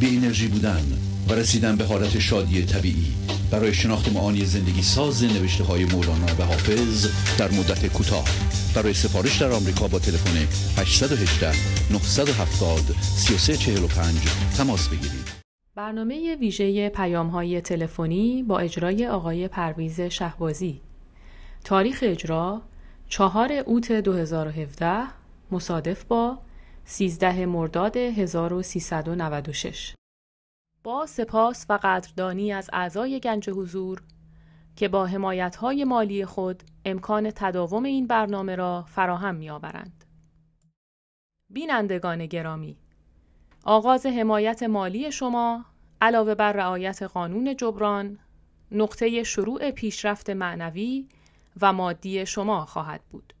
بی انرژی بودن و رسیدن به حالت شادی طبیعی. برای شناخت معانی زندگی ساز نوشته های مولانا و حافظ در مدت کوتاه. برای سفارش در آمریکا با تلفن 818 970 3345 تماس بگیرید. برنامه ویژه پیام های تلفنی با اجرای آقای پرویز شهبازی. تاریخ اجرا 4 اوت 2017 مصادف با 13 مرداد 1396 با سپاس و قدردانی از اعضای گنج حضور که با های مالی خود امکان تداوم این برنامه را فراهم می‌آورند. بینندگان گرامی آغاز حمایت مالی شما علاوه بر رعایت قانون جبران نقطه شروع پیشرفت معنوی و مادی شما خواهد بود.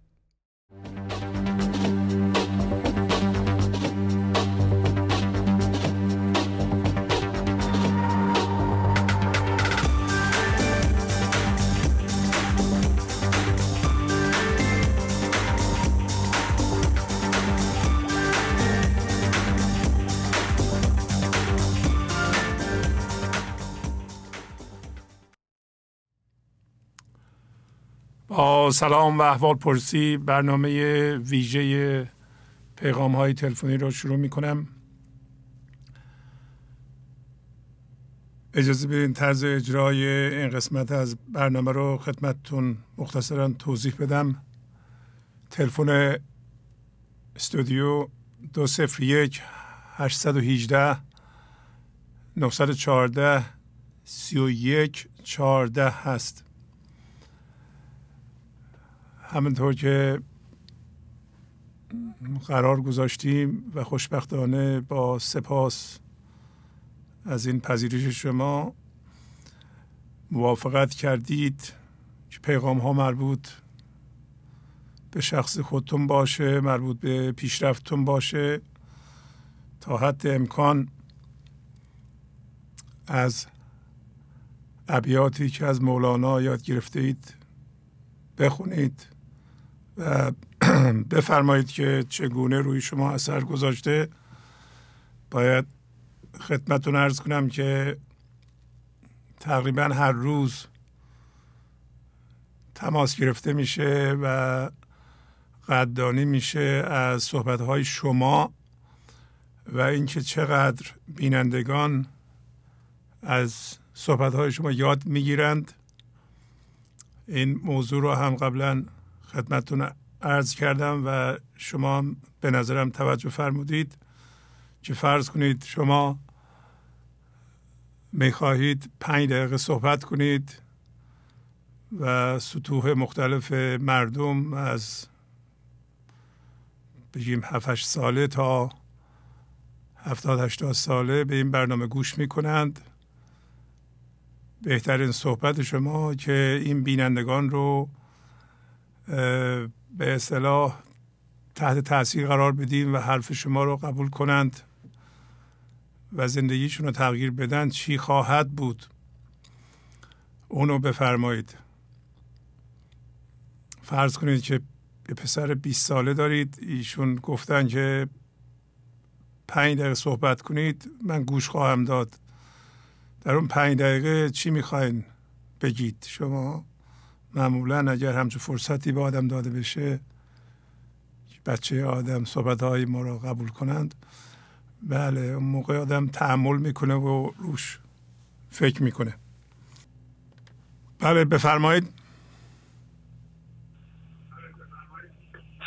سلام و احوال پرسی. برنامه ویژه پیغام های تلفنی رو شروع می کنم اجازه بدین طرز اجرای این قسمت از برنامه رو خدمتتون مختصرا توضیح بدم. تلفن استودیو دو صفر یک هشتصد و هیجده نهصد چهارده سی و یک چهارده هست. همینطور که قرار گذاشتیم و خوشبختانه با سپاس از این پذیرش شما موافقت کردید که پیغام ها مربوط به شخص خودتون باشه مربوط به پیشرفتتون باشه. تا حد امکان از ابیاتی که از مولانا یاد گرفته اید بخونید. و بفرمایید که چگونه روی شما اثر گذاشته. باید خدمتون ارز کنم که تقریبا هر روز تماس گرفته میشه و قدردانی میشه از صحبت های شما و اینکه چقدر بینندگان از صحبت های شما یاد می‌گیرند. این موضوع رو هم قبلا خدمتتون عرض کردم و شما به نظرم توجه فرمودید. که فرض کنید شما می‌خواهید پنج دقیقه صحبت کنید و سطوح مختلف مردم از بگیم 7 ساله تا هفتاد هشتاد ساله به این برنامه گوش می‌کنند. بهترین صحبت شما که این بینندگان رو به اصطلاح تحت تاثیر قرار بدیم و حرف شما رو قبول کنند و زندگیشون رو تغییر بدن چی خواهد بود؟ اونو بفرمایید. فرض کنید که به پسر 20 ساله دارید ایشون گفتن که پنج دقیقه صحبت کنید من گوش خواهم داد. در اون پنج دقیقه چی می‌خواین بگید شما؟ معمولا اگر همچون فرصتی به آدم داده بشه بچه آدم صحبت های ما را قبول کنند. بله اون موقع آدم تحمل می‌کنه و روش فکر می‌کنه. بله بفرمایید.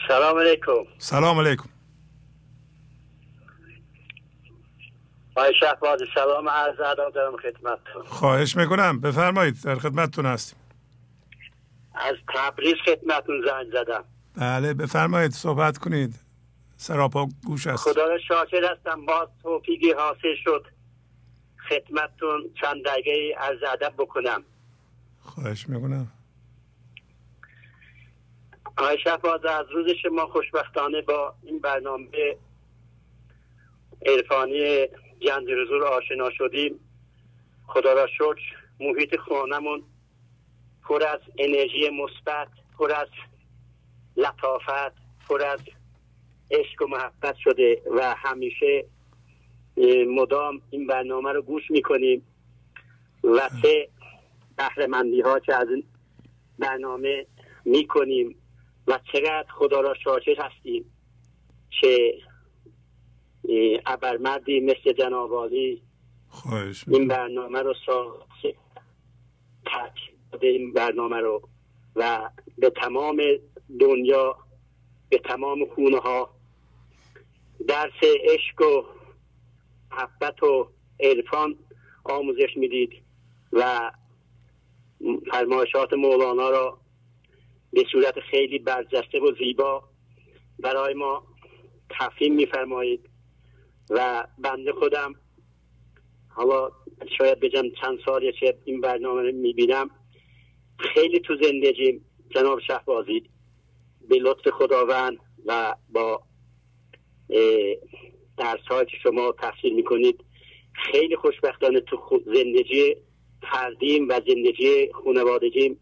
سلام علیکم. سلام علیکم. آقای شهباز سلام عرض ادب دارم خدمتتون. خواهش می‌کنم. بفرمایید در خدمتتون هستیم. از تبریز خدمتتون زنگ زدم. بله بفرمایید صحبت کنید. سراپا گوش است. خدا را شاکر هستم باز توفیقی حاصل شد. خدمتتون چند دقیقه از ادب بکنم. خواهش می‌کنم. آقای شفاز از روز شما خوشبختانه با این برنامه عرفانی گنج رزور آشنا شدیم. خدا را شکر محیط خانمون پر از انرژی مثبت پر از لطافت پر از عشق و محبت شده و همیشه مدام این برنامه رو گوش می‌کنیم. و چه بهرهمندی ها که از این برنامه می‌کنیم و چقدر خدا را شاکر هستیم که ابرمردی مثل جناب این برنامه رو ساخته این برنامه رو و به تمام دنیا به تمام خونه ها درس عشق و محبت و عرفان آموزش می‌دید و فرمایشات مولانا را به صورت خیلی برجسته و زیبا برای ما تفهیم میفرمایید و بنده خودم حالا شاید بگم چند سالی که این برنامه رو می‌بینم خیلی تو زندگیم جناب شهبازی به لطف خداوند و با درس که شما تحصیل می‌کنید خیلی خوشبختانه تو زندگی فردیم و زندگی خانوادگیم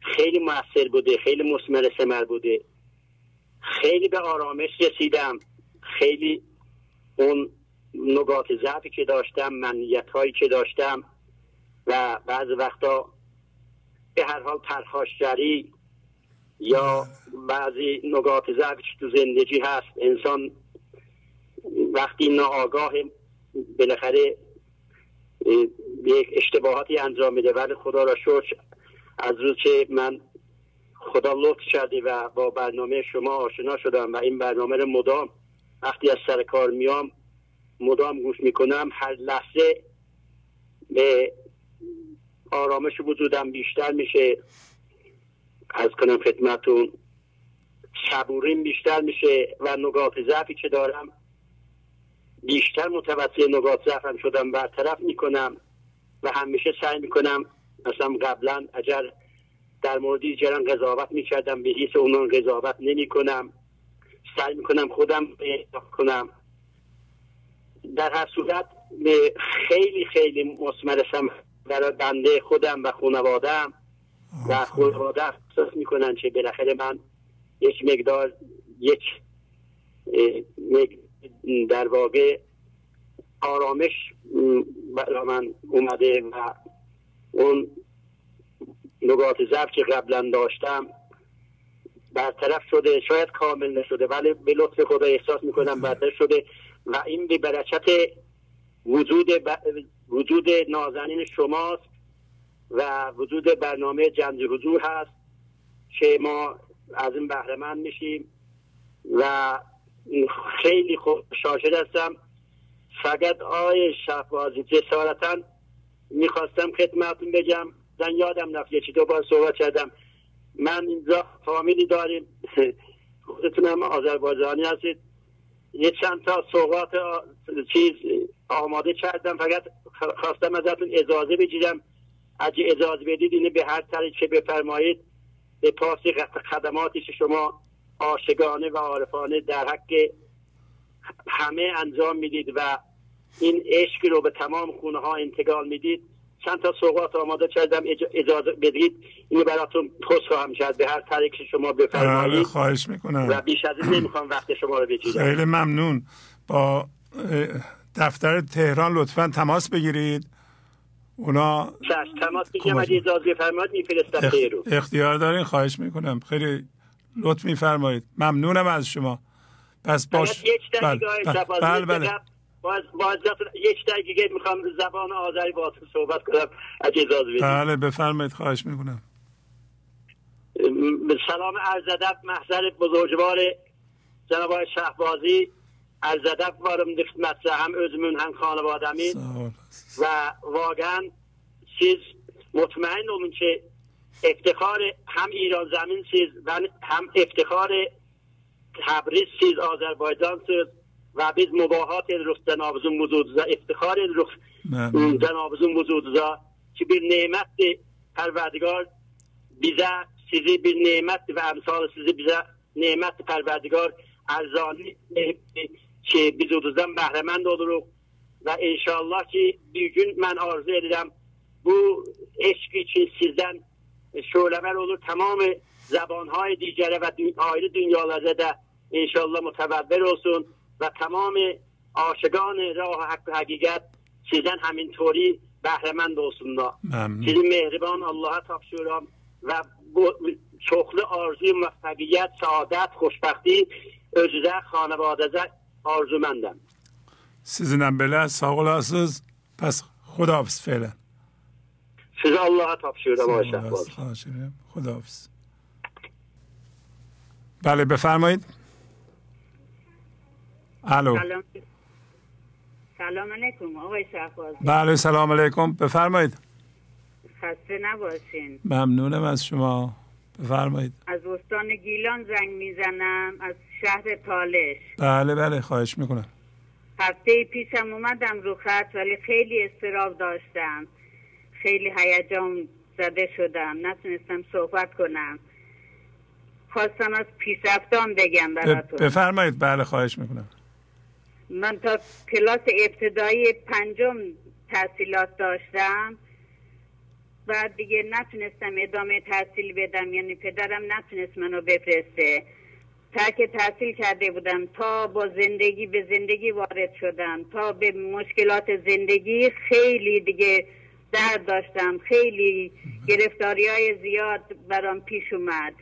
خیلی موثر بوده خیلی مسمر سمر بوده. خیلی به آرامش رسیدم. خیلی اون نگات ضعفی که داشتم منیت هایی که داشتم و بعض وقتا به هر حال پرخاشگری یا بعضی نگات ضعفی که تو زندگی هست. انسان وقتی ناآگاه بالاخره یک اشتباهاتی انجام میده. ولی خدا را شکر از روز که من خدا لطف کرده و با برنامه شما آشنا شدم و این برنامه رو مدام وقتی از سر کار میام مدام گوش می‌کنم هر لحظه به آرامش وجودم بیشتر میشه. از کنم خدمتون صبوریم بیشتر میشه و نگات ضعفی که دارم بیشتر متوسط نگات ضعفم شدم. برطرف می‌کنم و همیشه سعی می‌کنم مثلا قبلا اگر در مورد دیگران قضاوت می‌کردم به حیث اونان قضاوت نمی‌کنم. سعی می‌کنم خودم کنم. در هر صورت خیلی خیلی مصمرسم برای بنده خودم و خانوادم و خانواده احساس می‌کنن که بالاخره من یک مقدار یک در واقع آرامش برای من اومده و اون نگات ضعف که قبلا داشتم برطرف شده شاید کامل نشده ولی به لطف خدا احساس می‌کنم برطرف شده و این به برکت وجود وجود نازنین شماست و وجود برنامه جنج حضور هست که ما از این بهرهمند میشیم و خیلی شاشد هستم. فقط آی شفازی جسارتا می‌خواستم خدمتون بگم. زن یادم رفت یکی دو بار صحبت کردم. من اینجا فامیلی داریم. خودتون هم آذربایجانی هستید. یه چند تا صحبت چیز آماده کردم فقط خواستم ازتون اجازه بگیرم. اگه اجازه بدید اینه به هر طریق که بفرمایید به پاس خدماتی که شما آشگانه و عارفانه در حق همه انجام می‌دید و این عشق رو به تمام خونه ها انتقال می‌دید چند تا صحبت آماده کردم. اجازه بدید اینو براتون پست خواهم کرد. به هر طریق که شما بفرمایید بله، خواهش می‌کنم. و بیش از این نمی‌خوام وقت شما رو بگیرم خیلی ممنون. با دفتر تهران لطفا تماس بگیرید. اونا تماس بگیرم اگه اجازه بفرمایید میفرستم اخ... اختیار دارین؟ خواهش می‌کنم. خیلی لطف میفرمایید. ممنونم از شما. پس باش یک دقیقه بله بله, بله. باز باز یک دقیقه می‌خوام زبان آذری با صحبت کنم اگه اجازه بدید. بله بفرمایید. خواهش می‌کنم. سلام عرض ادب محضر بزرگوار جناب شهبازی. از زدف بارم دفت هم از من هم خانه با و واقعا سیز مطمئن اومن که افتخار هم ایران زمین سیز و هم افتخار تبریز سیز آذربایجان سیز و بیز مباهات روح زنابزون وزود زا افتخار روح زنابزون وزود زا که بیر نعمت دی هر ودگار بیزه سیزی بیر نعمت دی و امثال سیزی بیزه نعمت دی هر ودگار ارزانی ki biz uduzdan bəhrəmənd oluruq və inşallah ki bir gün mən arzu edirəm bu eşq için sizdən şöləmər olur tamamı zabanهای دیگره و ayrı dünyalarda da inşallah متوبر olsun و تمام عاشقان راه حق و حقیقت sizden همینطوری بهرهمند olsunlar. Sizin mehriban Allah'a tapşırıyorum ve bu çoxlu arzu muvaffaqiyət, saadət, xoşbəxtlik özünüzə, xanavadəzə arzumendəm. Sizinlə belə sağ olasınız. Pəs xudafız feylə. Sizi Allah'a tapşırıyorum Ayşe. خداحافظ. بله بفرمایید. الو. سلام. سلام علیکم آقای شهبازی بله سلام علیکم. بفرمایید. خسته نباشین. ممنونم از شما. بفرمایید. از استان گیلان زنگ می‌زنم از شهر تالش بله بله خواهش می‌کنم. هفته پیشم اومدم رو خط ولی خیلی استراب داشتم. خیلی هیجان زده شدم. نتونستم صحبت کنم. خواستم از پیشرفتان بگم براتون. بفرمایید. بله خواهش می‌کنم. من تا کلاس ابتدایی پنجم تحصیلات داشتم. بعد دیگه نتونستم ادامه تحصیل بدم یعنی پدرم نتونست منو بفرسته. ترک تحصیل کرده بودم تا با زندگی به زندگی وارد شدم تا به مشکلات زندگی خیلی دیگه درد داشتم خیلی گرفتاری های زیاد برام پیش اومد.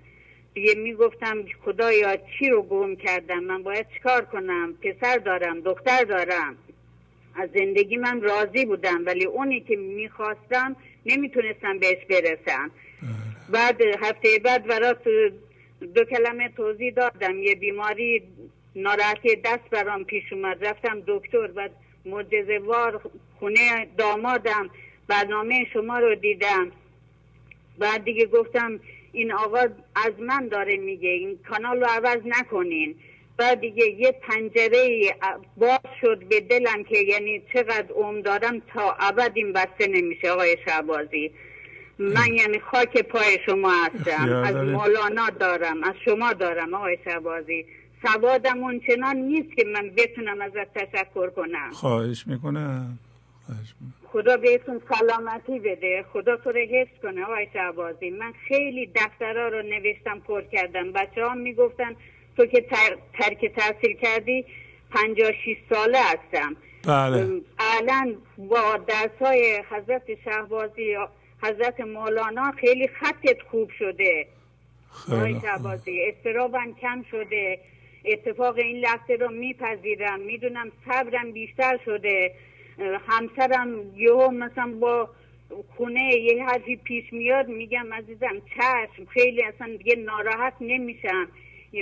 دیگه می‌گفتم خدایا چی رو گم کردم؟ من باید چیکار کنم؟ پسر دارم دختر دارم. از زندگی من راضی بودم ولی اونی که می‌خواستم نمی‌تونستم بهش برسم. بعد هفته بعد برات دو کلمه توضیح دادم. یه بیماری ناراحتی دست برام پیش اومد. رفتم دکتر بعد مجزوار خونه دامادم. برنامه شما رو دیدم. بعد دیگه گفتم این آقا از من داره میگه. این کانال رو عوض نکنین. بعد دیگه یه پنجره باز شد به دلم که یعنی چقدر اوم دارم تا ابد این بسته نمیشه آقای شعبازی من یعنی خاک پای شما هستم. از مولانا دارم از شما دارم آقای شعبازی سوادم اون چنان نیست که من بتونم ازت تشکر کنم. خواهش می‌کنم. خدا بهتون سلامتی بده. خدا تو رو حفظ کنه آقای شعبازی من خیلی دفترها رو نوشتم پر کردم. بچه ها می‌گفتن تو که ترک تحصیل کردی پنجاه شیست ساله هستم. بله. الان با درس های حضرت شهبازی حضرت مولانا خیلی خطت خوب شده. خیلی شهبازی استرابم کم شده. اتفاق این لحظه رو میپذیرم. می‌دونم صبرم بیشتر شده. همسرم یهو مثلا با خونه یه حرفی پیش میاد میگم عزیزم چشم خیلی اصلا دیگه ناراحت نمیشم.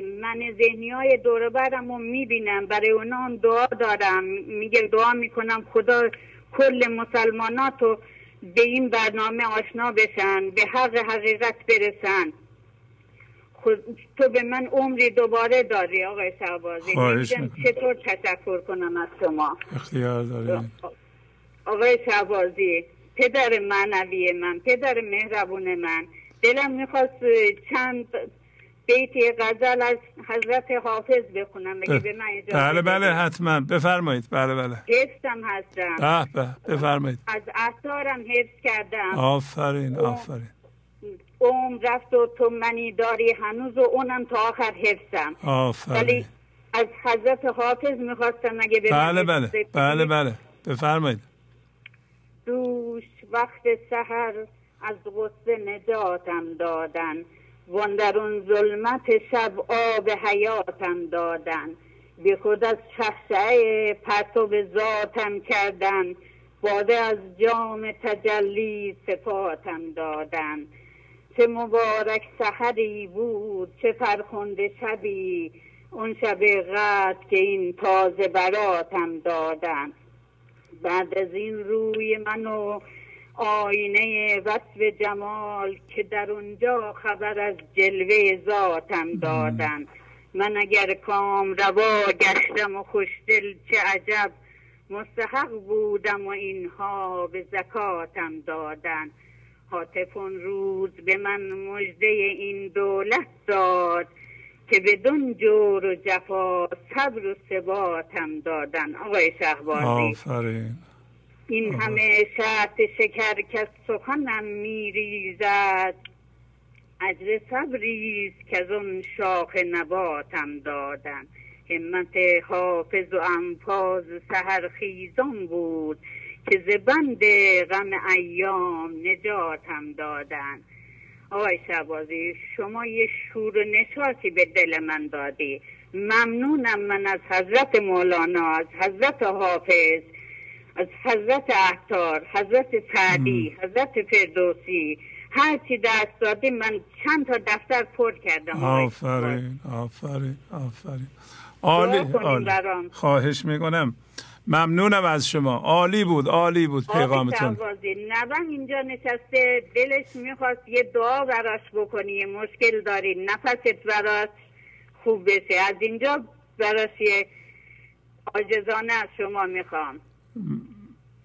من ذهنی های دور برم رو می‌بینم. برای اونا هم دعا دارم. میگم دعا می‌کنم خدا کل مسلمانات رو به این برنامه آشنا بشن به حق حقیقت برسن. خود تو به من عمری دوباره داری آقای شعبازی چطور تشکر کنم از شما. اختیار داری آقای شعبازی پدر معنوی من پدر مهربون من. دلم می‌خواست چند بیتی غزل از حضرت حافظ بخونم بگه به من اجازه بله بله حتما. بفرمایید. بله بله. حفظم هستم. به به. بفرمایید. از اثارم حفظ کردم. آفرین آفرین. عمر رفت و تو منی داری هنوز و اونم تا آخر حفظم. آفرین. ولی از حضرت حافظ می‌خواستم اگه به بله بله. بله بله. بفرمایید. دوش وقت سحر از غصه نجاتم دادن. وندرون ظلمت شب آب حیاتم دادن. به خود از شخصه پرتو ذاتم کردن. باده از جام تجلی صفاتم دادن. چه مبارک سحری بود چه فرخنده شبی. اون شب قد که این تازه براتم دادن. بعد از این روی منو آینه وصف جمال که در اونجا خبر از جلوه ذاتم دادن. من اگر کام روا گشتم و خوشدل چه عجب مستحق بودم و اینها به زکاتم دادن. حاطف روز به من مژده این دولت داد که بدون جور و جفا صبر و ثباتم دادن. آقای شهبازی. آفرین. این همه شرط شکر که سخنم میریزد. اجر صبریست که از اون شاخ نباتم دادن همت حافظ و انفاز سهر خیزان بود که زبند غم ایام نجاتم دادن. آقای شبازی شما یه شور و نشاطی به دل من دادی. ممنونم من از حضرت مولانا از حضرت حافظ. از حضرت احتار حضرت سعدی حضرت فردوسی هرچی دست دادی من چند تا دفتر پر کردم. آفرین آفرین آفرین. عالی عالی. خواهش می‌کنم. ممنونم از شما. عالی بود عالی بود پیغامتون. نبن اینجا نشسته دلش می‌خواست یه دعا براش بکنی. مشکل داری نفست براش خوب بشه. از اینجا براش یه آجزانه از شما می‌خوام.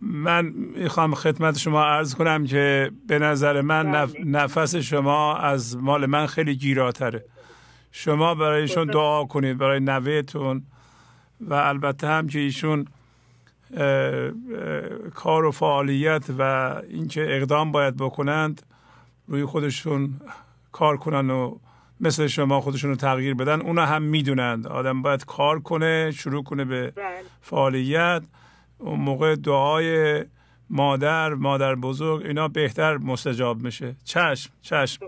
من می‌خوام خدمت شما عرض کنم که به نظر من نف... بله. نفس شما از مال من خیلی گیراتره شما برایشون دعا کنید برای نوهتون و البته هم که ایشون کار و فعالیت و اینکه اقدام باید بکنند روی خودشون کار کنن و مثل شما خودشون رو تغییر بدن اونا هم می‌دونند آدم باید کار کنه شروع کنه به بله. فعالیت اون موقع دعای مادر مادر بزرگ اینا بهتر مستجاب میشه. چشم چشم.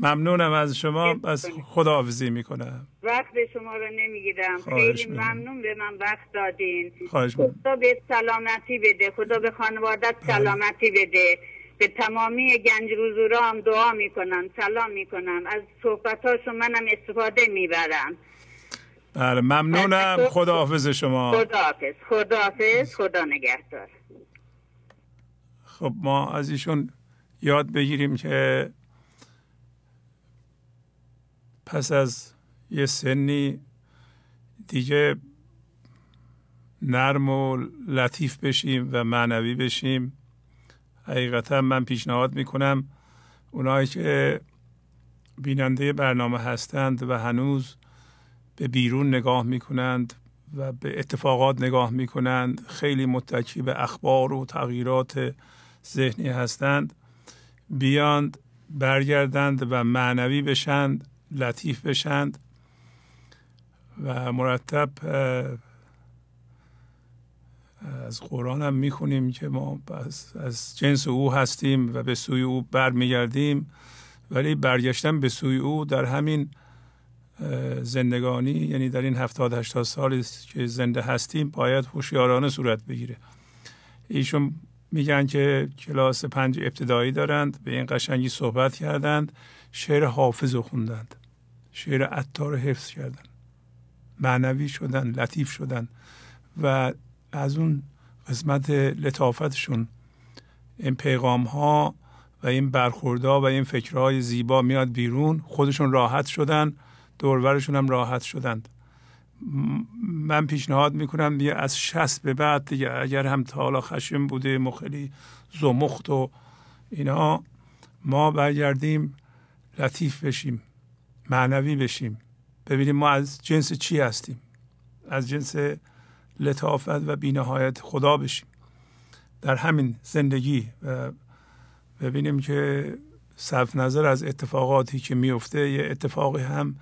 ممنونم از شما. از خداحافظی می‌کنم. وقت شما رو نمی‌گیرم. خیلی ممنون به من وقت دادین. خواهش خدا به سلامتی بده. خدا به خانوادت. سلامتی بده. به تمامی گنج روزورا هم دعا می‌کنم. سلام می‌کنم. از صحبتاشو منم استفاده می‌برم. بله ممنونم. خداحافظ شما. خداحافظ. خداحافظ. خدا نگهدار. خب ما از ایشون یاد بگیریم که پس از یه سنی دیگه نرم و لطیف بشیم و معنوی بشیم. حقیقتا من پیشنهاد می‌کنم اونایی که بیننده برنامه هستند و هنوز به بیرون نگاه می‌کنند و به اتفاقات نگاه می‌کنند. خیلی متکی به اخبار و تغییرات ذهنی هستند. بیاند برگردند و معنوی بشند لطیف بشند و مرتب از قرآن هم می‌خونیم که ما از جنس او هستیم و به سوی او برمیگردیم. ولی برگشتن به سوی او در همین زندگانی یعنی در این هفتاد هشتاد سالی که زنده هستیم باید هوشیارانه صورت بگیره. ایشون میگن که کلاس پنج ابتدایی دارند به این قشنگی صحبت کردند شعر حافظ رو خوندند. شعر عطار حفظ کردند. معنوی شدن لطیف شدن. و از اون قسمت لطافتشون این پیغام ها و این برخوردها و این فکرهای زیبا میاد بیرون خودشون راحت شدن. دورورشون هم راحت شدند. من پیشنهاد می‌کنم دیگه از شست به بعد دیگه اگر هم تا حالا خشم بوده مخلی زمخت و اینا ما برگردیم لطیف بشیم معنوی بشیم. ببینیم ما از جنس چی هستیم؟ از جنس لطافت و بینهایت خدا بشیم. در همین زندگی و ببینیم که صرف نظر از اتفاقاتی که میفته یه اتفاقی هم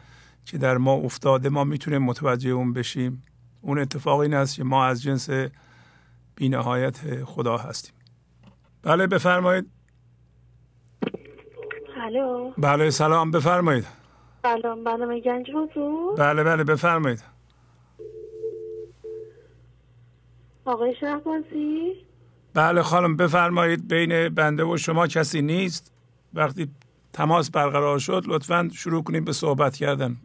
که در ما افتاده ما می‌تونیم متوجه اون بشیم. اون اتفاق این است که ما از جنس بینهایت خدا هستیم. بله بفرمایید. بله سلام بفرمایید. سلام بله گنج حضور. بله بله بفرمایید. آقای شهبازی. بله خانم بفرمایید. بین بنده و شما کسی نیست؟ وقتی تماس برقرار شد لطفا شروع کنیم به صحبت کردن.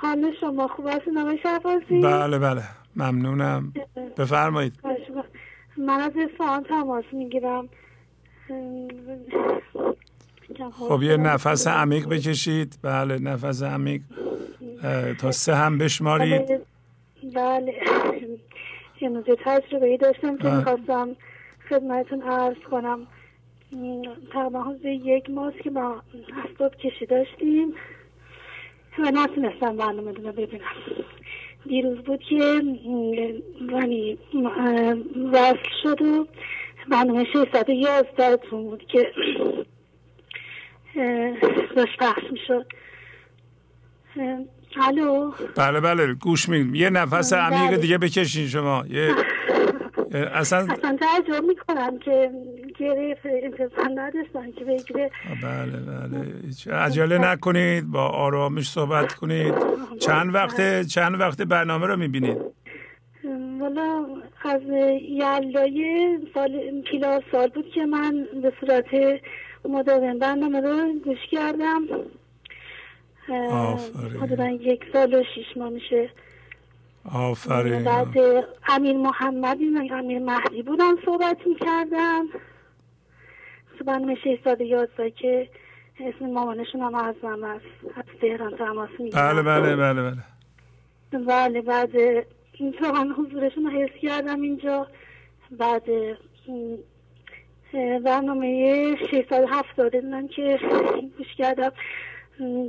حال شما خوب است نام شهبازی بله بله. ممنونم. بفرمایید. من از اصفهان تماس می‌گیرم. خب یه نفس عمیق بکشید. بله نفس عمیق. تا سه هم بشمارید. بله امروز تجربه ای داشتم که می‌خواستم خدمتون عرض کنم. تقریبا حدود یک ماه که ما اسباب کشی داشتیم. و نتونستم برنامه رو ببینم. دیروز بود که یعنی وصل شد و برنامه 611 تون بود که داشت پخش می‌شد. الو؟ بله بله گوش می یه نفس بله. عمیق دیگه بکشین شما. یه اصلا اصلا تعجب می‌کنم که گرفت انتظار نداشتن که بگیره. بله بله. عجله نکنید با آرامش صحبت کنید. چند وقت چند وقت برنامه رو می‌بینید؟ والا از یلای سال پیلا سال بود که من به صورت مداوم برنامه رو گوش کردم. حدودا یک سال و شیش ماه میشه آفرین. بعد امیر محمدی امیر مهدی بودن صحبت می‌کردن. برنامه سال یازده که اسم مامانشون هم ازم است. از تهران تماس می‌گیرن. بله بله بله بله. بله بعد واقعا حضورشون رو حس کردم اینجا. بعد برنامه 670 دیدم که گوش کردم.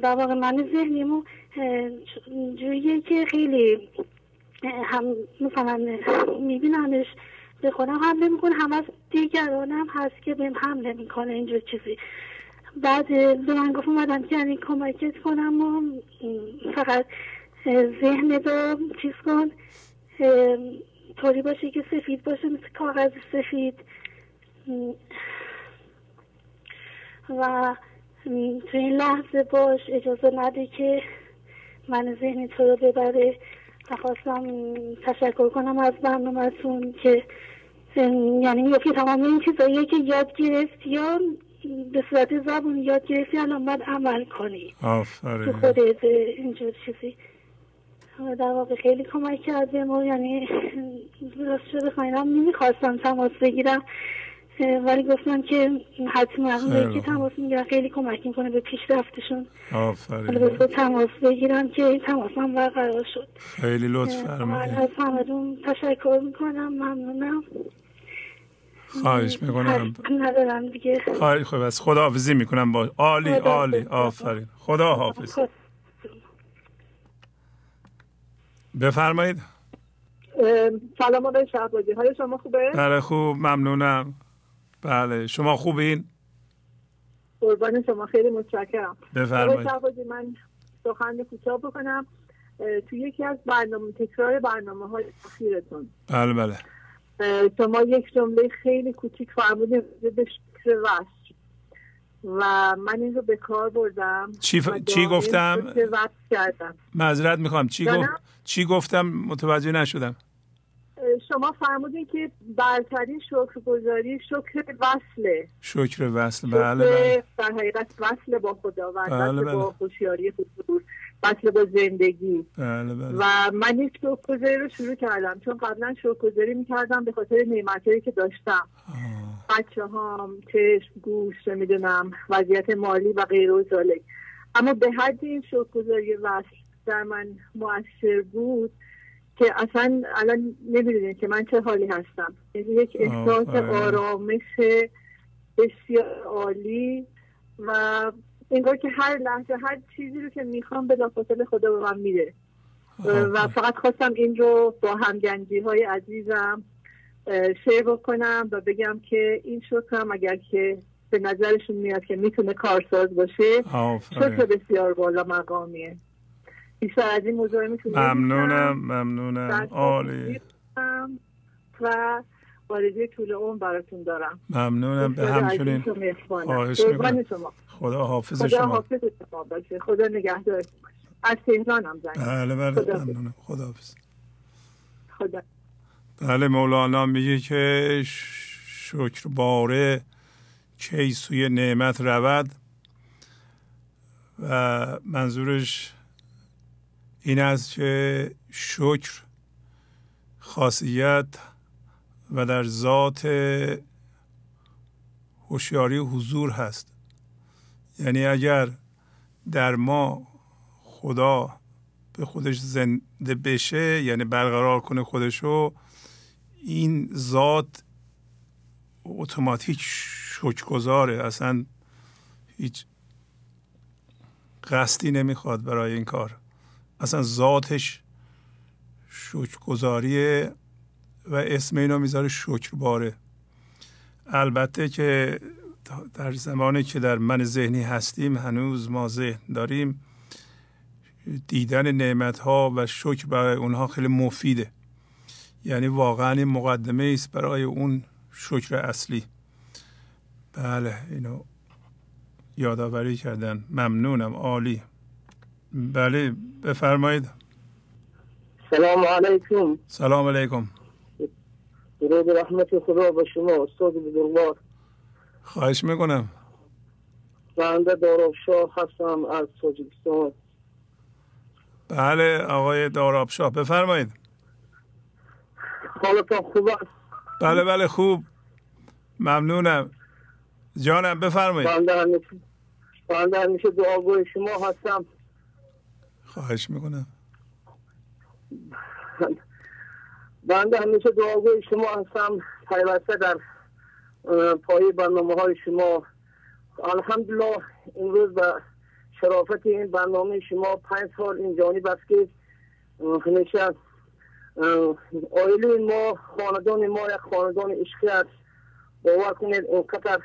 در واقع من ذهنیمو جوریه که خیلی هم مثلا میبینمش. به خودم حمله می‌کنه هم از دیگرانم هست که بهم حمله می‌کنه اینجور چیزی. بعد به من گفت اومدم که یعنی کمکت کنم و فقط ذهن رو چیز کن. طوری باشه که سفید باشه مثل کاغذ سفید. و تو این لحظه باش اجازه نده که من ذهن تو رو ببره. خواستم تشکر کنم از برنامهتون که یعنی می‌گفتی تمام این چیزایی که یاد گرفتی یا به صورت زبون یاد گرفتی الان باید عمل کنی. آفرین. تو خودت اینجور چیزی. در واقع خیلی کمک کرده. ما یعنی راست شده خواهیم نمی‌خواستم تماس بگیرم. ولی گفتم که حتما که تماس می‌گیرن خیلی کمک می‌کنه به پیشرفتشون. آفرین. به تماس بگیرم که این تماس هم برقرار شد. خیلی لطف فرمایید. از همتون تشکر می‌کنم ممنونم. خواهش می‌کنم. ندارم دیگه. خواهی خب از خدا حافظی می‌کنم. با عالی عالی. آفرین. خدا حافظ بفرمایید. سلام آقای شهبازی. های شما خوبه؟ بله خوب. ممنونم. بله شما خوبین؟ قربان شما خیلی متشکرم. بفرمایید. من سخن کوتاه بکنم. تو یکی از برنامه تکرار برنامه های اخیرتون. بله بله. شما یک جمله خیلی کوچیک فرمودید به شکر وصل. و من این رو به کار بردم چی, ف... چی گفتم؟ کردم. معذرت می‌خوام. چی, گفت... چی گفتم؟ متوجه نشدم. شما فرمودین که برترین شکرگزاری شکر وصله. شکر وصل بله بله. در حقیقت وصل با خداوند بله بله. با خوشیاری حضور وصل با زندگی. بله بله. و من یک شکرگزاری رو شروع کردم چون قبلا شکرگزاری می‌کردم به خاطر نعمتهایی که داشتم. بچه هام چشم گوش می‌دونم وضعیت مالی و غیر و اما به حد این شکرگزاری وصل در من مؤثر بود که اصلا الان نمی‌دونید که من چه حالی هستم. یعنی یک احساس آرامش بسیار عالی و انگار که هر لحظه هر چیزی رو که می‌خوام به لافاصله خدا به من میده. و فقط خواستم این رو با همگنجی های عزیزم شیر بکنم و بگم که این شکرم اگر که به نظرشون میاد که می‌تونه کارساز باشه شکر بسیار بالا مقامیه. بیشتر از این موضوع ممنونم ممنونم. عالی. و آرزوی طول اون براتون دارم. ممنونم. به همچنین خواهش می‌کنم. خدا حافظ شما. خدا حافظ شما باشه. خدا نگهدار. از تهران هم زنگ بله بله. ممنونم. خدا حافظ. خدا. بله مولانا میگه که شکر باره کی سوی نعمت رود و منظورش این است که شکر خاصیت و در ذات هوشیاری حضور هست. یعنی اگر در ما خدا به خودش زنده بشه یعنی برقرار کنه خودشو این ذات اتوماتیک شکرگزاره. اصلا هیچ قصدی نمی‌خواد برای این کار. اصلا ذاتش شکرگزاریه و اسم اینو می‌ذاره شکرباره. البته که در زمانی که در من ذهنی هستیم هنوز ما ذهن داریم دیدن نعمت ها و شکر برای اونها خیلی مفیده. یعنی واقعا این مقدمه است برای اون شکر اصلی. بله اینو یادآوری کردن. ممنونم عالی. بله بفرمایید. سلام علیکم. سلام علیکم. درود رحمت خدا به شما استاد بزرگوار. خواهش می‌کنم. بنده داراب شاه هستم از تاجیکستان. بله آقای داراب شاه بفرمایید. حالتان خوب است؟ بله بله خوب. ممنونم. جانم بفرمایید. بنده همیشه بنده همیشه دعاگوی شما هستم. خواهش می‌کنم. بنده همیشه دعاگوی شما هستم. پیوسته در پای برنامه های شما. الحمدلله امروز به شرافت این برنامه شما پنج سال این جانب است که همیشه آیلی ما خاندان ما یک خاندان عشقی است. باور کنید اینقدر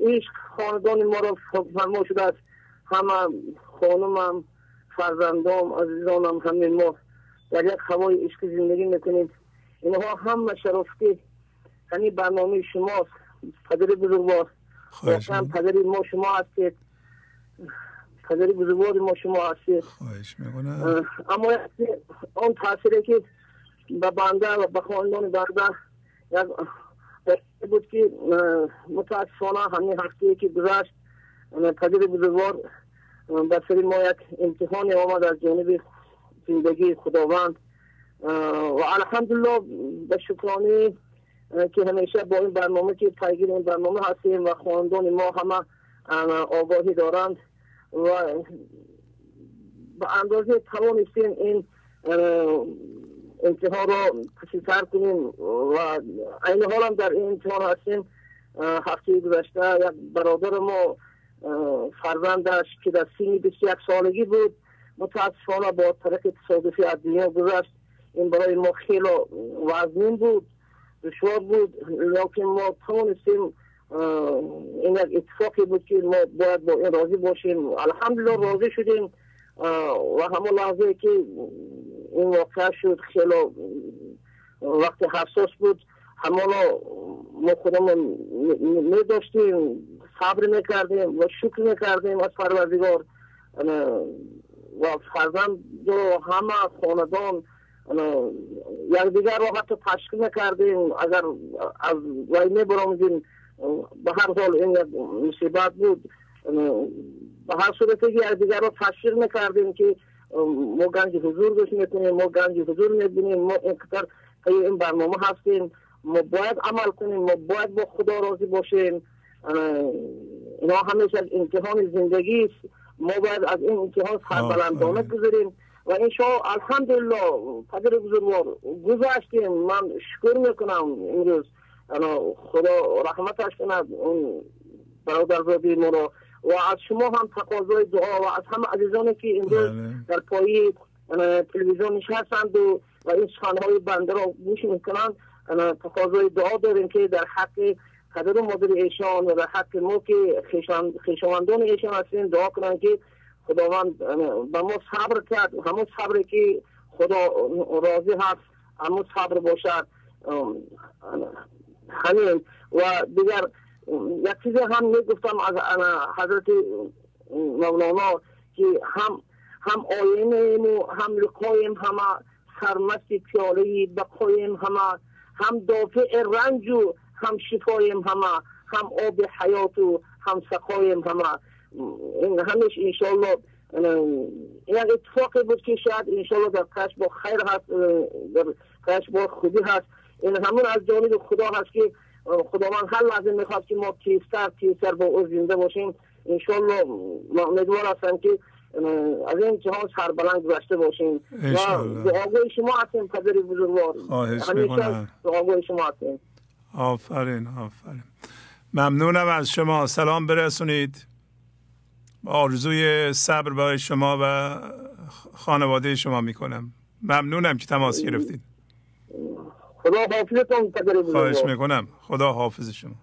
عشق خاندان ما را فرما شده است. همه خانمم فرزندام عزیزانم همین ما در یک هوای عشق زندگی می‌کنیم. اینها همه شرافتی همین برنامه شماست. پدر بزرگوار. واقعا پدری ما شما هستید. پدری بزرگوار ما شما هستید. خواهش می‌کنم. اما اون تاثیری که به بنده و به خاندان بنده یک بود که متاسفانه همین هفته که گذشت پدر بزرگوار به سری ما یک امتحان آمد از جانب زندگی خداوند. و الحمدلله به شکرانی که همیشه با این برنامه که پیگیر این برنامه هستیم و خاندان ما همه آگاهی دارند و به اندازه توانستیم این امتحان را پسیتر کنیم و این حال هم در این امتحان هستیم. هفته گذشته یک برادر ما فرزندش که در سینی 21 سالگی بود. متاسفانه با طرق تصادفی از دنیا گذشت. این برای ما خیلی وزنین بود دشوار بود. لیکن ما توانستیم این یک اتفاقی بود که ما باید با این راضی باشیم. الحمدلله راضی شدیم. و همون لحظه که این واقع شد خیلی وقت حساس بود. همانا ما خودمون می داشتیم صبر می‌کردیم و شکر می‌کردیم از پروردگار. و فرزند و همه خاندان دیگر رو حتی تشکیل نکردیم. اگر از وی میبرامزیم به هر حال این مصیبت بود. به هر صورت که دیگر رو تشکیل نکردیم که ما گنج حضور گوش می‌کنیم ما گنج حضور می‌بینیم ما اینقدر این برنامه هستیم. ما باید عمل کنیم ما باید با خدا راضی باشیم. اینا همیشه از امتحان زندگی است. ما باید از این امتحان سربلندانه گذاریم و این شما الحمدلله پدر بزرگوار گذاشتیم من شکر می‌کنم امروز خدا رحمتش کند اون برادر زادی ما رو و از شما هم تقاضای دعا و از همه عزیزانی که امروز در پایی تلویزیون نشستند و و این سخنهای بنده را گوش می‌کنند. تقاضای دعا داریم که در حق قدر مادر ایشان و در حق ما که خیشاوندان ایشان هستیم دعا کنند که خداوند به ما صبر کرد. همون صبری که خدا راضی هست همون صبر باشد. همین. و دیگر یک چیز هم می گفتم از حضرت مولانا که هم هم آینه و هم لقایم همه سرمست پیاله بقایم همه هم دافع رنج و هم شفایم همه هم آب حیات و هم سقایم همه. این همش انشالله این اتفاقی بود که شاید انشالله در کش با خیر هست در کش با خودی هست. این همون از جانب خدا هست که خداوند هر لحظه می‌خواد که ما تیزتر تیزتر با او زنده باشیم انشالله ما امیدوار هستم که از این جهان سربلند گذشته باشیم. و دعاگوی شما هستیم پدر بزرگوار. می‌کنم. دعاگوی شما هستیم. آفرین آفرین. ممنونم از شما. سلام برسونید. آرزوی صبر برای شما و خانواده شما می‌کنم. ممنونم که تماس گرفتید. خدا حافظتون خواهش می‌کنم. خدا حافظ شما.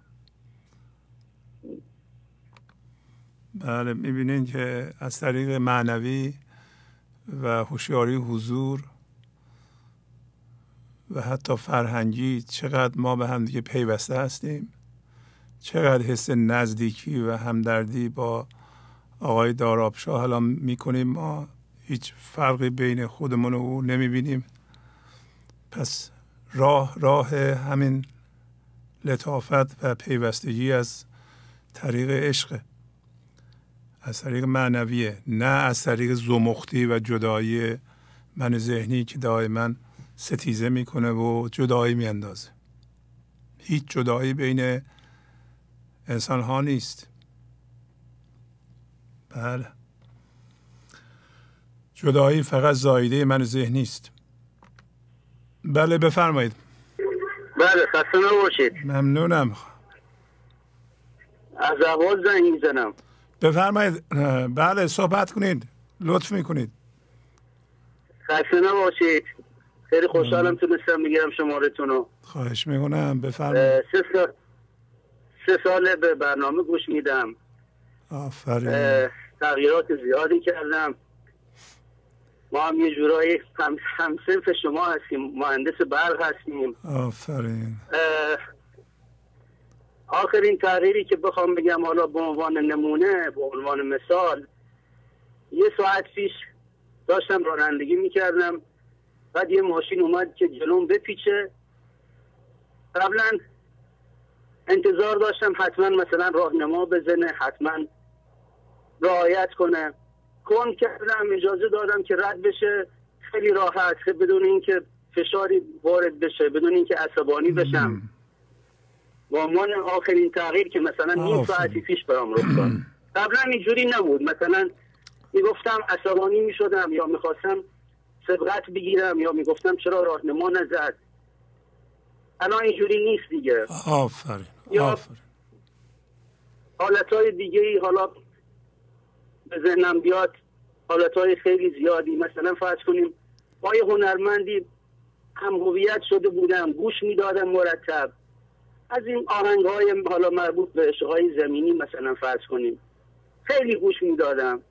بله می‌بینین که از طریق معنوی و هوشیاری حضور و حتی فرهنگی چقدر ما به هم دیگه پیوسته هستیم. چقدر حس نزدیکی و همدردی با آقای دارابشاه حالا می‌کنیم ما. هیچ فرقی بین خودمون و او نمی‌بینیم. پس راه راه همین لطافت و پیوستگی از طریق عشق. از طریق معنویه نه از طریق زمختی و جدایی من ذهنی که دائما ستیزه می‌کنه و جدایی میاندازه. هیچ جدایی بین انسان ها نیست. بله. جدایی فقط زایده من ذهنی است بله بفرمایید. بله خسته نباشید. ممنونم. از اول زنگ می‌زنم. بفرمایید. بله صحبت کنید. لطف می‌کنید. خسته نباشید. خیلی خوشحالم تونستم بگیرم شمارتون رو. خواهش می‌کنم بفرمایید. سه سال سه ساله به برنامه گوش میدم. آفرین. تغییرات زیادی کردم. ما هم یه جورایی هم, هم شما هستیم مهندس برق هستیم. آفرین. آخرین تغییری که بخوام بگم حالا به عنوان نمونه به عنوان مثال یه ساعت پیش داشتم رانندگی می‌کردم. بعد یه ماشین اومد که جلوم بپیچه. قبلا انتظار داشتم حتما مثلا راهنما بزنه حتما رعایت کنه. کن کردم اجازه دادم که رد بشه. خیلی راحت بدون اینکه فشاری وارد بشه بدون اینکه عصبانی بشم. با عنوان آخرین تغییر که مثلا نیم ساعتی پیش برام رخ داد. قبلا اینجوری نبود. مثلا می‌گفتم عصبانی می‌شدم یا می‌خواستم سبقت بگیرم یا می‌گفتم چرا راهنما نزد؟ الان اینجوری نیست دیگه. آفرین یا حالت های دیگه ای حالا به ذهنم بیاد حالت های خیلی زیادی. مثلا فرض کنیم با یه هنرمندی هم هویت شده بودم گوش می‌دادم مرتب. از این آهنگ های حالا مربوط به های زمینی مثلا فرض کنیم خیلی گوش می‌دادم.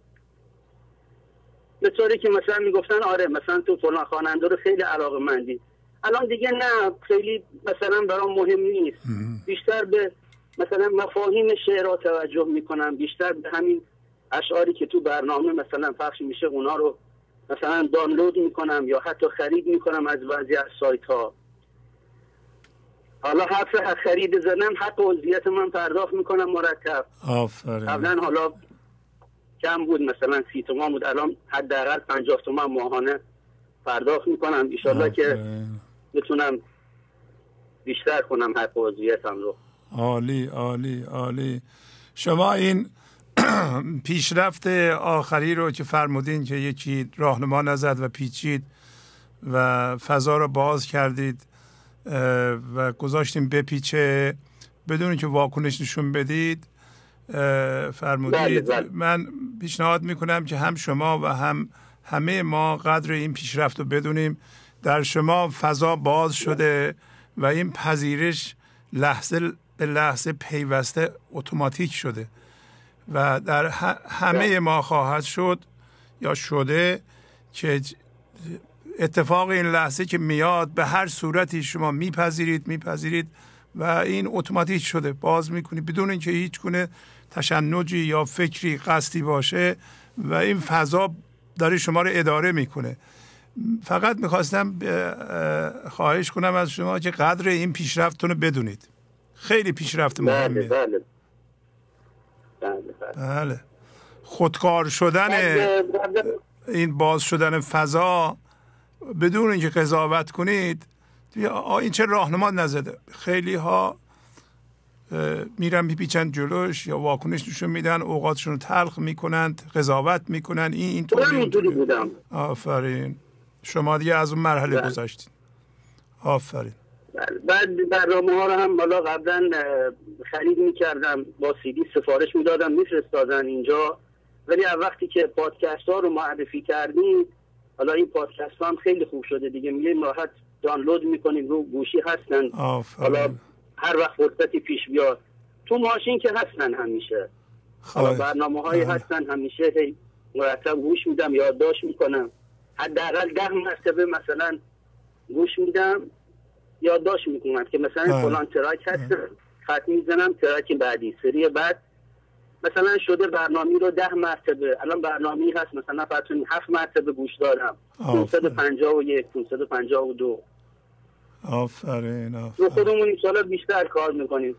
به طوری که مثلا می‌گفتن آره مثلا تو فلان خواننده رو خیلی علاقه مندی الان دیگه نه خیلی مثلا برام مهم نیست. بیشتر به مثلا مفاهیم شعرها توجه می‌کنم. بیشتر به همین اشعاری که تو برنامه مثلا پخش میشه اونا رو مثلا دانلود می‌کنم یا حتی خرید می‌کنم از بعضی از سایت ها حالا حرف خرید زنم حق عضویت من پرداخت می‌کنم مرتب. آفرین. قبلا حالا کم بود مثلا سی تومان بود. الان حداقل پنجاه تومن ماهانه پرداخت می‌کنم. ایشالله که بتونم بیشتر کنم حق عضویتم رو. عالی عالی عالی. شما این پیشرفت آخری رو که فرمودین که یکی راهنما نزد و پیچید و فضا رو باز کردید و گذاشتیم بپیچه بدون که واکنش نشون بدید فرمودید بله، بله. من پیشنهاد می‌کنم که هم شما و هم همه ما قدر این پیشرفت رو بدونیم در شما فضا باز شده و این پذیرش لحظه به لحظه پیوسته اتوماتیک شده و در همه بله. ما خواهد شد یا شده که اتفاق این لحظه که میاد به هر صورتی شما میپذیرید میپذیرید و این اتوماتیک شده. باز می‌کنید بدون اینکه هیچ گونه تشنجی یا فکری قصدی باشه و این فضا داره شما رو اداره می‌کنه. فقط می‌خواستم خواهش کنم از شما که قدر این پیشرفتتون رو بدونید. خیلی پیشرفت مهمه بله. بله بله, بله. خودکار شدن این باز شدن فضا بدون اینکه قضاوت کنید این چه راهنما نزده. خیلی ها میرن میپیچن جلوش یا واکنش نشون میدن اوقاتشون رو تلخ می‌کنند قضاوت می‌کنن. این اینطوری اینطوری بودم. آفرین. شما دیگه از اون مرحله بله. گذاشتین آفرین. بعد برنامه ها رو هم بالا قبلا خرید می‌کردم. با سیدی سفارش می‌دادم. میفرستادن اینجا. ولی از وقتی که پادکست ها رو معرفی کردیم حالا این پادکست ها هم خیلی خوب شده دیگه. میگیم راحت دانلود می‌کنیم رو گوشی هستن. حالا هر وقت فرصتی پیش بیاد. تو ماشین که هستن همیشه. حالا. برنامه هایی بله. هستن همیشه. هی مرتب گوش میدم یادداشت می‌کنم. حداقل ده مرتبه مثلا گوش میدم یادداشت می‌کنم که مثلا بله. فلان track هست خط می‌زنم track بعدی سری بعد. مثلا شده برنامه رو ده مرتبه. الان برنامه هست مثلا فرض هفت مرتبه گوش دارم آفرین. 551 552 آفرین آفرین. خودمون ان بیشتر کار می‌کنیم.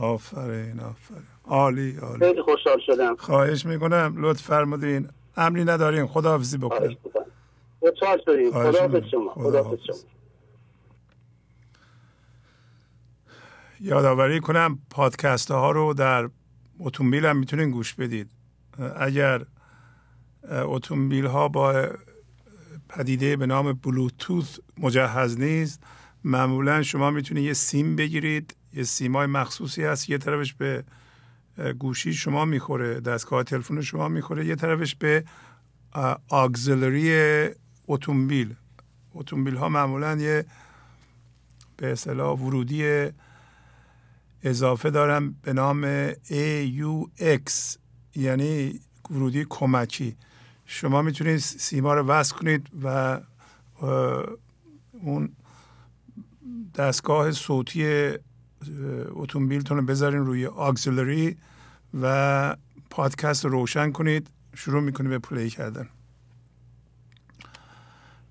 آفرین آفرین. عالی عالی. خیلی خوشحال شدم. خواهش می‌کنم لطف فرمودین. امری ندارین خداحافظی بکنیم. خوشحال شدیم خداحافظ. شما. خداحافظ شما. یادآوری کنم پادکست ها رو در اتومبیل هم می‌تونین گوش بدید. اگر اتومبیل ها با پدیده به نام بلوتوث مجهز نیست. معمولا شما می‌تونید یه سیم بگیرید. یه سیمای مخصوصی هست یه طرفش به گوشی شما می‌خوره دستگاه تلفن شما می‌خوره. یه طرفش به آگزلری اتومبیل اتومبیل. ها معمولا یه به اصطلاح ورودی اضافه دارم به نام AUX یعنی ورودی کمکی. شما می‌تونید سیما رو وصل کنید و اون دستگاه صوتی اتومبیلتون رو بذارین روی آگزیلری و پادکست رو روشن کنید. شروع می‌کنید به پلی کردن.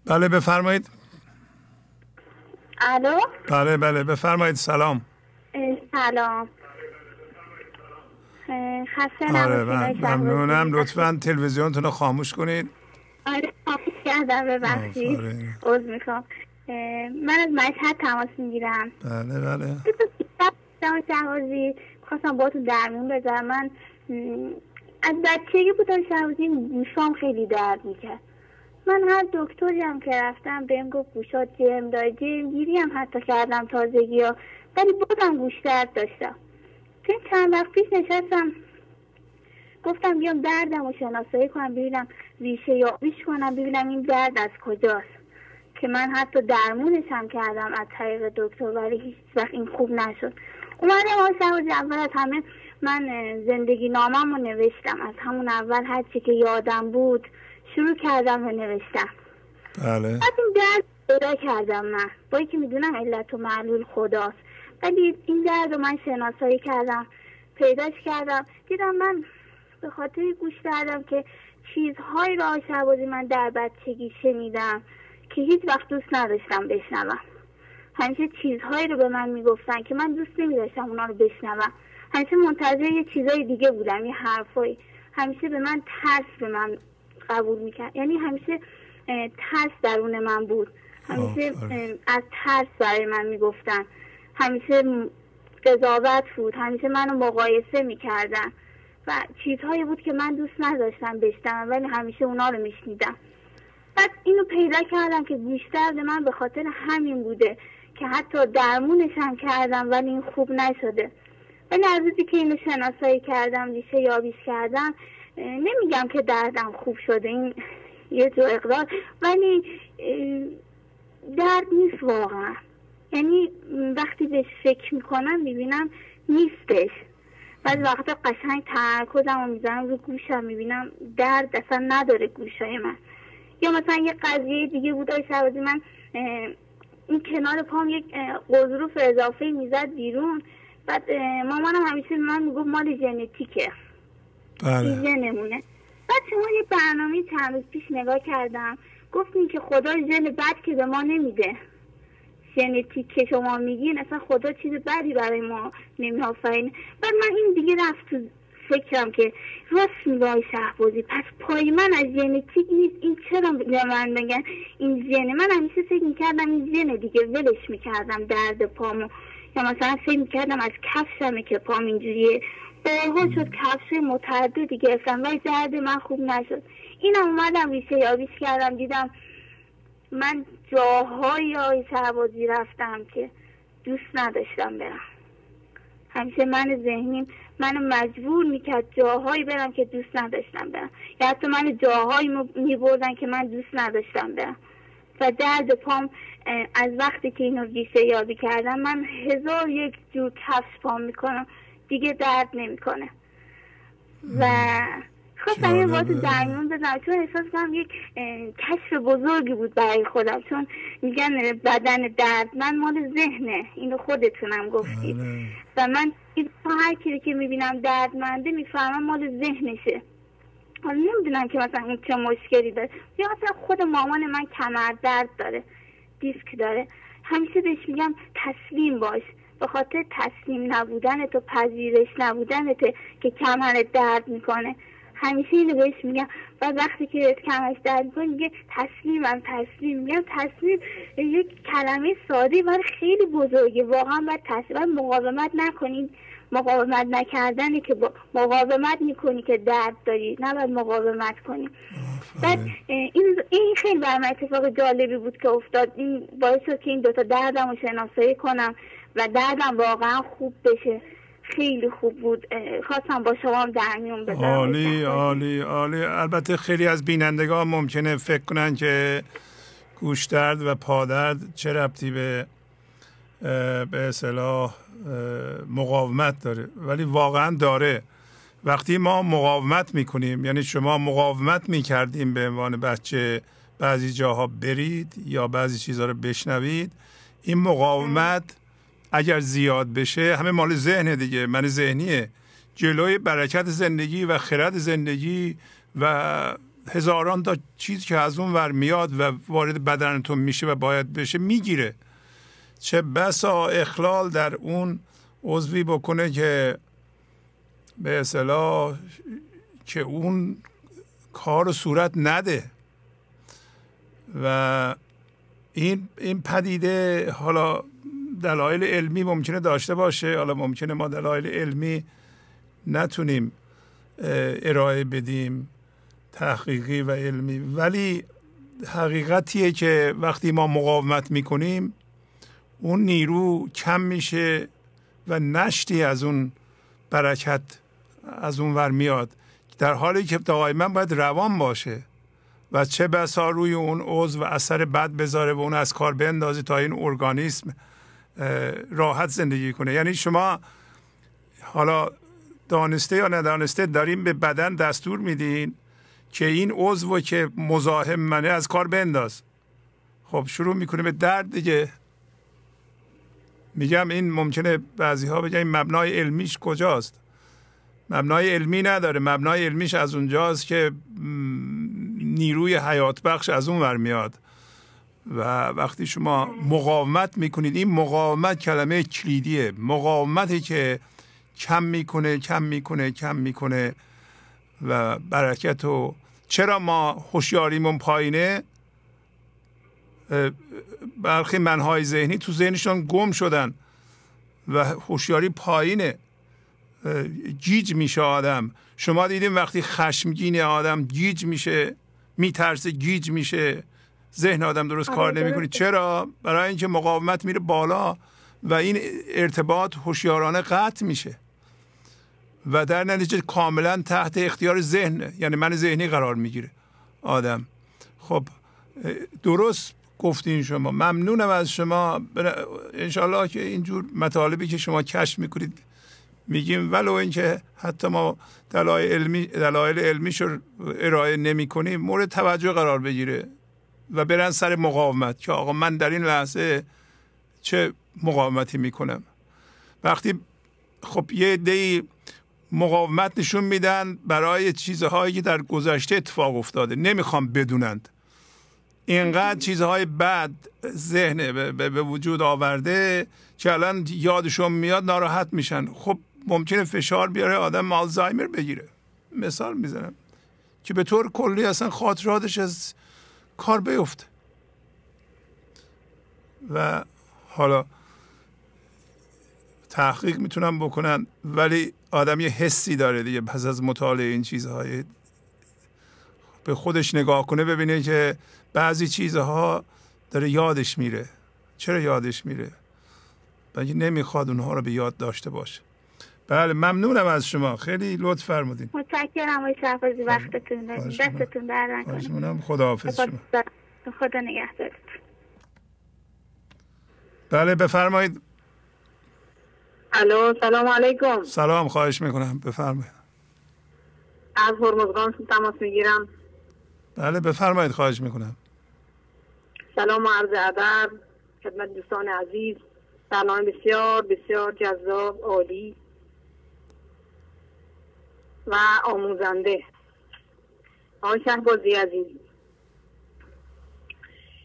بله بفرمایید. الو؟ بله بله بفرمایید. سلام. سلام. خسته آره نباشید ممنونم. لطفا تلویزیونتون رو خاموش کنید. آره خاموش کردم ببخشید. عوض می‌خوام. من از مشهد تماس می‌گیرم. بله بله. شهبازی خواستم با تو درمون بذارم. من از بچگی بودم شهبازی گوشام خیلی درد می‌کرد. من هر دکتری هم که رفتم بهم گفت گوشات جرم داره. جرم گیری هم حتی کردم تازگی ها ولی بازم گوش درد داشتم. که چند وقت پیش نشستم. گفتم بیام دردم و شناسایی کنم ببینم ریشه یابیش کنم ببینم این درد از کجاست. که من حتی درمونش هم کردم از طریق دکتر ولی هیچ وقت این خوب نشد. اومدم آسان اول از همه من زندگی نامم رو نوشتم. از همون اول هرچی که یادم بود شروع کردم و نوشتم بله. بعد این درد پیدا کردم من. با که می‌دونم علت و معلول خداست. ولی این درد رو من شناسایی کردم پیداش کردم. دیدم من به خاطر گوش دردم که چیزهایی را شبازی من در بچگی شنیدم که هیچ وقت دوست نداشتم بشنوم. همیشه چیزهایی رو به من می‌گفتن که من دوست نمیداشتم اونا رو بشنوم. همیشه منتظر یه چیزای دیگه بودم یه حرفایی. همیشه به من ترس به من قبول می‌کرد. یعنی همیشه ترس درون من بود. همیشه از ترس برای من می‌گفتن. همیشه قضاوت بود همیشه منو مقایسه می‌کردن و چیزهایی بود که من دوست نداشتم بشنوم ولی همیشه اونا رو میشنیدم. بعد اینو پیدا کردم که بیشتر من به خاطر همین بوده که حتی درمونش کردم ولی این خوب نشده. ولی از روزی که اینو شناسایی کردم ریشه یابیش کردم نمیگم که دردم خوب شده این یه جو اقدار ولی درد نیست واقعا. یعنی وقتی بهش فکر می‌کنم می‌بینم نیستش. بعضی وقتا قشنگ تمرکزم رو می‌زنم رو گوشم می‌بینم درد اصلا نداره گوشای من. یا مثلا یه قضیه دیگه بود شبازی من این کنار پام یک قضروف اضافه می‌زد بیرون. بعد مامانم همیشه به من می‌گفت مال ژنتیکه. بله. ژنمونه. بعد شما یه برنامه چند روز پیش نگاه کردم. گفتین که خدا ژن بد که به ما نمیده. ژنتیک که شما میگین اصلا خدا چیز بدی برای ما نمیآفرینه. بعد من این دیگه رفت تو فکرم که راست میگه شهبازی پس پای من از ژنتیک نیست. این چرا به من بگن این ژن؟ من همیشه فکر می‌کردم این ژن دیگه ولش می‌کردم درد پامو. یا مثلا فکر کردم از کفشمه که پام اینجوریه. بارها شد کفش متعددی گرفتم ولی درد من خوب نشد. اینم اومدم ریشه یابیش کردم دیدم من جاهایی های سربازی رفتم که دوست نداشتم برم. همیشه من ذهنیم منو مجبور می‌کرد جاهایی برم که دوست نداشتم برم. یا حتی من جاهایی میبردن که من دوست نداشتم برم. و درد پام از وقتی که اینو ریشه یابی کردم من هزار یک جور کفش پام می‌کنم. دیگه درد نمی‌کنه. و خواستم یه واسه درمیون بزنم چون احساس کنم یک کشف بزرگی بود برای خودم چون میگن بدن درد من مال ذهنه. اینو خودتونم گفتید. بله. و من هر کی که می‌بینم دردمنده می‌فهمم مال ذهنشه. حالا نمی‌دونم که مثلا اون چه مشکلی داره. یا مثلا خود مامان من کمر درد داره دیسک داره. همیشه بهش میگم تسلیم باش. به خاطر تسلیم نبودنت و پذیرش نبودنت که کمرت درد می‌کنه. همیشه اینو بهش میگم. و وقتی که کمش درد می‌کنه میگه تسلیمم تسلیم. میگم تسلیم یک کلمه ساده ولی خیلی بزرگه. واقعا باید تسلیم. مقاومت نکنید مقاومت نکردنه که مقاومت می‌کنی که درد داری. نباید مقاومت کنی. بعد این این خیلی برام اتفاق جالبی بود که افتاد. این باعث شد که این دوتا دردم رو شناسایی کنم و دردم واقعا خوب بشه. خیلی خوب بود. خواستم با شما در میون بذارم عالی عالی عالی. البته خیلی از بینندگان ممکنه فکر کنن که گوش درد و پادرد چه ربطی به به اصطلاح مقاومت داره. ولی واقعا داره. وقتی ما مقاومت می‌کنیم یعنی شما مقاومت می‌کردیم به عنوان بچه بعضی جاها برید یا بعضی چیزها رو بشنوید این مقاومت اگر زیاد بشه همه مال ذهن دیگه. من ذهنیه. جلوی برکت زندگی و خرد زندگی و هزاران تا چیز که از اون ور میاد و وارد بدنتون میشه و باید بشه می‌گیره. چه بسا اخلال در اون عضوی بکنه که به اصطلاح که اون کار صورت نده. و این این پدیده حالا دلایل علمی ممکنه داشته باشه. حالا ممکنه ما دلایل علمی نتونیم ارائه بدیم تحقیقی و علمی. ولی حقیقتیه که وقتی ما مقاومت می‌کنیم اون نیرو کم میشه و نشتی از اون برکت از اون ور میاد. در حالی که دائما باید روان باشه و چه بسا روی اون عضو و اثر بد بذاره و اون از کار بندازی تا این ارگانیسم راحت زندگی کنه. یعنی شما حالا دانسته یا ندانسته داریم به بدن دستور میدین که این عضو که مزاحم منه از کار بنداز. خب شروع می‌کنه به درد دیگه. میگم این ممکنه بعضی ها بگن مبنای علمیش کجاست؟ مبنای علمی نداره. مبنای علمیش از اونجاست که نیروی حیات بخش از اون ور میاد. و وقتی شما مقاومت می‌کنید این مقاومت کلمه کلیدیه. مقاومتی که کم می‌کنه کم می‌کنه کم می‌کنه و برکت و چرا ما هوشیاریمون پایینه؟ برخی منهای ذهنی تو ذهنشون گم شدن و هوشیاری پایینه. گیج میشه آدم. شما دیدیم وقتی خشمگین آدم گیج میشه میترسه گیج میشه. ذهن آدم درست کار آره، نمی‌کنه چرا؟ برای اینکه مقاومت میره بالا و این ارتباط هوشیارانه قطع میشه. و در نتیجه کاملا تحت اختیار ذهن یعنی من ذهنی قرار می‌گیره آدم. خب درست گفتین شما. ممنونم از شما. انشالله که اینجور مطالبی که شما کشف می‌کنید میگیم. ولو اینکه حتی ما دلایل علمی دلایل علمیش رو ارائه نمی کنیم مورد توجه قرار بگیره. و برن سر مقاومت که آقا من در این لحظه چه مقاومتی می‌کنم. وقتی خب یه دی مقاومت نشون میدن برای چیزهایی که در گذشته اتفاق افتاده نمی‌خوام بدونند. اینقدر چیزهای بد ذهن به وجود آورده که الان یادشون میاد ناراحت میشن. خب ممکنه فشار بیاره آدم آلزایمر بگیره. مثال می‌زنم. که به طور کلی اصلا خاطراتش از کار بیفته. و حالا تحقیق می‌تونن بکنن ولی آدم یه حسی داره دیگه پس از مطالعه این چیزهای. به خودش نگاه کنه ببینه که بعضی چیزها داره یادش میره. چرا یادش میره؟ بلکه نمی‌خواد اونها رو به یاد داشته باشه. بله ممنونم از شما. خیلی لطف فرمودین. متشکرم آقای شهبازی وقتتون دستتون در نکنه. خدا حافظ شما. خدا نگهدارتون. بله بفرمایید. الو سلام علیکم. سلام خواهش می‌کنم. بفرمایید. از هرمزگان تماس می‌گیرم. بله بفرمایید. خواهش می‌کنم. سلام و عرض ادب خدمت دوستان عزیز. برنامه بسیار بسیار جذاب عالی. و آموزنده. آقای شهبازی عزیز.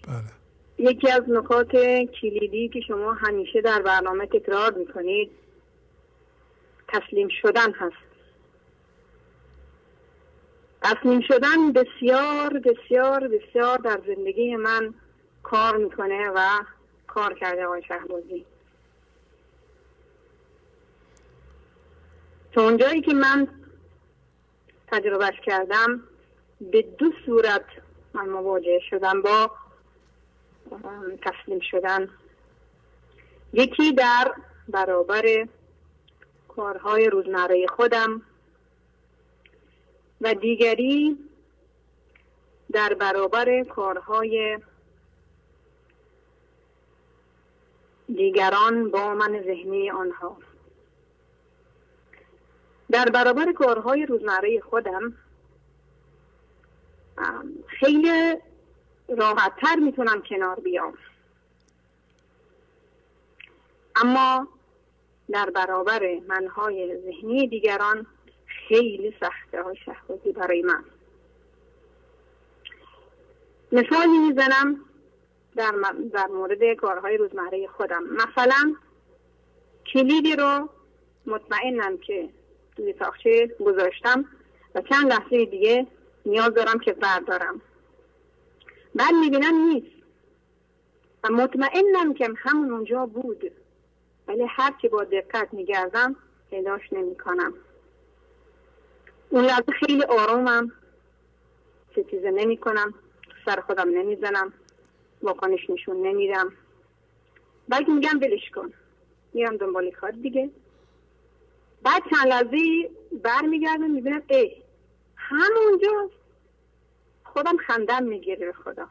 بله. یکی از نکات کلیدی که شما همیشه در برنامه تکرار می‌کنید تسلیم شدن هست. تسلیم شدن بسیار بسیار بسیار در زندگی من کار می‌کنه و کار کرده آقای شهبازی. تا اونجایی که من تجربهش کردم به دو صورت من مواجه شدم با تسلیم شدن. یکی در برابر کارهای روزمره خودم و دیگری در برابر کارهای دیگران با من ذهنی آنها. در برابر کارهای روزمره خودم خیلی راحتتر می‌تونم کنار بیام. اما در برابر منهای ذهنی دیگران خیلی سخته های شهبازی برای من. مثالی می‌زنم در, در مورد کارهای روزمره خودم. مثلا کلیدی رو مطمئنم که توی تاخچه گذاشتم و چند لحظه دیگه نیاز دارم که بردارم. بعد می‌بینم نیست. و مطمئنم که همون اونجا بود. ولی هر که با دقت میگردم پیداش نمی‌کنم. اون لحظه خیلی آرومم. ستیزه نمی کنم سر خودم نمی‌زنم. واکنش نشون نمیدم. بلکه میگم بلش کن. میرم دنبال کار دیگه. بعد چند لحظه برمیگردم می‌بینم ای همونجا خودم خندم می‌گیره به خدا.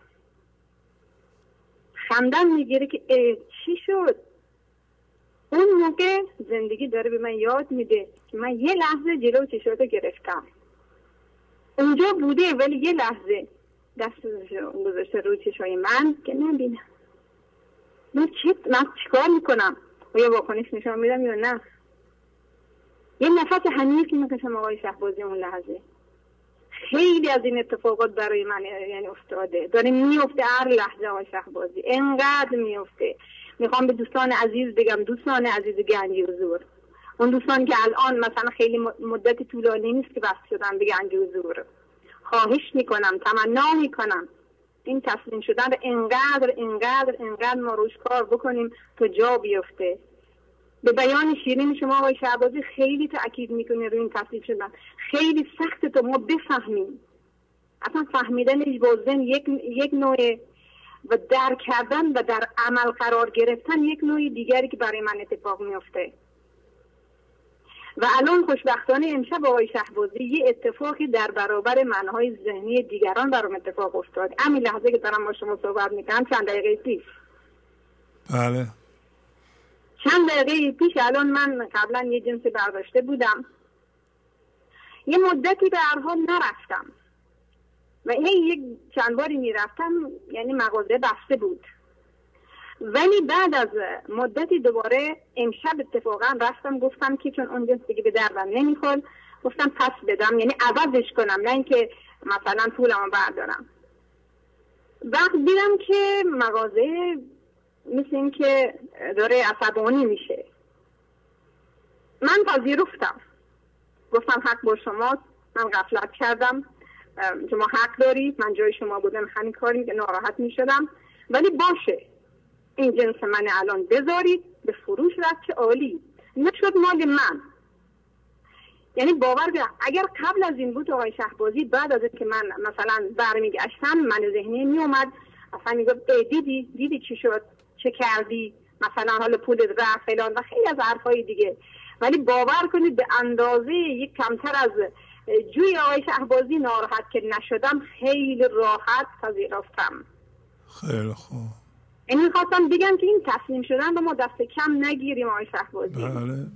خندم می‌گیره که ای چی شد؟ اون موقع زندگی داره به من یاد میده که من یه لحظه جلو چشاتو گرفتم. اونجا بوده ولی یه لحظه دست گذاشته رو چشای من که نبینم. من چی من چیکار می‌کنم؟ و یا واکنش نشان میدم یا نه؟ یه نفس که می‌کشم آقای شهبازی اون لحظه. خیلی از این اتفاقات برای من یعنی افتاده. داره میفته هر لحظه آقای شهبازی. انقدر میفته می‌خوام به دوستان عزیز بگم دوستان عزیز گنجی حضور. اون دوستان که الان مثلا خیلی مدت طولانی نیست که بست شدن به گنج حضور. خواهش می‌کنم تمنا می‌کنم. این تسلیم شدن انقدر انقدر انقدر ما روش کار بکنیم تا جا بیفته. به بیان شیرین شما آقای شعبازی خیلی تاکید می‌کنه روی این تسلیم شدن. خیلی سخت تا ما بفهمیم. اصلا فهمیدنش با یک, یک نوع و در کردن و در عمل قرار گرفتن یک نوع دیگری که برای من اتفاق میفته و الان خوشبختانه امشب آقای شهبازی یه اتفاقی در برابر منهای ذهنی دیگران برام اتفاق افتاد. همین لحظه که دارم با شما صحبت می‌کنم چند دقیقه پیش. بله. چند دقیقه پیش الان من قبلا یه جنس برداشته بودم. یه مدتی به هر نرفتم. و هی یک چند باری می‌رفتم یعنی مغازه بسته بود. ولی بعد از مدتی دوباره امشب اتفاقا رفتم گفتم که چون اون جنس دیگه به دردم نمی‌خورد گفتم پس بدم یعنی عوضش کنم نه اینکه مثلا پولمو بردارم. وقت دیدم که مغازه مثل این که داره عصبانی میشه. من پذیرفتم. گفتم حق با شما من غفلت کردم. شما حق دارید. من جای شما بودم همین کاری که ناراحت می‌شدم. ولی باشه. این جنس من الان بذارید. به فروش رفت که عالی. نشد مال من. یعنی باور اگر قبل از این بود آقای شهبازی بعد از که من مثلا برمیگشتم من ذهنی می اومد اصلا می‌گفت دیدی دیدی چی شد؟ چه کردی؟ مثلا حالا پول رفت فلان و خیلی از حرفای دیگه. ولی باور کنید به اندازه یک کمتر از جوی آقای شهبازی ناراحت که نشدم خیلی راحت پذیرفتم. خیلی خوب. این می‌خواستم بگم که این تسلیم شدن رو ما دست کم نگیریم آقای شهبازی. بله, بله.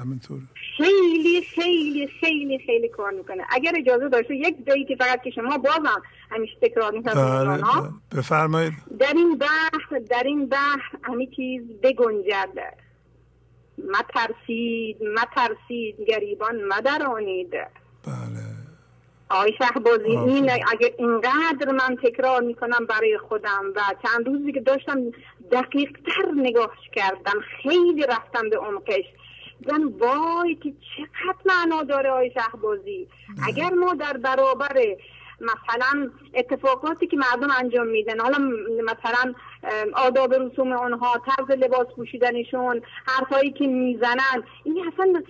همینطور خیلی خیلی خیلی خیلی کار می‌کنه. اگر اجازه داشته یک بیتی فقط که شما بازم همیشه تکرار می‌کنم بله بله. بفرمایید. در این بحر در این بحر همه چیز بگنجد. مترسید مترسید گریبان مدرانید. بله. آقای شهبازی این اگر اینقدر من تکرار می‌کنم برای خودم و چند روزی که داشتم دقیق تر نگاهش کردم خیلی رفتم به عمقش. زن وای که چقدر معنا داره آقای شهبازی. اگر ما در برابر مثلا اتفاقاتی که مردم انجام میدن حالا مثلا آداب رسوم آنها طرز لباس پوشیدنشون حرفایی که می‌زنن این اصلا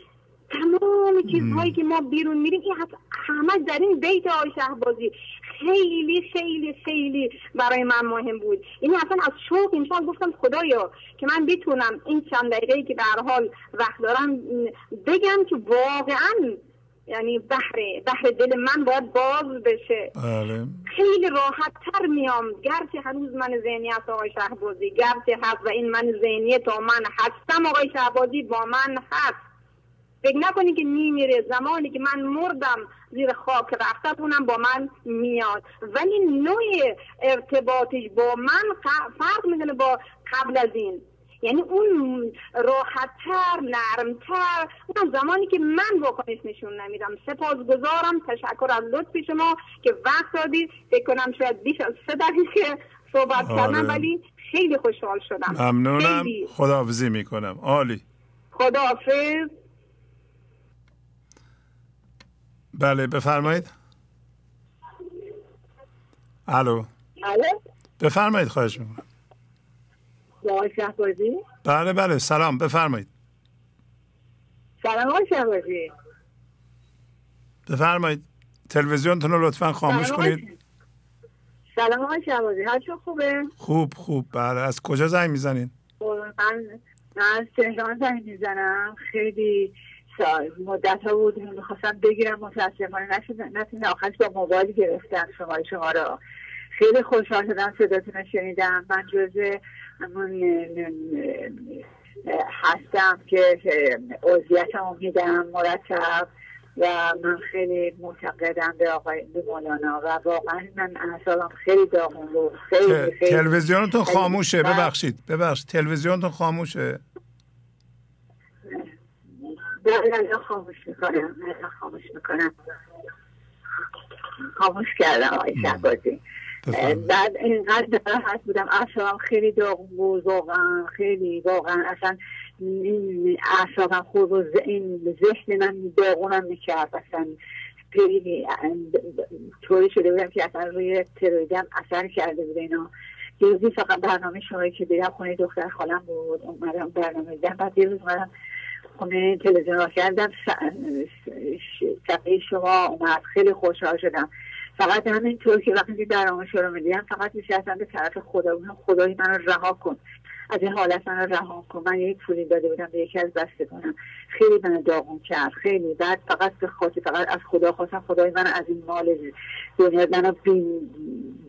تمام چیزهایی که ما بیرون میریم این همه در این بیت آقای شهبازی. خیلی خیلی خیلی برای من مهم بود. این اصلا از شوق امشب گفتم خدایا که من بتونم این چند دقیقه که به حال وقت دارم بگم که واقعا یعنی بحر بحر دل من باید باز بشه. بله. خیلی راحت تر میام. گرچه هنوز من ذهنیت آقای شهبازی گرچه هست و این من ذهنیت تا من هستم آقای شهبازی با من هست. فکر نکنی که میمیره. زمانی که من مردم زیر خاک رفته اونم با من میاد. ولی نوع ارتباطش با من فرق می‌کنه با قبل از این. یعنی اون راحتتر نرمتر اون زمانی که من واکنش نشون نمیدم. سپاسگزارم. تشکر از لطف شما که وقت دادید. فکر کنم شاید بیش از سه دقیقه صحبت آره. کردم ولی خیلی خوشحال شدم. ممنونم. خداحافظی می‌کنم. عالی. خداحافظ. بله بفرمایید. الو. الو؟ بفرمایید خواهش می‌کنم. بله بله سلام بفرمایید. سلام آقای بفرمایید. تلویزیونتون رو لطفا خاموش کنید. سلام آقای شهبازی. حالشون خوبه؟ خوب خوب. بله از کجا زنگ می‌زنین؟ من از تهران زنگ می‌زنم. خیلی مدت ها بود می‌خواستم بگیرم متاسفانه نتونم. آخرش با موبایل گرفتم شما شما را خیلی خوشحال شدم صداتون رو شنیدم. من جز همون هستم که عضویتمو میدم مرتب. و من خیلی معتقدم به آقای مولانا. و واقعا من اعصابم خیلی داغون بود. خیلی خیلی. تلویزیونتون خاموشه. ببخشید ببخشید. تلویزیونتون خاموشه؟ نه خاموش می‌کنم خاموش می‌کنم. خاموش کردم آقای شهبازی. بعد اینقدر راحت بودم. اعصابم خیلی داغ بود واقعا خیلی واقعا اصلا این اعصابم خوب و این ذهن من داغونم می‌کرد. اصلا طوری شده بودم که اصلا روی ترویدم اثر کرده بود اینا. یه فقط برنامه شما که دیدم خونه دختر خالم بود اومدم برنامه دیدم. بعد یه روز اومدم خونه تلویزیون را کردم صفحه شما اومد. خیلی خوشحال شدم. فقط همینطور که وقتی برنامه رو میدیم فقط میشستم به طرف خدا خدای منو رها کن. از این حالت من رها کن. من یک پولی داده بودم به یکی از کنم خیلی من داغون کرد. خیلی. بعد فقط به خاطر فقط از خدا خواستم خدای من از این مال دنیا منو بین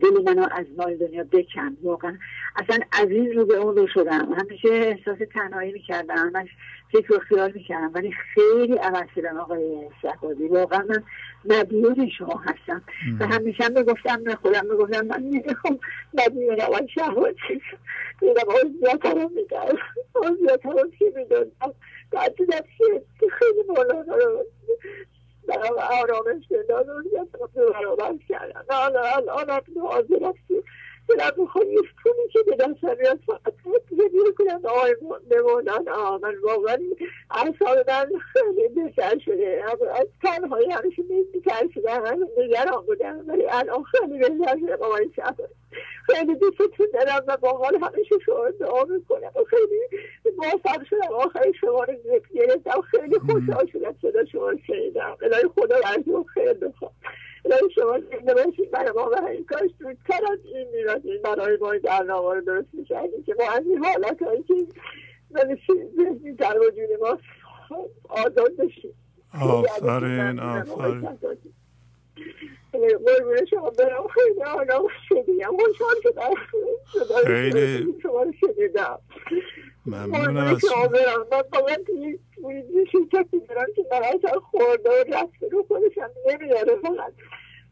دل منو از مال دنیا بکن. واقعا. اصلا از این رو به اون رو شدم. همیشه احساس تنهایی می‌کردم. من فکر و خیال می‌کردم ولی خیلی عوض شدم آقای شهبازی. واقعا من مدیون شما هستم. و همیشه هم بگفتم به خودم بگفتم من نمی‌خوام مدیون آقای شهبازی. میدم عضویت رو میدم عضویت رو که می‌دونم بعد دیدم که خیلی مولانا رو برام آرامش داد و برابر کردم الان الان حاضر هستی. دلم می‌خواد یه پولی که به دستم میاد فقط زندگی کنم. آقای بمونن من واقعا اعصاب من خیلی بهتر شده. از تنهایی همیشه بیتر شده. من نگران بودم ولی الان خیلی بهتر شده. آقای شهر خیلی دوستتون دارم و با حال همیشه شما دعا می‌کنم. و خیلی موفق شدم. آخر شما رو گرفتم. خیلی خوشحال شدم صدا شما رو شنیدم. الهی خدا رو خیلی بخوام الهی شما زنده باشید برای ما این کاش زودتر از این میرادین برای ما برنامه رو درست می‌کردیم که ما از این حالت هایی که ذهنی در وجود ما آزاد بشیم. آفرین آفرین. شما برم. خیلی آنام شدیم خوشحال شدم خیلی شما. رو شنیدم ممنون از شما من فقط توی شرکتی برم که برایش خورده و رفته رو خودشم نمیاره فقط.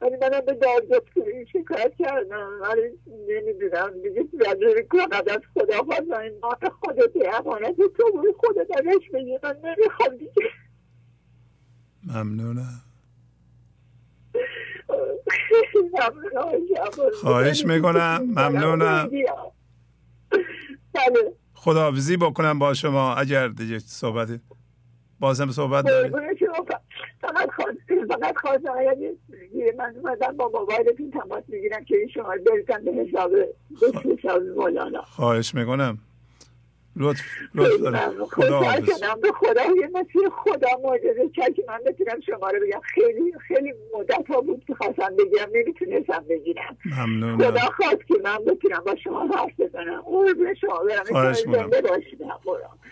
ولی منم به دادگستری شکایت کردم. ولی نمی‌دونم. دیگه زده کند از خدا خواست این مات خودت امانت تو بود خودت ازش بگی. من نمی‌خوام دیگه. ممنونم خواهش می‌کنم. ممنونم. بله. خداحافظی بکنم با شما اگر دیگه صحبتی بازم صحبت دارید. فقط خواستم فقط خواستم من اومدم با موبایلتون تماس می‌گیرم که شما برسن به حساب به حساب مولانا. خواهش می‌کنم. لطف لطف دارم خدا به خدا یه مسیح خدا معجزه کرد که من بتونم شما رو بگم. خیلی خیلی مدت ها بود که خواستم بگیرم نمی‌تونستم بگیرم. ممنونم خدا خواست که من بتونم با شما حرف بزنم. قربون شما برم. خواهش می‌کنم.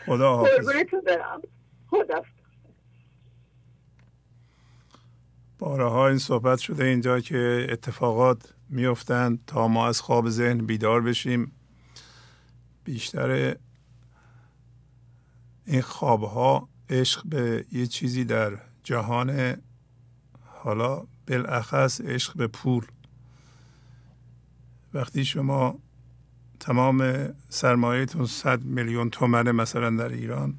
خدا حافظ. قربونتون برم. خدا بارها این صحبت شده اینجا که اتفاقات میفتند تا ما از خواب ذهن بیدار بشیم. بیشتر این خوابها عشق به یه چیزی در جهان حالا بالاخص عشق به پول. وقتی شما تمام سرمایهتون صد میلیون تومنه مثلا در ایران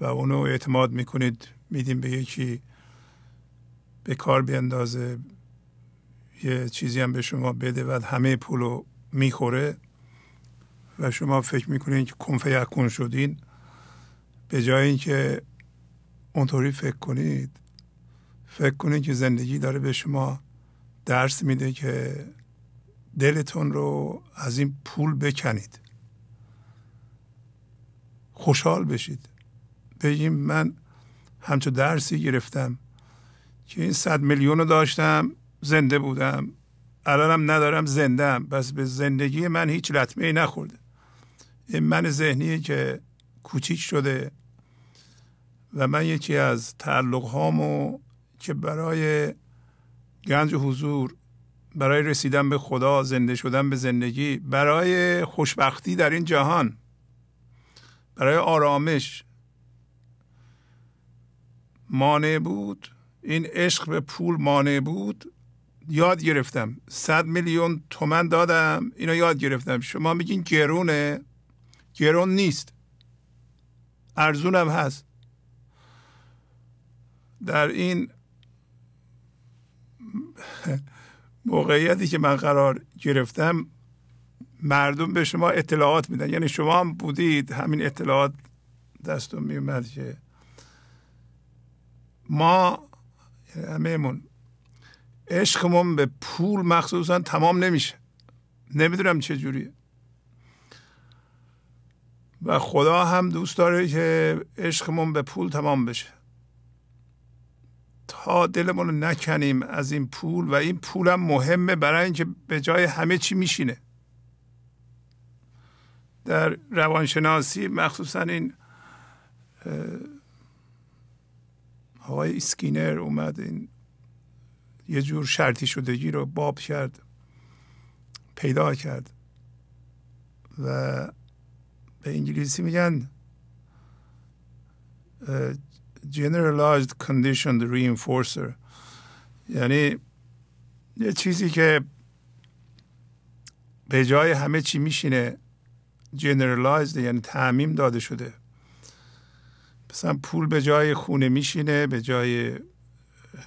و اونو اعتماد می‌کنید میدیم به یکی به کار بیندازه یه چیزی هم به شما بده و همه پولو می‌خوره و شما فکر می‌کنید که کنفه یکون شدین. به جای اینکه اونطوری فکر کنید فکر کنید که زندگی داره به شما درس میده که دلتون رو از این پول بکنید. خوشحال بشید. بگیم من همچون درسی گرفتم که این صد میلیون رو داشتم زنده بودم. الانم ندارم زندم بس به زندگی من هیچ لطمه ای نخورده. این من ذهنی که کوچیک شده و من یکی از تعلق هامو که برای گنج حضور برای رسیدن به خدا زنده شدن به زندگی برای خوشبختی در این جهان برای آرامش مانع بود. این عشق به پول مانع بود. یاد گرفتم. صد میلیون تومن دادم. اینو یاد گرفتم. شما میگین گرونه؟ گرون نیست. ارزونم هست. در این موقعیتی که من قرار گرفتم مردم به شما اطلاعات میدن. یعنی شما هم بودید همین اطلاعات دستون میومد که ما همهمون عشقمون به پول مخصوصا تمام نمیشه. نمی‌دونم چه جوریه. و خدا هم دوست داره که عشقمون به پول تمام بشه. تا دلمون رو نکنیم از این پول و این پول هم مهمه برای اینکه به جای همه چی میشینه. در روانشناسی مخصوصا این آقای اسکینر اومد این یه جور شرطی شدگی رو باب کرد پیدا کرد و به انگلیسی میگن generalized conditioned reinforcer. یعنی یه چیزی که به جای همه چی میشینه generalized یعنی تعمیم داده شده. مثلا پول به جای خونه میشینه به جای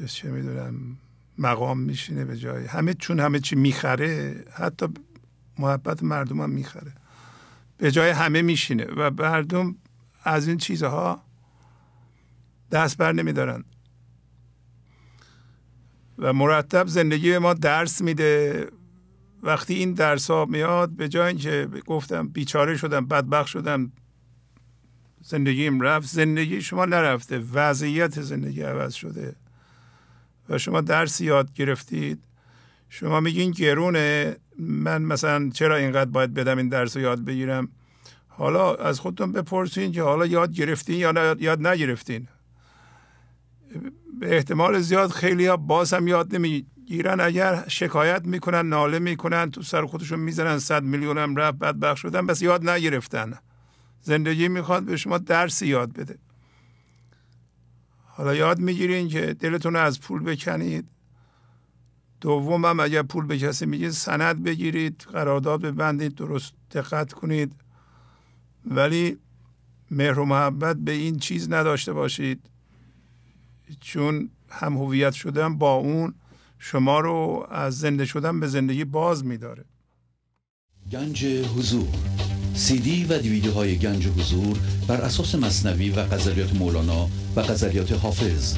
چه می‌دونم مقام میشینه به جای همه چون همه چی می‌خره حتی محبت مردم هم می‌خره. به جای همه میشینه و مردم از این چیزها دست بر نمیدارن. و مرتب زندگی ما درس میده. وقتی این درس ها میاد به جای اینکه گفتم بیچاره شدم بدبخت شدم زندگیم رفت زندگی شما نرفته وضعیت زندگی عوض شده و شما درس یاد گرفتید شما میگین گرونه. من مثلا چرا اینقدر باید بدم این درس رو یاد بگیرم؟ حالا از خودتون بپرسین که حالا یاد گرفتین یا یاد نگرفتین. به احتمال زیاد خیلی ها باز هم یاد نمی‌گیرن. اگر شکایت می‌کنن ناله می‌کنن تو سر خودشون می‌زنن صد میلیون هم رفت بدبخت شدن بس یاد نگرفتن. زندگی می‌خواد به شما درسی یاد بده. حالا یاد می‌گیرین که دلتون رو از پول بکنید. دوم هم اگر پول به کسی میگید سند بگیرید قرارداد ببندید درست دقت کنید. ولی مهر و محبت به این چیز نداشته باشید. چون هم هویت شدن با اون شما رو از زنده شدن به زندگی باز میداره. گنج حضور. سی دی و دیویدیو های گنج حضور بر اساس مصنوی و قذریات مولانا و قذریات حافظ.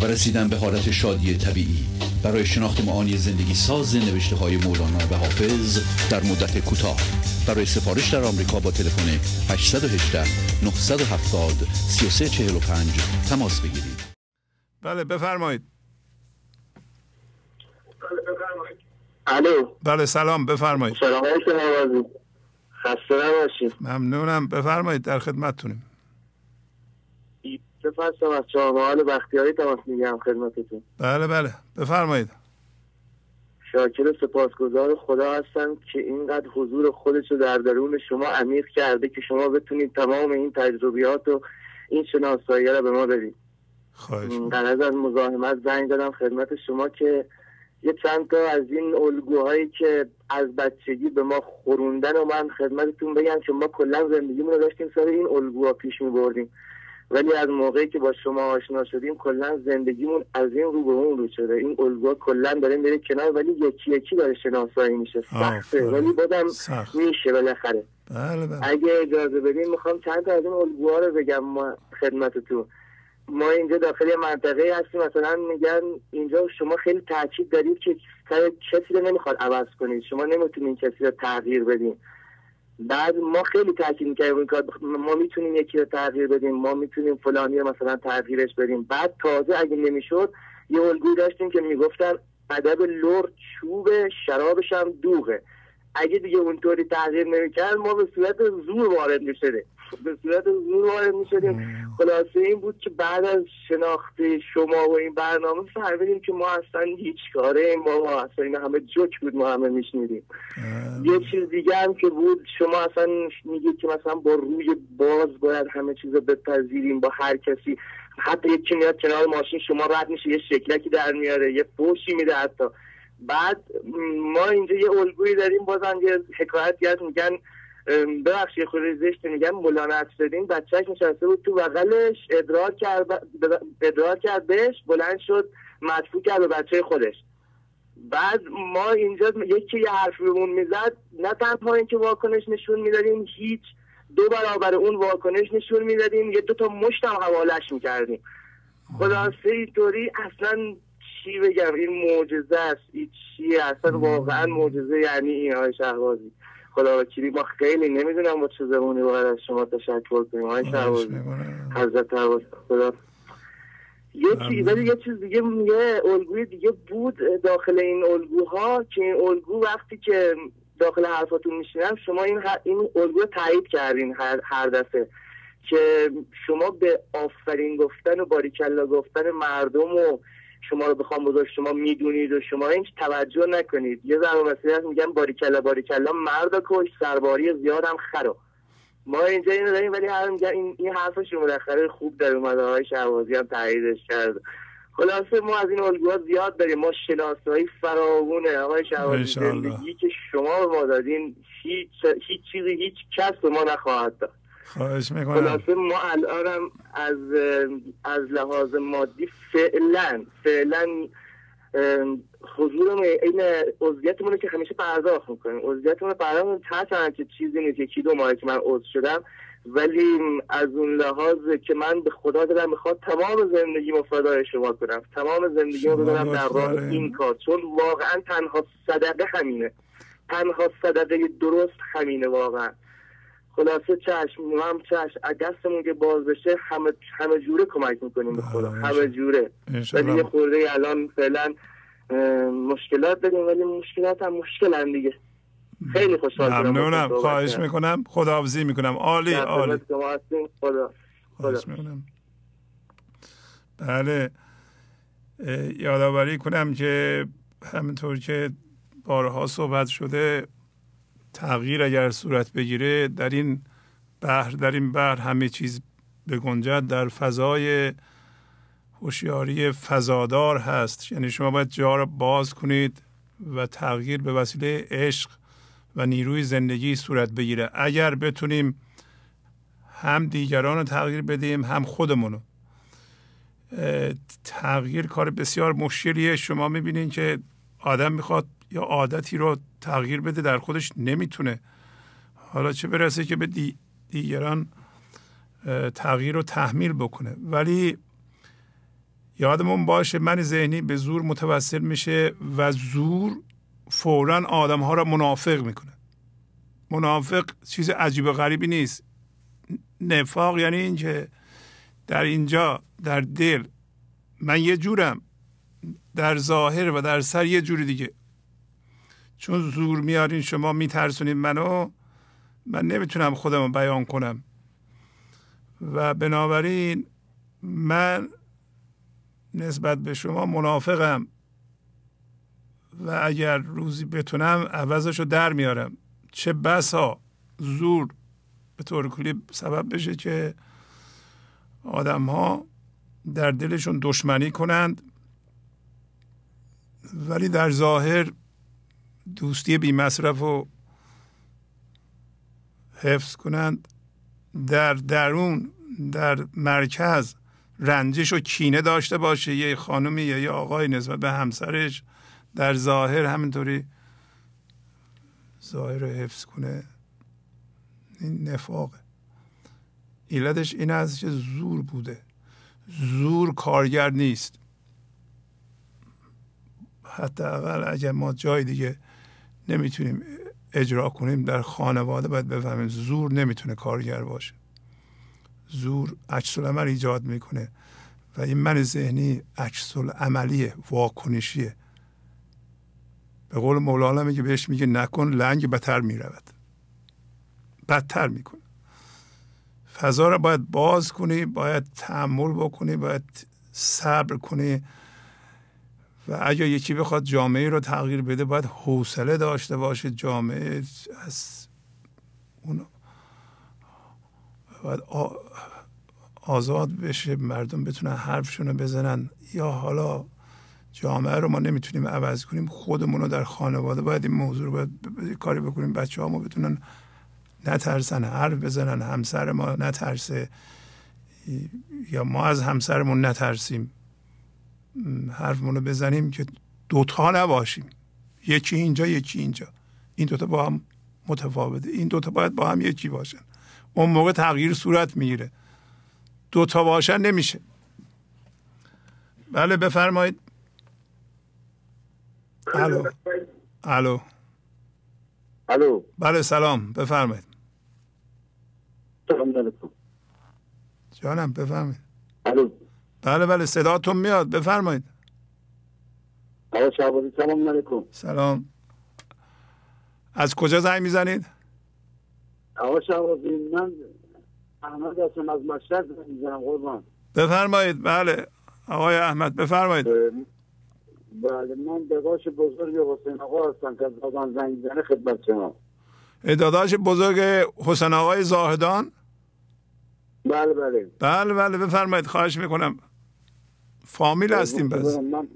و رسیدن به حالت شادی طبیعی. برای شناخت معانی زندگی ساز نوشته های مولانا و حافظ در مدت کوتاه. برای سفارش در آمریکا با تلفن 818 970 3345 تماس بگیرید. بله بفرمایید. الو. بله سلام بفرمایید. سلام علیکم خسته نباشید. ممنونم. بفرمایید در خدمتتونیم. سپاسم از چهارمحال بختیاری تماس میگم خدمتتون. بله بله. بفرمایید. شاکر سپاسگزار خدا هستم که اینقدر حضور خودش رو در درون شما عمیق کرده که شما بتونید تمام این تجربیات و این شناسایی رو به ما بدید. در از مزاحمت زنگ دادم خدمت شما که یه چند تا از این الگوهایی که از بچگی به ما خوروندن و من خدمتتون بگم که ما کلا زندگیمون رو داشتیم سر این الگوها پیش می بردیم ولی از موقعی که با شما آشنا شدیم کلا زندگیمون از این رو به اون رو شده. این الگوها کلا داره میره کنار ولی یکی یکی داره شناسایی میشه. سخته. ولی بازم میشه بالاخره. بله بله. اگه اجازه بدین می‌خوام چند تا از این الگوها رو بگم ما خدمتتون. ما اینجا داخل منطقه هستیم. مثلا میگن اینجا شما خیلی تاکید دارید که کسی رو نمی‌خواد عوض کنید. شما نمی‌تونید کسی رو تغییر بدین. بعد ما خیلی تاکید می‌کردیم این کار ما می‌تونیم یکی رو تغییر بدیم ما می‌تونیم فلانی رو مثلا تغییرش بدیم. بعد تازه اگه نمی‌شد یه الگوی داشتیم که می‌گفتن ادب لرد چوب شرابش هم دوغه. اگه دیگه اونطوری تغییر نمی‌کرد ما به صورت زور وارد می‌شدیم. به صورت زور وارد می‌شدیم خلاصه این بود که بعد از شناخت شما و این برنامه فهمیدیم که ما اصلا هیچ کاره این ما اصلا این همه جوک بود ما همه میشنیدیم. یه چیز دیگه هم که بود شما اصلا میگید که مثلا با روی باز باید همه چیز رو بپذیریم با هر کسی. حتی یکی میاد کنار ماشین شما رد میشه یه شکلکی در میاره یه فوشی میده حتی. بعد ما اینجا یه الگویی داریم بازم یه حکایتی هست میگن ببخشید خود زشت میگن مولانا اصفدین بچهش نشسته بود تو بغلش. ادرار کرد ادرار کرد بهش. بلند شد مدفوع کرد به بچه خودش. بعد ما اینجا یکی یه حرف بهمون می‌زد. نه تنها اینکه واکنش نشون می‌دادیم هیچ دو برابر اون واکنش نشون می‌دادیم. یه دو تا مشت هم حوالش می‌کردیم. خلاصه اینطوری اصلا چی بگم؟ این معجزه است. این چیه؟ اصلا واقعا معجزه یعنی این های شهبازی. خدا وکیلی ما خیلی نمی‌دونم با چه زمانی باید از شما تشکر کنیم. های حضرت حواس خدا. یه چیز ولی یه چیز دیگه یه الگوی دیگه بود داخل این الگوها که این الگو وقتی که داخل حرفاتون میشینم شما این این الگو تایید کردین هر, هر دفعه که شما به آفرین گفتن و باریکلا گفتن مردم و شما رو بخوام بزرگ شما می‌دونید و شما این توجه نکنید. یه ذره مسئله هست میگن باریکلا باریکلا مرد کش سرباری زیاد هم خرا ما اینجا اینو داریم ولی هر این این حرفش بالاخره خوب در اومده های شهبازی هم تاییدش کرد. خلاصه ما از این الگوها زیاد داریم. ما شناسایی فراوونه. آقای شهبازی زندگی که شما به ما دادین هیچ هیچ چیزی هیچ کس به ما نخواهد داد. خواهش می‌کنم. خلاصه ما الانم از از لحاظ مادی فعلا فعلا حضور این عضویتمون که همیشه پرداخت می‌کنیم. عضویتمون پرداخت تحت که چیزی نیست. یکی دو ماه که من عضو شدم. ولی از اون لحاظ که من به خدا دارم می‌خواد تمام زندگی مفادای شما کنم. تمام زندگی رو بدارم در راه این کار. چون واقعا تنها صدقه همینه تنها صدقه درست همینه واقعا. خلاصه چشم هم چشم دستمون که باز بشه همه همه جوره کمک می‌کنیم به خدا. همه جوره. ولی یه خورده الان فعلا مشکلات داریم ولی مشکلات هم مشکل هم دیگه. خیلی خوشحال ممنونم. خواهش می‌کنم. خداحافظی می‌کنم. عالی عالی. خدا می‌کنم. بله. یادآوری کنم که همینطور که بارها صحبت شده تغییر اگر صورت بگیره در این بحر در این بحر همه چیز بگنجد در فضای هوشیاری فضادار هست. یعنی شما باید جا را باز کنید و تغییر به وسیله عشق و نیروی زندگی صورت بگیره. اگر بتونیم هم دیگران رو تغییر بدیم هم خودمون رو. تغییر کار بسیار مشکلیه. شما می‌بینید که آدم می‌خواد یا عادتی رو تغییر بده در خودش نمی‌تونه. حالا چه برسه که به دیگران تغییر رو تحمیل بکنه. ولی یادمون باشه من ذهنی به زور متوسل میشه و زور فورا آدم ها را منافق می‌کنه. منافق چیز عجیب و غریبی نیست. نفاق یعنی اینکه در اینجا در دل من یه جورم در ظاهر و در سر یه جوری دیگه. چون زور میارین شما میترسونید منو من نمی‌تونم خودم رو بیان کنم. و بنابراین من نسبت به شما منافقم. و اگر روزی بتونم عوضش رو در میارم. چه بسا زور به طور کلی سبب بشه که آدم ها در دلشون دشمنی کنند. ولی در ظاهر دوستی بی مصرف رو حفظ کنند. در درون در مرکز رنجش و کینه داشته باشه. یه خانمی یا یه آقای نسبت به همسرش در ظاهر همینطوری ظاهر رو حفظ کنه. این نفاقه. علتش این است که زور بوده. زور کارگر نیست. حتی اول اگر ما جای دیگه نمی‌تونیم اجرا کنیم در خانواده باید بفهمیم زور نمی‌تونه کارگر باشه. زور عکس عمل ایجاد می‌کنه و این من ذهنی عکس عملیه واکنشیه. به قول مولانا میگه بهش میگه نکن لنگ بدتر می‌رود. بدتر می‌کنه. فضا رو باید باز کنی باید تحمل بکنی باید صبر کنی. و اگر یکی بخواد جامعه رو تغییر بده باید حوصله داشته باشه جامعه از اون باید آزاد بشه مردم بتونن حرفشون رو بزنن. یا حالا جامعه رو ما نمی‌تونیم عوض کنیم خودمون رو در خانواده باید این موضوع رو باید کاری بکنیم. بچه ها ما بتونن نترسن حرف بزنن. همسر ما نترسه یا ما از همسرمون نترسیم. حرفمون رو بزنیم که دوتا نباشیم. یکی اینجا یکی اینجا. این دوتا با هم متفاوته. این دوتا باید با هم یکی باشن. اون موقع تغییر صورت می‌گیره. دوتا باشن نمیشه. بله بفرمایید. الو. الو. الو. بله سلام. بفرمایید. سلام علیکم. جانم بفرمایید. الو. بله بله صداتون میاد. بفرمایید. سلام علیکم. سلام. از کجا زنگ می‌زنید؟ آقا شعبازی من احمد هستم از مشهد زنگ می‌زنم قربان. بفرمایید. بله آقای احمد بفرمایید. بله من بقاش بزرگ حسین آقا هستم که از زنگ زنه خدمت شما. داداش بزرگ حسن آقای زاهدان؟ بله بله. بله بله بفرمایید. خواهش می‌کنم. فامیل هستیم بس. من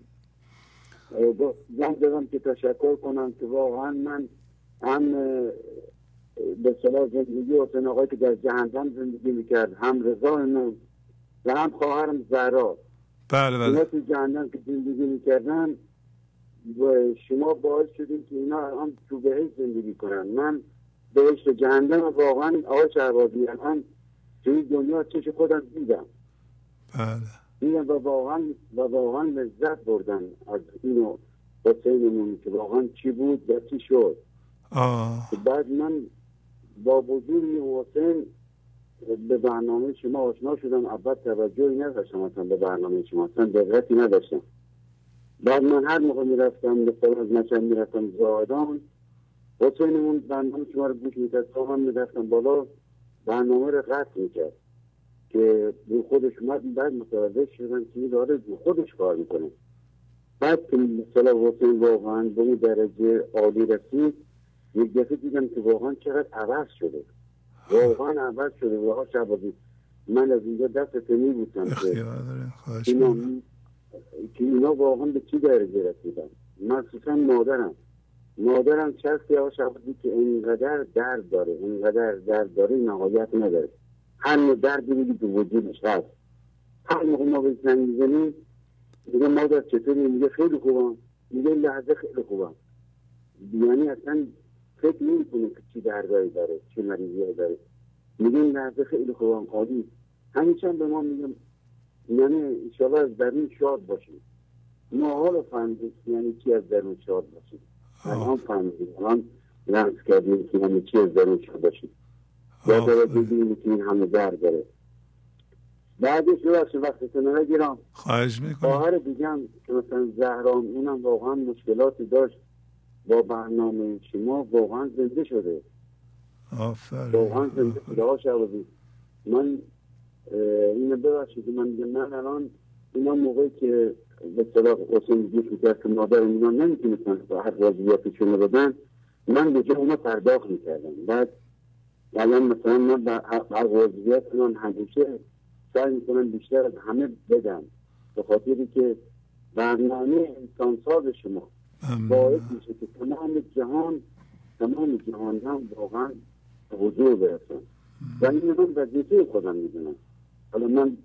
زن دادم که تشکر کنم که واقعا من هم به صلاح زندگی حسین آقای که در جهنم زندگی می‌کرد هم رضا من و هم خواهرم زهرا بله بله. تو جهنم که زندگی می‌کردن و شما باعث شدیم که اینا هم تو بهش زندگی کنن. من بهشت جهنم واقعا آقای شهبازی الان توی دنیا چش خودم دیدم. بله. دیدم و واقعا و واقعا لذت بردن از اینو حسینمون که واقعا چی بود و چی شد. آه. بعد من با وجود این حسین به برنامه شما آشنا شدم. اول توجهی نداشتم اصلا به برنامه شما اصلا دقتی نداشتم. بعد من هر موقع می‌رفتم به از نشن می‌رفتم زادان حسینمون برنامه شما رو گوش می‌کرد تا هم می‌رفتم بالا برنامه رو قطع می‌کرد. که رو خودش اومد بعد متوجه شدن که داره رو خودش کار می‌کنه. بعد که مثلا حسین واقعا به اون درجه عالی رسید یک دفعه دیدم که واقعا چقدر عوض شده. واقعا عوض شده. واقعا شبازی من از اینجا دست تنی بودم که اینا, که اینا واقعا به چی درجه رسیدن؟ مخصوصا مادرم. مادرم شخصی ها شخصی که اینقدر درد داره اینقدر درد داره نهایت نداره. هر نوع دردی میگی تو وجودش هست. هر موقع ما به زنگ می‌زنیم میگه مادر چطوری؟ میگه خیلی خوبم. میگه لحظه خیلی خوبم. یعنی اصلا فکر نمی کنه که چی دردایی داره چی مریضی داره. میگه این لحظه خیلی خوبم خالی. همیشه به ما میگم یعنی انشالله از درون شاد باشیم. ما حالا فهمیدیم یعنی چی از درون شاد باشیم. الان فهمیدیم الان لحظ کردیم که یعنی چی از درون شاد باشیم. یا داره که این همه درد داره. بعدش رو وقتی نگیرم. خواهش می‌کنم. خواهر دیگه که مثلا زهرام اونم واقعا مشکلاتی داشت با برنامه شما واقعا زنده شده. آفرین. واقعا زنده شده. من اینو ببخشید من میگم من الان اینا موقعی که به صلاح حسین گوش می‌کرد که مادر اینا نمی‌تونستن هر وضعیتشون رو بدن من به جای اونا پرداخت می‌کردم. بعد الان مثلا من هر وضعیت من همیشه سعی می‌کنم بیشتر از همه بدم. به خاطری که برنامه انسانساز شما باعث میشه که تمام جهان تمام جهان هم واقعا حضور برسن و این من وظیفه خودم می‌دونم. حالا من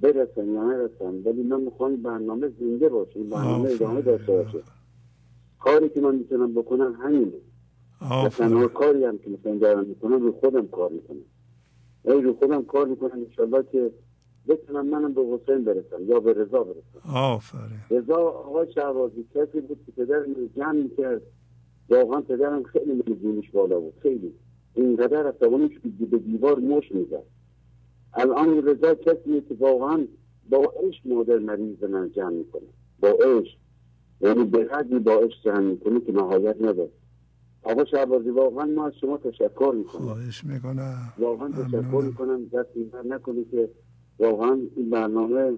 برسم یا نرسم ولی من می‌خوام برنامه زنده باشه برنامه ادامه داشته باشه کاری که من می‌تونم بکنم همینه. مثلا کاری هم که مثلا دارم می‌کنم رو خودم کار می‌کنم. ای رو خودم کار می‌کنم انشالله که بتونم منم به حسین برسم یا به رضا برسم. آفرین. رضا آقای شهبازی کسی بود که پدر من جمع می‌کرد. واقعا پدرم خیلی مزونش بالا بود خیلی. اینقدر توانش به دیوار مش می‌زد. الان رضا کسی که واقعا با عشق مادر مریض من جمع می‌کنه. با عشق. یعنی به حدی با عشق جمع می‌کنه که نهایت نداره آقا شهبازی واقعا ما از شما تشکر می‌کنم. خواهش می‌کنم. واقعا تشکر می‌کنم. دست نکنی که واقعا این برنامه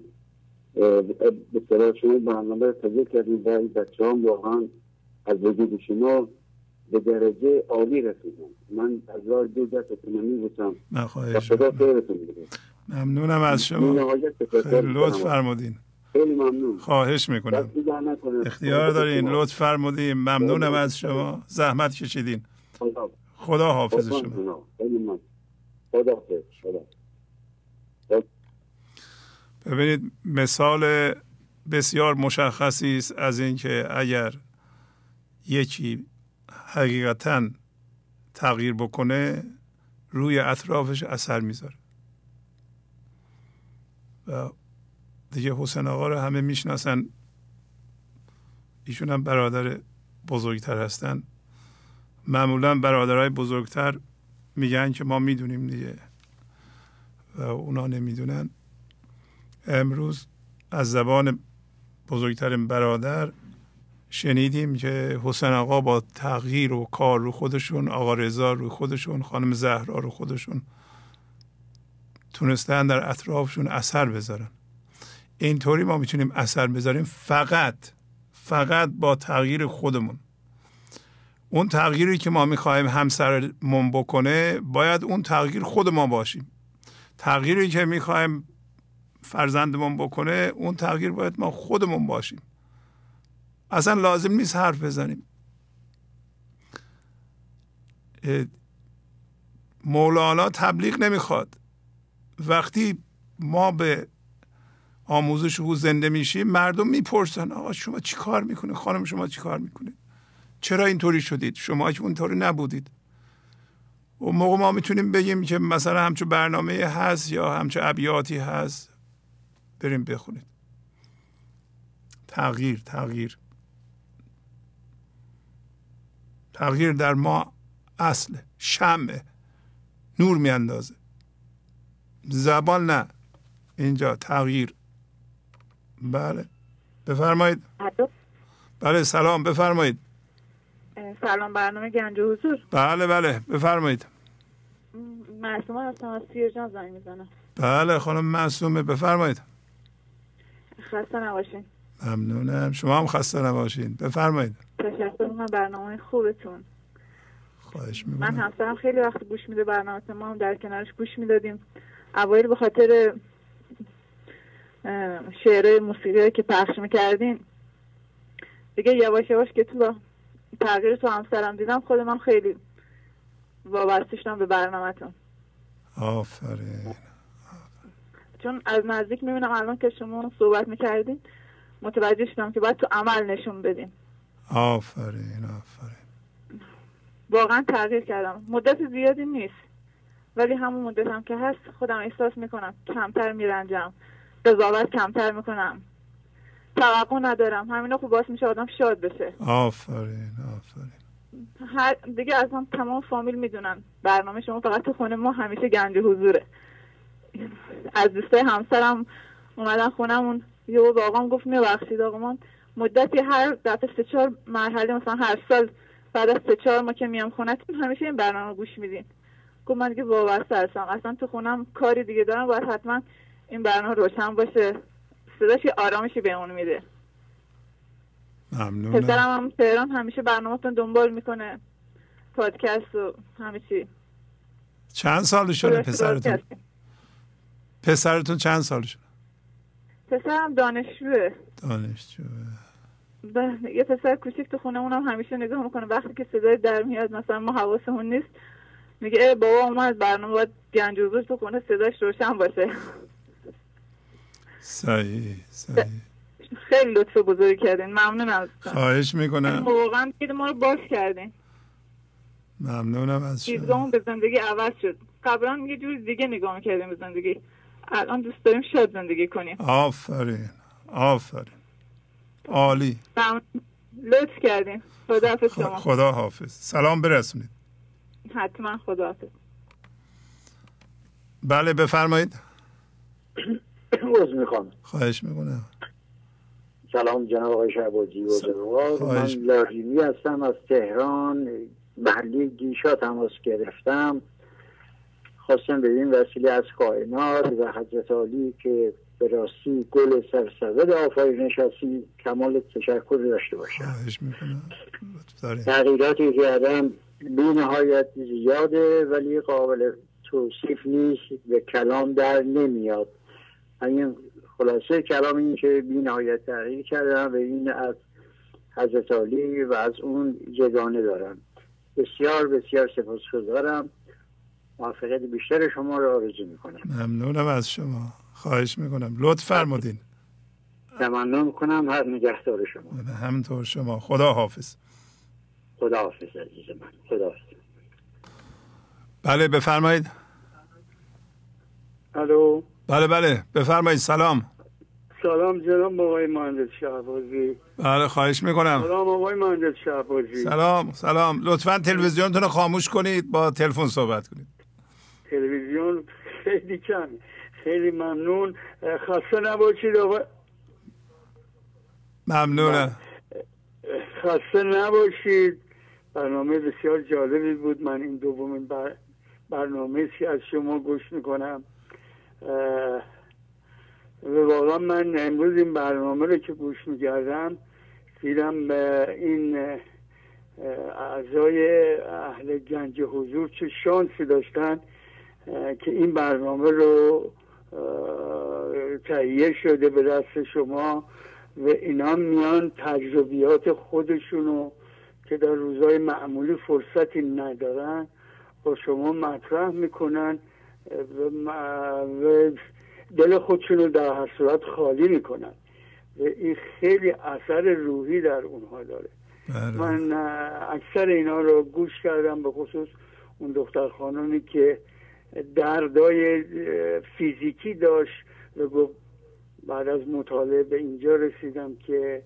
به صلاح شما برنامه تجیه کردیم. و این بچه هم واقعا از وجود شما به درجه عالی رسیدم من از راه دو دست می بودم و خدا خیرتون ممنونم از شما. خیلی لطف فرمودین. خیلی ممنون. خواهش می‌کنم. اختیار دارین. لطف فرمودین. ممنونم از شما. زحمت کشیدین. خدا. حافظ شما. خدا حافظ. خدا. ببینید مثال بسیار مشخصی است از اینکه اگر یکی حقیقتا تغییر بکنه روی اطرافش اثر می‌ذاره. و دیگه حسین آقا رو همه می‌شناسن. ایشون هم برادر بزرگتر هستن. معمولا برادرهای بزرگتر میگن که ما می‌دونیم دیگه. و اونا نمی‌دونن. امروز از زبان بزرگترین برادر شنیدیم که حسین آقا با تغییر و کار رو خودشون آقا رضا رو خودشون خانم زهرا رو خودشون تونستن در اطرافشون اثر بذارن. اینطوری ما می‌تونیم اثر بذاریم فقط فقط با تغییر خودمون. اون تغییری که ما می‌خواهیم همسرمون بکنه باید اون تغییر خود ما باشیم. تغییری که می‌خوایم فرزندمون بکنه اون تغییر باید ما خودمون باشیم. اصلا لازم نیست حرف بزنیم. مولانا تبلیغ نمی‌خواد. وقتی ما به آموزش او زنده میشیم مردم می‌پرسن آقا شما چی کار می‌کنید؟ خانم شما چی کار می‌کنید؟ چرا اینطوری شدید؟ شما که اونطوری نبودید. و موقع ما می‌تونیم بگیم که مثلا همچون برنامه هست یا همچون ابیاتی هست. بریم بخونید. تغییر تغییر. تغییر در ما اصل شمه نور میاندازه. زبان نه. اینجا تغییر. بله. بفرمایید. بله سلام. بفرمایید. سلام برنامه گنج و حضور. بله بله. بفرمایید. معصومه هستم از جان زنگ می‌زنم. بله خانم معصومه. بفرمایید. خسته نباشین. ممنونم. شما هم خسته نباشین. بفرمایید. تشکر می‌کنم برنامه خوبتون. خواهش می‌کنم. من همسرم خیلی وقت گوش میده برنامه ما هم در کنارش گوش می‌دادیم. اوایل به خاطر شعر موسیقی که پخش می‌کردین. دیگه یواش یواش که تو تغییر تو همسرم دیدم خودم خیلی وابسته شدم به برنامهتون. آفرین. چون از نزدیک می‌بینم الان که شما صحبت می‌کردین متوجه شدم که باید تو عمل نشون بدیم آفرین آفرین. واقعا تغییر کردم. مدت زیادی نیست. ولی همون مدت هم که هست خودم احساس می‌کنم کمتر میرنجم. قضاوت کمتر می‌کنم. توقع ندارم. همینا خوب باعث میشه آدم شاد بشه. آفرین آفرین. هر دیگه از هم تمام فامیل می‌دونن. برنامه شما فقط تو خونه ما همیشه گنج حضوره. از دوستای همسرم اومدن خونمون. یه با آقام گفت میبخشید آقا مدتی هر دفعه سه چهار مرحله مثلا هر سال بعد از سه چهار ما که میام خونتون همیشه این برنامه گوش میدین. گفت من دیگه وابسته هستم. اصلا تو خونم کاری دیگه دارم. باید حتما این برنامه روشن باشه. صداش آرامشی بهمون میده. ممنونم. پسرم هم تهران همیشه برنامهتون دنبال می‌کنه. پادکست و همه چی. چند سالشونه پسرتون؟ پسرتون چند سالشونه پسرم دانشجوه. دانشجوه. یه پسر کوچیک تو خونه هم همیشه نگاه می‌کنه. وقتی که صدای در میاد مثلا ما حواسمون نیست میگه بابا اومد برنامه باید گنج تو خونه صداش روشن باشه. صحیح صحیح. خیلی لطف بزرگی کردین. ممنونم خواهش می‌کنم. واقعا دید ما رو باز کردین. ممنونم از شما. به زندگی عوض شد. قبلا یه جور دیگه نگاه می‌کردیم به زندگی. الان دوست داریم شاد زندگی کنیم. آفرین آفرین. عالی. لطف کردین. خدا حافظ شما. خدا حافظ سلام برسونید. حتما خدا حافظ بله بفرمایید. عوض می‌خوام. خواهش می‌کنم. سلام جناب آقای شعبازی من لاریمی هستم از تهران. محلی گیشا تماس گرفتم. خواستم به این وسیله از کائنات و حضرت عالی که به راستی گل سرسبد آفرینش هستی کمال تشکر داشته باشم. تغییراتی که آدم بی نهایت زیاده ولی قابل توصیف نیست. به کلام در نمیاد. همین خلاصه کلام این که بی نهایت تغییر کردم و این از حضرت علی و از اون جگانه دارم بسیار بسیار سپاسگزارم. موفقیت بیشتر شما رو آرزو می‌کنم. ممنونم از شما. خواهش می‌کنم. لطف فرمودین. تمنا می‌کنم هر نگهدار شما. همینطور شما. خدا حافظ خدا حافظ عزیز من. خدا حافظ بله بفرمایید. الو. بله بله. بفرمایید. سلام. سلام جناب آقای مهندس شهبازی. بله خواهش می‌کنم. سلام آقای مهندس شهبازی. سلام سلام. لطفا تلویزیونتون رو خاموش کنید با تلفن صحبت کنید. تلویزیون خیلی کم. خیلی ممنون. خسته نباشید آقا. ممنونم خسته نباشید. برنامه بسیار جالبی بود. من این دومین بر... برنامه از شما گوش می‌کنم. واقعا من امروز این برنامه رو که گوش می‌کردم دیدم به این اعضای اهل گنج حضور چه شانسی داشتن که این برنامه رو تهیه شده به دست شما و اینا میان تجربیات خودشونو که در روزهای معمولی فرصتی ندارن با شما مطرح می‌کنن. و دل خودشون رو در هر صورت خالی می‌کنن. و این خیلی اثر روحی در اونها داره. بله. من اکثر اینا رو گوش کردم به خصوص اون دختر خانمی که دردای فیزیکی داشت و گفت بعد از مطالعه به اینجا رسیدم که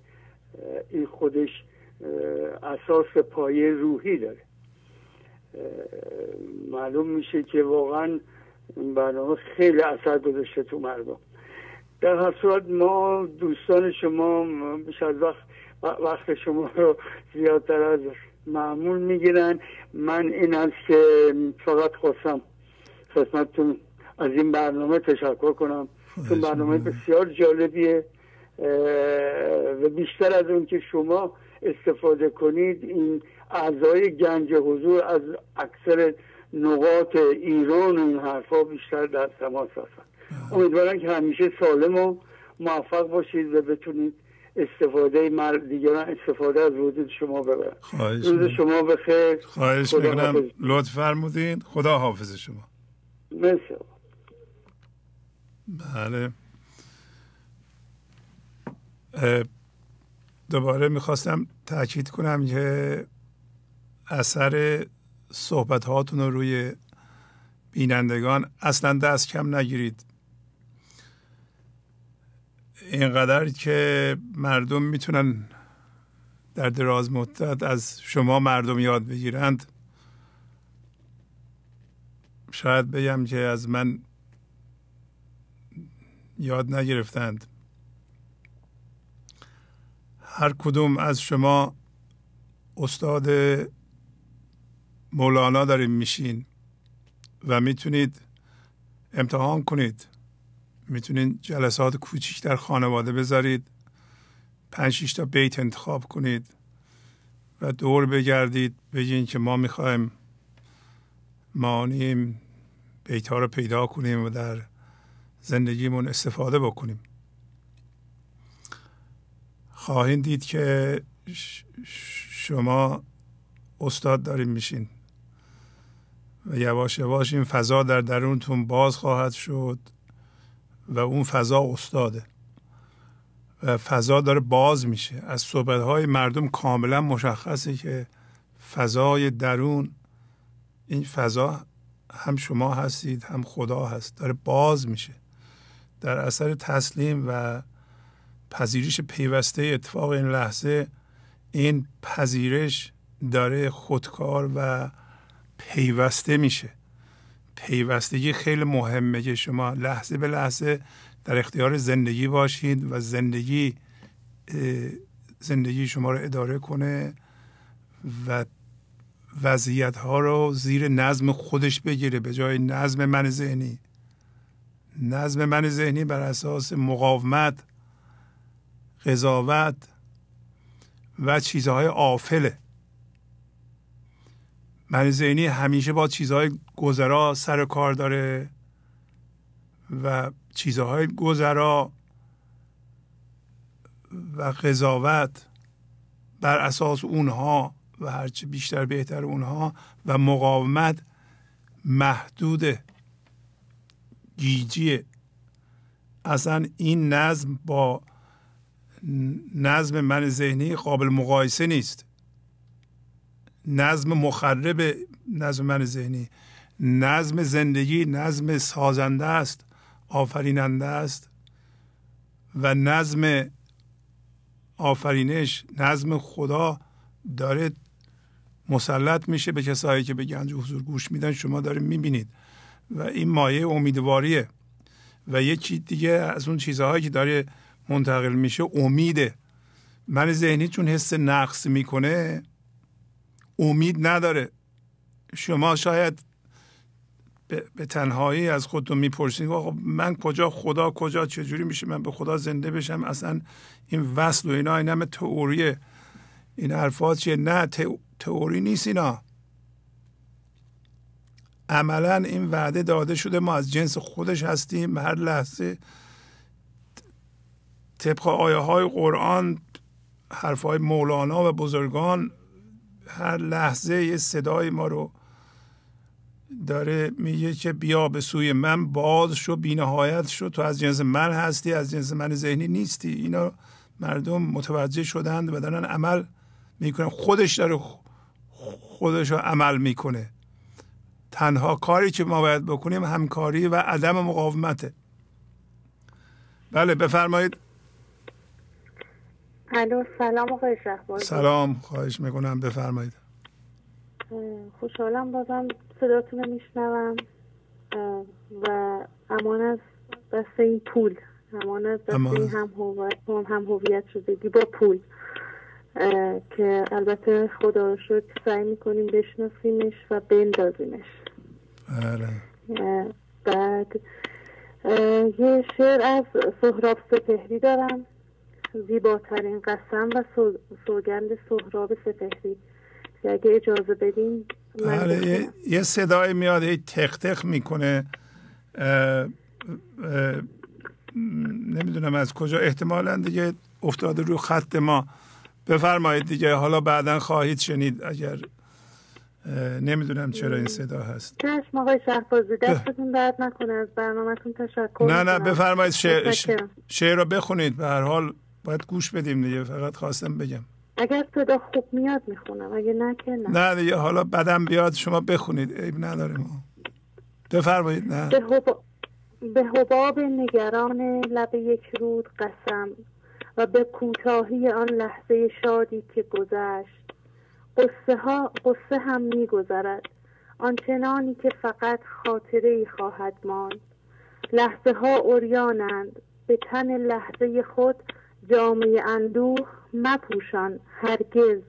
این خودش اساس پایه روحی داره. معلوم میشه که واقعا این برنامه خیلی اثر گذاشته تو مردم. در هر صورت ما دوستان شما بیش از وقت وقت شما رو زیادتر از معمول می‌گیرن. من این است که فقط خواستم خدمتتون از این برنامه تشکر کنم. چون برنامه بسیار جالبیه. و بیشتر از اون که شما استفاده کنید این اعضای گنج حضور از اکثر نقاط ایران و این حرفا بیشتر در تماس هستن. امیدوارم که همیشه سالم و موفق باشید و بتونید استفاده مرد دیگران استفاده از وجود شما ببرن. روز شما بخیر. خواهش می‌کنم. لطف فرمودین. خدا حافظ شما. مرسی بله. دوباره می‌خواستم تاکید کنم که اثر صحبت هاتون رو روی بینندگان اصلا دست کم نگیرید. اینقدر که مردم می‌تونن در دراز مدت از شما مردم یاد بگیرند. شاید بگم که از من یاد نگرفتند. هر کدوم از شما استاد مولانا داریم میشین و می‌تونید امتحان کنید. می‌تونید جلسات کوچیک در خانواده بذارید. پنج تا بیت انتخاب کنید و دور بگردید بگین که ما می‌خوایم مانیم بیت ها رو پیدا کنیم و در زندگیمون استفاده بکنیم. خواهید دید که شما استاد داریم میشین. و یواش یواش این فضا در درونتون باز خواهد شد و اون فضا استاده. و فضا داره باز میشه. از صحبت های مردم کاملا مشخصه که فضای درون این فضا هم شما هستید هم خدا هست. داره باز میشه. در اثر تسلیم و پذیرش پیوسته اتفاق این لحظه این پذیرش داره خودکار و پیوسته میشه. پیوستگی خیلی مهمه که شما لحظه به لحظه در اختیار زندگی باشید و زندگی زندگی شما رو اداره کنه و وضعیت ها رو زیر نظم خودش بگیره به جای نظم من ذهنی. نظم من ذهنی بر اساس مقاومت قضاوت و چیزهای آفله. من ذهنی همیشه با چیزهای گذرا سر کار داره و چیزهای گذرا و قضاوت بر اساس اونها و هرچه بیشتر بهتر اونها و مقاومت محدود گیجیه اصلا این نظم با نظم من ذهنی قابل مقایسه نیست. نظم مخرب نظم من ذهنی. نظم زندگی نظم سازنده است آفریننده است. و نظم آفرینش نظم خدا داره مسلط میشه به کسایی که به گنج حضور گوش میدن. شما دارید می‌بینید. و این مایه امیدواریه. و یکی دیگه از اون چیزهایی که داره منتقل میشه امیده. من ذهنی چون حس نقص می‌کنه امید نداره. شما شاید به تنهایی از خودتون می‌پرسید من کجا خدا کجا چجوری میشه من به خدا زنده بشم؟ اصلا این وصل و اینا این همه تئوریه. این حرفات چیه؟ نه تئوری نیست اینا. عملا این وعده داده شده ما از جنس خودش هستیم. هر لحظه طبق آیه های قرآن حرف های مولانا و بزرگان هر لحظه صدای ما رو داره میگه که بیا به سوی من باز شو بینهایت شو. تو از جنس من هستی از جنس من ذهنی نیستی. اینا مردم متوجه شدند و دارن عمل می‌کنن. خودش داره خودش رو عمل می‌کنه. تنها کاری که ما باید بکنیم همکاری و عدم مقاومته. بله بفرمایید. الو سلام آقای سلام خواهش می‌کنم بفرمایید. خوشحالم بازم صداتون رو میشنوم و امان از دسته این پول امان از دسته این هم هویت, هم هویت شدگی با پول. که البته خدا رو شد سعی می‌کنیم بشناسیمش و بندازیمش. بله. بعد یه شعر از سهراب سپهری دارم. زیباترین قسم و سوگند سهراب سپهری. اگه اجازه بدین بله یه صدای میاد یه تق تق می‌کنه. نمی‌دونم از کجا. احتمالا دیگه افتاده رو خط ما. بفرمایید دیگه حالا بعدا خواهید شنید اگر نمی‌دونم چرا این صدا هست. چشم آقای شهبازی دستتون درد نکنه از برنامهتون تشکر نه نه بفرمایید شعر, شعر رو بخونید. به هر حال باید گوش بدیم دیگه فقط خواستم بگم. اگر صدا خوب میاد می‌خونم اگه نه که نه. نه دیگه حالا بدم بیاد شما بخونید عیب نداره ما. بفرمایید نه. به, حب... به حباب نگران لب یک رود قسم و به کوتاهی آن لحظه شادی که گذشت. قصه, ها قصه هم میگذرد. آنچنانی که فقط خاطره ای خواهد ماند. لحظه ها اوریانند به تن لحظه خود جامعه اندوه مپوشان هرگز.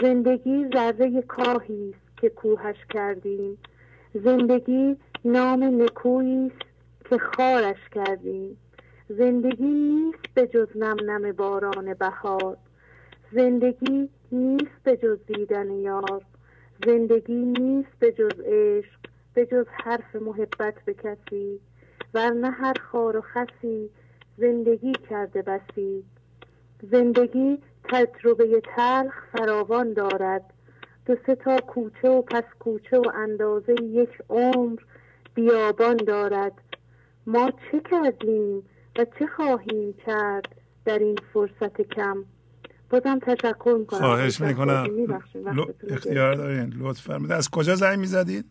زندگی ذره کاهی است که کوهش کردیم. زندگی نام نکویی است که خارش کردیم. زندگی نیست به جز نم نم باران بهار. زندگی نیست به جز دیدن یار. زندگی نیست به جز عشق به جز حرف محبت به کسی. ورنه هر خار و خسی زندگی کرده بسی. زندگی تجربه تلخ فراوان دارد. دو سه تا کوچه و پس کوچه و اندازه یک عمر بیابان دارد. ما چه کردیم و چه خواهیم کرد در این فرصت کم؟ بازم تشکر می‌کنم. خواهش می‌کنم. اختیار دارین. لطف فرمید از کجا زنگ می‌زدید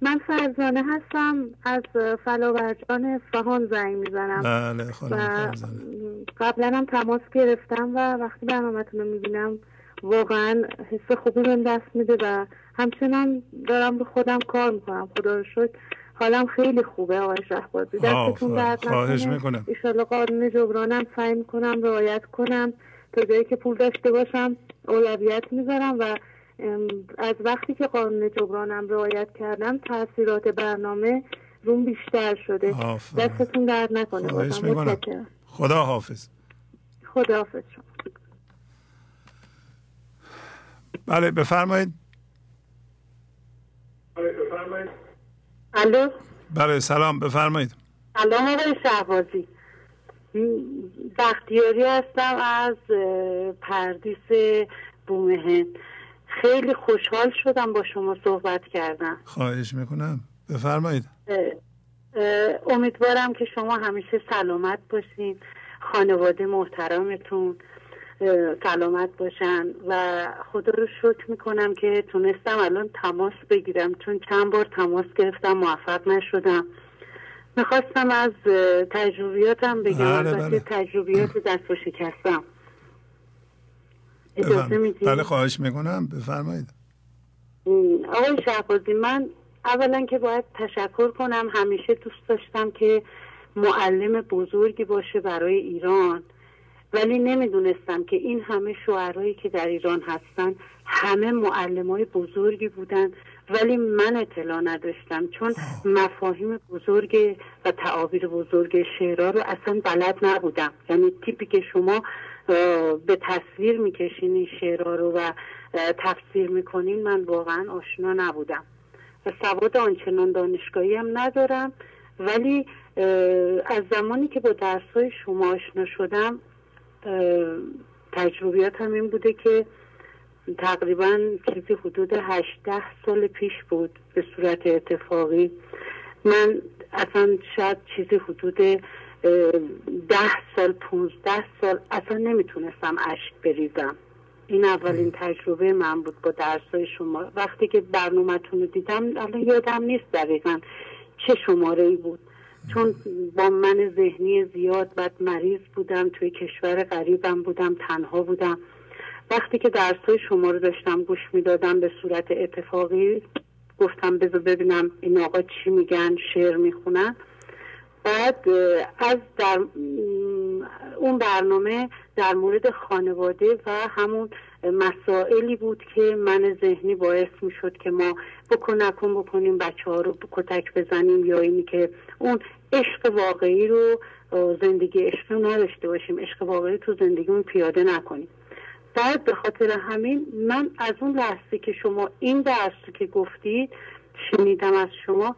من فرزانه هستم از فلاورجان اصفهان زنگ می‌زنم. بله و قبلا هم تماس گرفتم و وقتی برنامهتون رو می‌بینم واقعا حس خوبی بهم دست میده و همچنان دارم به خودم کار می‌کنم. خدا رو شد حالم خیلی خوبه آقای شهبازی. دستتون درد خواهش می‌کنم. ایشالله قانون جبرانم سعی می‌کنم رعایت کنم. تا جایی که پول داشته باشم اولویت می‌ذارم و از وقتی که قانون جبرانم رعایت کردم تاثیرات برنامه روم بیشتر شده. دستتون درد نکنه. خدا حافظ خدا حافظ شما. بله بفرمایید. الو؟ بله سلام بفرمایید. سلام آقای شهبازی. بختیاری هستم از پردیس بومهن خیلی خوشحال شدم با شما صحبت کردم. خواهش می‌کنم. بفرمایید. امیدوارم که شما همیشه سلامت باشین. خانواده محترمتون سلامت باشن و خدا رو شکر می‌کنم که تونستم الان تماس بگیرم. چون چند بار تماس گرفتم موفق نشدم. می‌خواستم از تجربیاتم بگم. بله بله. تجربیات دست و شکستم بله خواهش می‌کنم. بفرمایید. آقای شهبازی من اولا که باید تشکر کنم. همیشه دوست داشتم که معلم بزرگی باشه برای ایران. ولی نمی‌دونستم که این همه شوهرهایی که در ایران هستن همه معلم های بزرگی بودن. ولی من اطلاع نداشتم چون مفاهیم بزرگ و تعابیر بزرگ شعرها رو اصلا بلد نبودم. یعنی تیپی که شما به تصویر می‌کشین این شعرها رو و تفسیر می‌کنین من واقعا آشنا نبودم. و سواد آنچنان دانشگاهی هم ندارم. ولی از زمانی که با درس شما آشنا شدم تجربیات هم این بوده که تقریبا چیزی حدود هشته سال پیش بود به صورت اتفاقی. من اصلا شاید چیزی حدود ده سال پونزده سال اصلا نمی‌تونستم اشک بریزم. این اولین تجربه من بود با درسای شما. وقتی که برنامهتون رو دیدم الان یادم نیست دقیقا چه شماره ای بود. چون با من ذهنی زیاد بعد مریض بودم توی کشور غریبم بودم تنها بودم. وقتی که درسای شما رو داشتم گوش می‌دادم به صورت اتفاقی گفتم بذار ببینم این آقا چی میگن شعر می‌خونن. بعد از در اون برنامه در مورد خانواده و همون مسائلی بود که من ذهنی باعث می شد که ما بکن نکن بکنیم بچه ها رو کتک بزنیم یا اینی که اون عشق واقعی رو زندگی عشق رو نداشته باشیم عشق واقعی تو زندگیمون پیاده نکنیم. بعد به خاطر همین من از اون لحظه که شما این درس که گفتید شنیدم از شما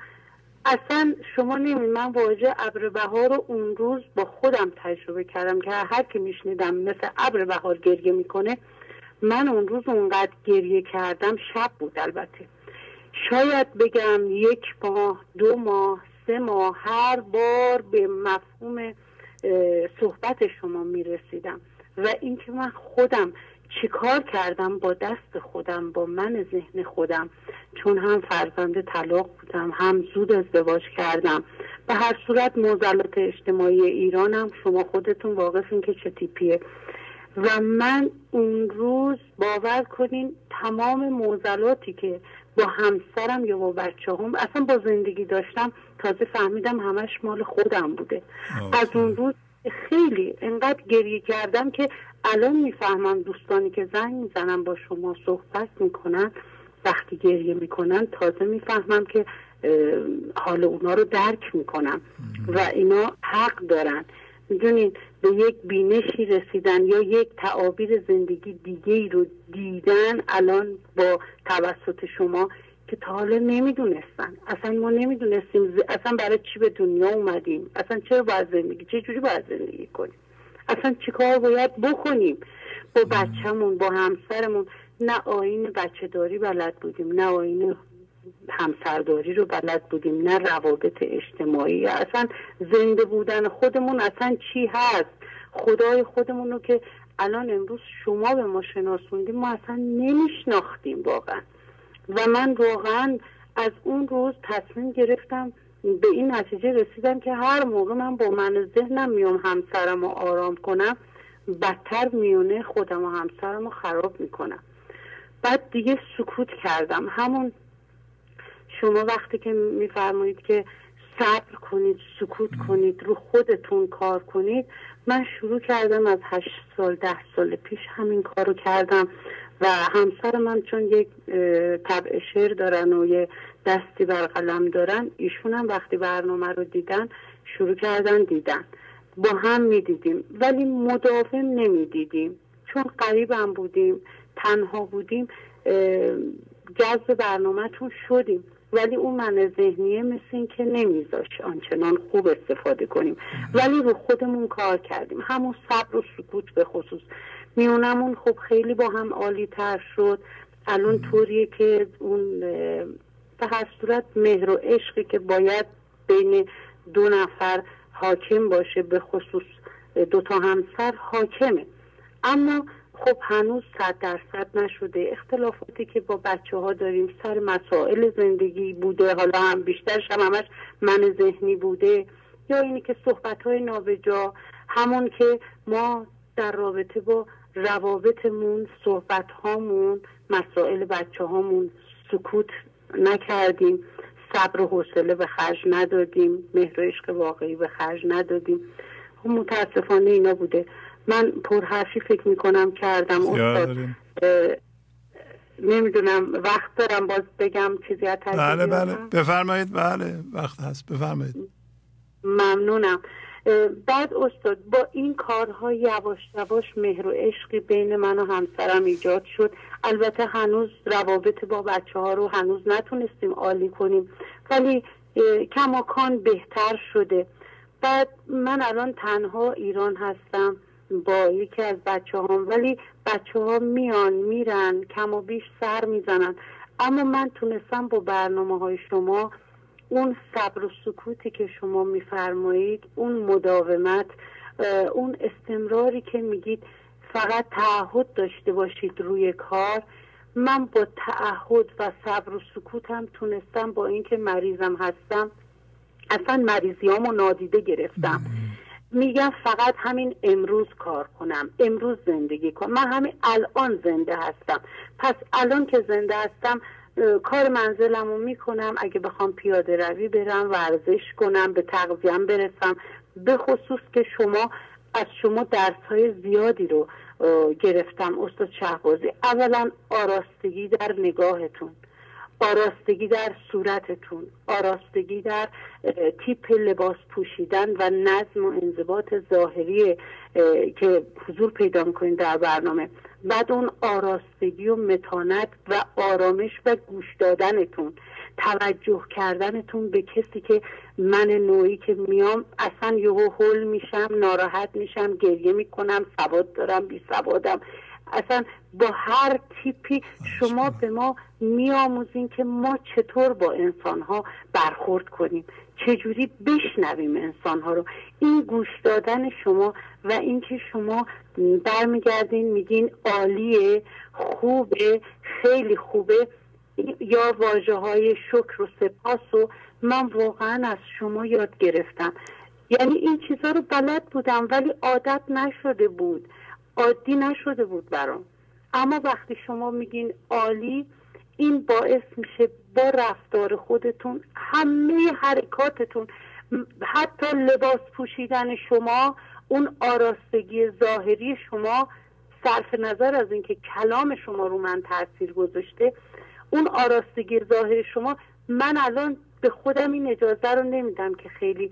اصلا شما نمی من واژه ابر بهار رو اون روز با خودم تجربه کردم که هر کی میشنیدم مثل ابر بهار گریه می‌کنه من اون روز اونقدر گریه کردم شب بود البته. شاید بگم یک ماه دو ماه سه ماه هر بار به مفهوم صحبت شما می‌رسیدم. و اینکه من خودم چیکار کردم با دست خودم با من ذهن خودم؟ چون هم فرزند طلاق بودم هم زود ازدواج کردم. به هر صورت موزلات اجتماعی ایرانم شما خودتون واقفین که چه تیپیه. و من اون روز باور کنین تمام موزلاتی که با همسرم یا با بچه هم اصلا با زندگی داشتم تازه فهمیدم همش مال خودم بوده. از اون روز خیلی انقدر گریه کردم که الان می‌فهمم دوستانی که زنگ می‌زنم با شما صحبت می‌کنن وقتی گریه می‌کنن تازه می‌فهمم که حال اونا رو درک می‌کنم و اینا حق دارن. می‌دونین به یک بینشی رسیدن یا یک تعابیر زندگی دیگه ای رو دیدن الان با توسط شما که تا حالا نمی‌دونستن. اصلا ما نمی‌دونستیم اصلا برای چی به دنیا اومدیم؟ اصلا چرا باید زندگی چه جوری باید زندگی کنیم؟ اصلا چیکار باید بکنیم؟ با بچهمون با همسرمون. نه آین بچه داری بلد بودیم نه آین همسرداری رو بلد بودیم نه روابط اجتماعی. اصلا زنده بودن خودمون اصلا چی هست؟ خدای خودمون رو که الان امروز شما به ما شناسوندیم ما اصلا نمیشناختیم واقعا. و من واقعا از اون روز تصمیم گرفتم به این نتیجه رسیدم که هر موقع من با من ذهنم میام همسرم رو آرام کنم بدتر میونه خودم و همسرم رو خراب می‌کنم. بعد دیگه سکوت کردم. همون شما وقتی که میفرمایید که صبر کنید سکوت کنید رو خودتون کار کنید من شروع کردم از هشت سال ده سال پیش همین کارو کردم و همسر من چون یک طبع شعر دارن و یه دستی بر قلم دارن ایشون هم وقتی برنامه رو دیدن شروع کردن دیدن. با هم می‌دیدیم ولی مداوم نمی‌دیدیم. چون قریبم بودیم تنها بودیم جذب برنامهتون شدیم. ولی اون من ذهنیه مثل این که نمیذاش آنچنان خوب استفاده کنیم. ولی رو خودمون کار کردیم. همون صبر و سکوت به خصوص. میونمون خب خیلی با هم عالی تر شد. الان طوریه که اون به هر صورت مهر و عشقی که باید بین دو نفر حاکم باشه به خصوص دو تا همسر حاکمه. اما خب هنوز صد درصد نشده. اختلافاتی که با بچه ها داریم سر مسائل زندگی بوده حالا هم بیشترش هم همش من ذهنی بوده یا اینی که صحبت های نابجا همون که ما در رابطه با روابطمون صحبت هامون مسائل بچه هامون سکوت نکردیم. صبر و حوصله به خرج ندادیم. مهر و عشق واقعی به خرج ندادیم. خب متاسفانه اینا بوده. من پر حرفی فکر می‌کنم کردم استاد. نمی‌دونم وقت دارم باز بگم چیزی بله بله. بفرمایید. بله وقت هست. بفرمایید. ممنونم. بعد استاد با این کارها یواش یواش مهر و عشقی بین من و همسرم ایجاد شد. البته هنوز روابط با بچه ها رو هنوز نتونستیم عالی کنیم. ولی کماکان بهتر شده. بعد من الان تنها ایران هستم با یکی از بچه هم ولی بچه ها میان میرن کم و بیش سر می‌زنن. اما من تونستم با برنامه های شما اون صبر و سکوتی که شما میفرمایید اون مداومت اون استمراری که میگید فقط تعهد داشته باشید روی کار. من با تعهد و صبر و سکوتم تونستم با اینکه مریضم هستم اصلا مریضیامو نادیده گرفتم. میگم فقط همین امروز کار کنم امروز زندگی کنم. من همین الان زنده هستم. پس الان که زنده هستم کار منزلم رو می‌کنم. اگه بخوام پیاده روی برم ورزش کنم به تغذیم برسم. به خصوص که شما از شما درس های زیادی رو گرفتم استاد شهبازی. اولا آراستگی در نگاهتون. آراستگی در صورتتون. آراستگی در تیپ لباس پوشیدن و نظم و انضباط ظاهری که حضور پیدا می‌کنید در برنامه. بعد اون آراستگی و متانت و آرامش و گوش دادنتون توجه کردنتون به کسی که من نوعی که میام اصلا یهو هول میشم ناراحت میشم گریه می‌کنم سواد دارم بی سوادم. اصلا با هر تیپی شما به ما میآموزین که ما چطور با انسان ها برخورد کنیم. چجوری بشنویم انسان ها رو؟ این گوش دادن شما و اینکه شما برمیگردین میگین عالیه خوبه خیلی خوبه یا واجه های شکر و سپاس و من واقعا از شما یاد گرفتم. یعنی این چیزها رو بلد بودم ولی عادت نشده بود. عادی نشده بود برام. اما وقتی شما میگین عالی این باعث میشه با رفتار خودتون همه حرکاتتون حتی لباس پوشیدن شما اون آراستگی ظاهری شما صرف نظر از اینکه کلام شما رو من تاثیر گذاشته اون آراستگی ظاهری شما من الان به خودم این اجازه رو نمیدم که خیلی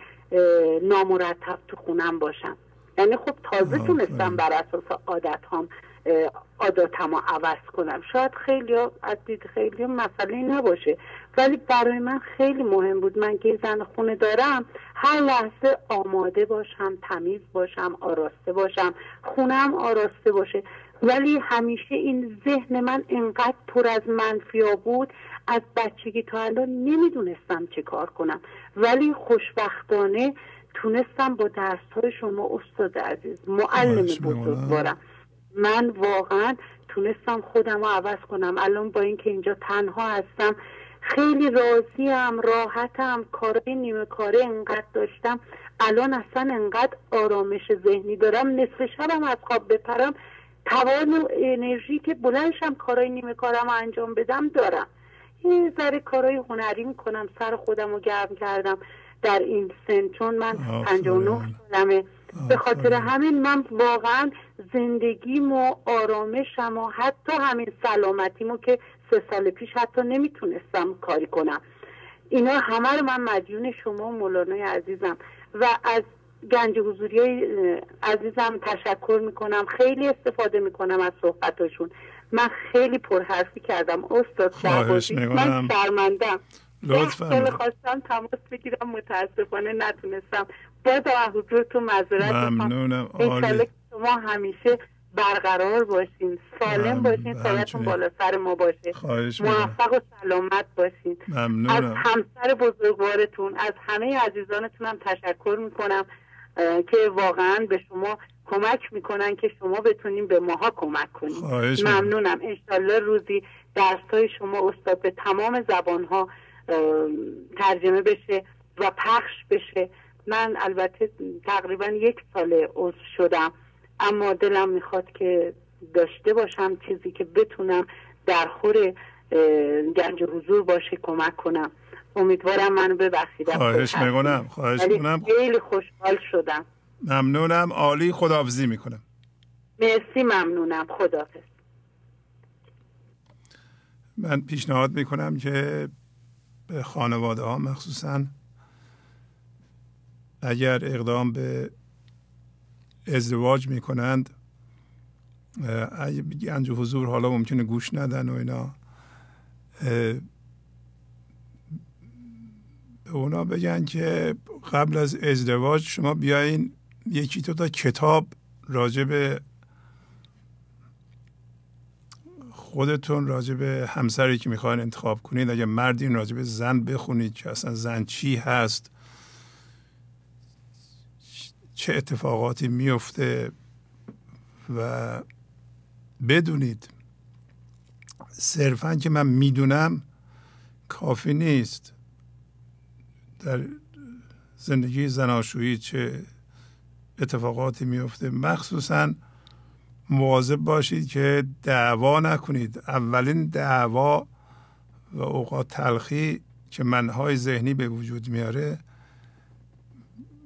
نامرتب تو خونم باشم. یعنی خب تازه تونستم بر اساس عادت هم عاداتم رو عوض کنم. شاید خیلی از دید خیلی مسئله نباشه. ولی برای من خیلی مهم بود. من که زن خونه دارم هر لحظه آماده باشم تمیز باشم آراسته باشم خونم آراسته باشه. ولی همیشه این ذهن من انقدر پر از منفیا بود از بچگی تا الان نمی‌دونستم چه کار کنم. ولی خوشبختانه تونستم با درس های شما استاد عزیز معلم بزرگوارم. من واقعا تونستم خودم رو عوض کنم. الان با اینکه اینجا تنها هستم خیلی راضیم راحتم کارای نیمه کاره انقدر داشتم. الان اصلا انقدر آرامش ذهنی دارم. نصف شبم از خواب بپرم. توان و انرژی که بلندشم کارای نیمه کارم انجام بدم دارم. یه ذره کارای هنری می‌کنم. سر خودم رو گرم کردم. در این سن چون من 59 سالمه. به خاطر همین من واقعا زندگیم و آرامشم و حتی همین سلامتیمو که سه سال پیش حتی نمی‌تونستم کاری کنم. اینا همه رو من مدیون شما مولانای عزیزم. و از گنج حضوری عزیزم تشکر می‌کنم. خیلی استفاده می‌کنم از صحبتاشون. من خیلی پرحرفی کردم. استاد من شرمندم لطفا. خواستم تماس بگیرم. متاسفانه نتونستم. باز حضورتون مذارت ممنونم. عالی. شما همیشه برقرار باشین. سالم باشین سایتون بالا سر ما باشه. موفق و سلامت باشین. ممنونم. از همسر بزرگوارتون از همه عزیزانتون هم تشکر می‌کنم که واقعا به شما کمک می‌کنن که شما بتونین به ماها کمک کنید ممنونم. انشالله روزی درس های شما استاد به تمام زبان ها ترجمه بشه و پخش بشه. من البته تقریبا یک سال عضو شدم اما دلم می‌خواد که داشته باشم چیزی که بتونم در خور گنج حضور باشه کمک کنم. امیدوارم منو ببخشید. خواهش می‌کنم خواهش می‌کنم. خیلی خوشحال شدم. ممنونم. عالی خداحافظی می‌کنم. مرسی ممنونم. خداحافظ. من پیشنهاد می‌کنم که به خانواده ها مخصوصا اگر اقدام به ازدواج می‌کنند گنج حضور حالا ممکنه گوش ندن و اینا به اونا بگن که قبل از ازدواج شما بیاین یکی تو تا کتاب راجع به خودتون راجع به همسری که می‌خواین انتخاب کنید اگه مردین راجع به زن بخونید که اصلا زن چی هست. چه اتفاقاتی میفته و بدونید. صرفا که من می‌دونم کافی نیست در زندگی زناشویی چه اتفاقاتی میفته. مخصوصا مواظب باشید که دعوا نکنید. اولین دعوا و اوقات تلخی که منهای ذهنی به وجود میاره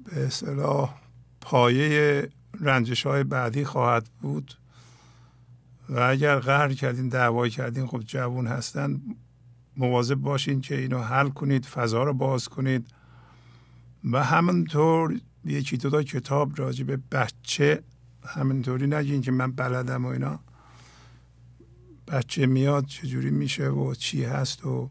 به اصطلاح پایه رنجش های بعدی خواهد بود. و اگر قهر کردین دعوای کردین خب جوون هستن مواظب باشین که اینو حل کنید فضا رو باز کنید. و همینطور یکی دو کتاب راجع به بچه همینطوری نگین که من بلدم و اینا. بچه میاد چجوری میشه و چی هست و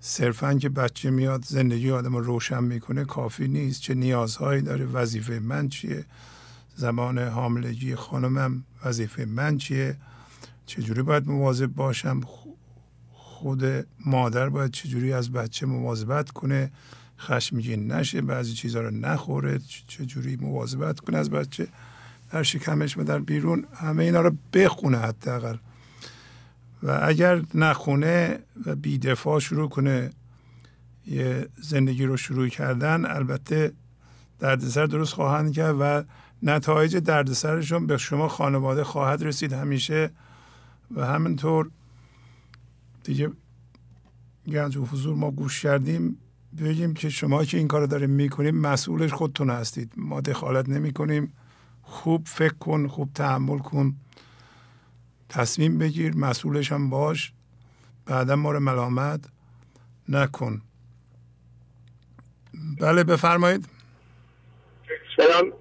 صرفا که بچه میاد زندگی آدم رو روشن می‌کنه کافی نیست. چه نیازهایی داره؟ وظیفه من چیه؟ زمان حاملگی خانمم وظیفه من چیه؟ چجوری باید مواظب باشم؟ خود مادر باید چجوری از بچه مواظبت کنه؟ خشمگین نشه بعضی چیزها رو نخوره. چجوری مواظبت کنه از بچه؟ در شکمش و در بیرون. همه اینا رو بخونه حداقل. و اگر نخونه و بیدفاع شروع کنه یه زندگی رو شروع کردن البته دردسر درست خواهند کرد و نتایج دردسرشون به شما خانواده خواهد رسید همیشه و همینطور دیگه گنج و حضور ما گوش کردیم بگیم که شما که این کار داریم می‌کنیم مسئولش خودتون هستید. ما دخالت نمی کنیم خوب فکر کن خوب تحمل کن. تصمیم بگیر مسئولش هم باش. بعدا ما رو ملامت نکن. بله بفرمایید. سلام.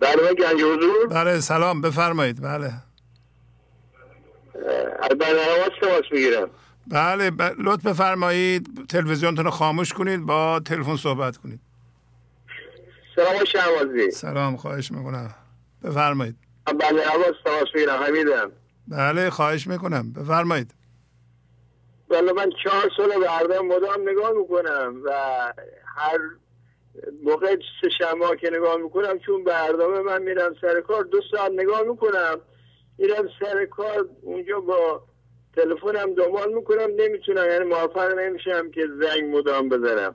بله گنج حضور. بله سلام. بفرمایید. بله. از برنامه تماس می‌گیرم. بله ب... لطف بفرمایید. تلویزیونتون رو خاموش کنید با تلفن صحبت کنید. سلام شهبازی. سلام خواهش می‌کنم. بفرمایید. بله عباس تماس حمیدم. بله خواهش می‌کنم. بفرمایید. بله من چهار سال به مدام نگاه می‌کنم و هر موقع سه شما که نگاه می‌کنم چون برنامه من میرم سر کار دو ساعت نگاه می‌کنم. میرم سر کار اونجا با تلفنم دنبال می‌کنم نمی‌تونم یعنی موفق نمیشم که زنگ مدام بزنم.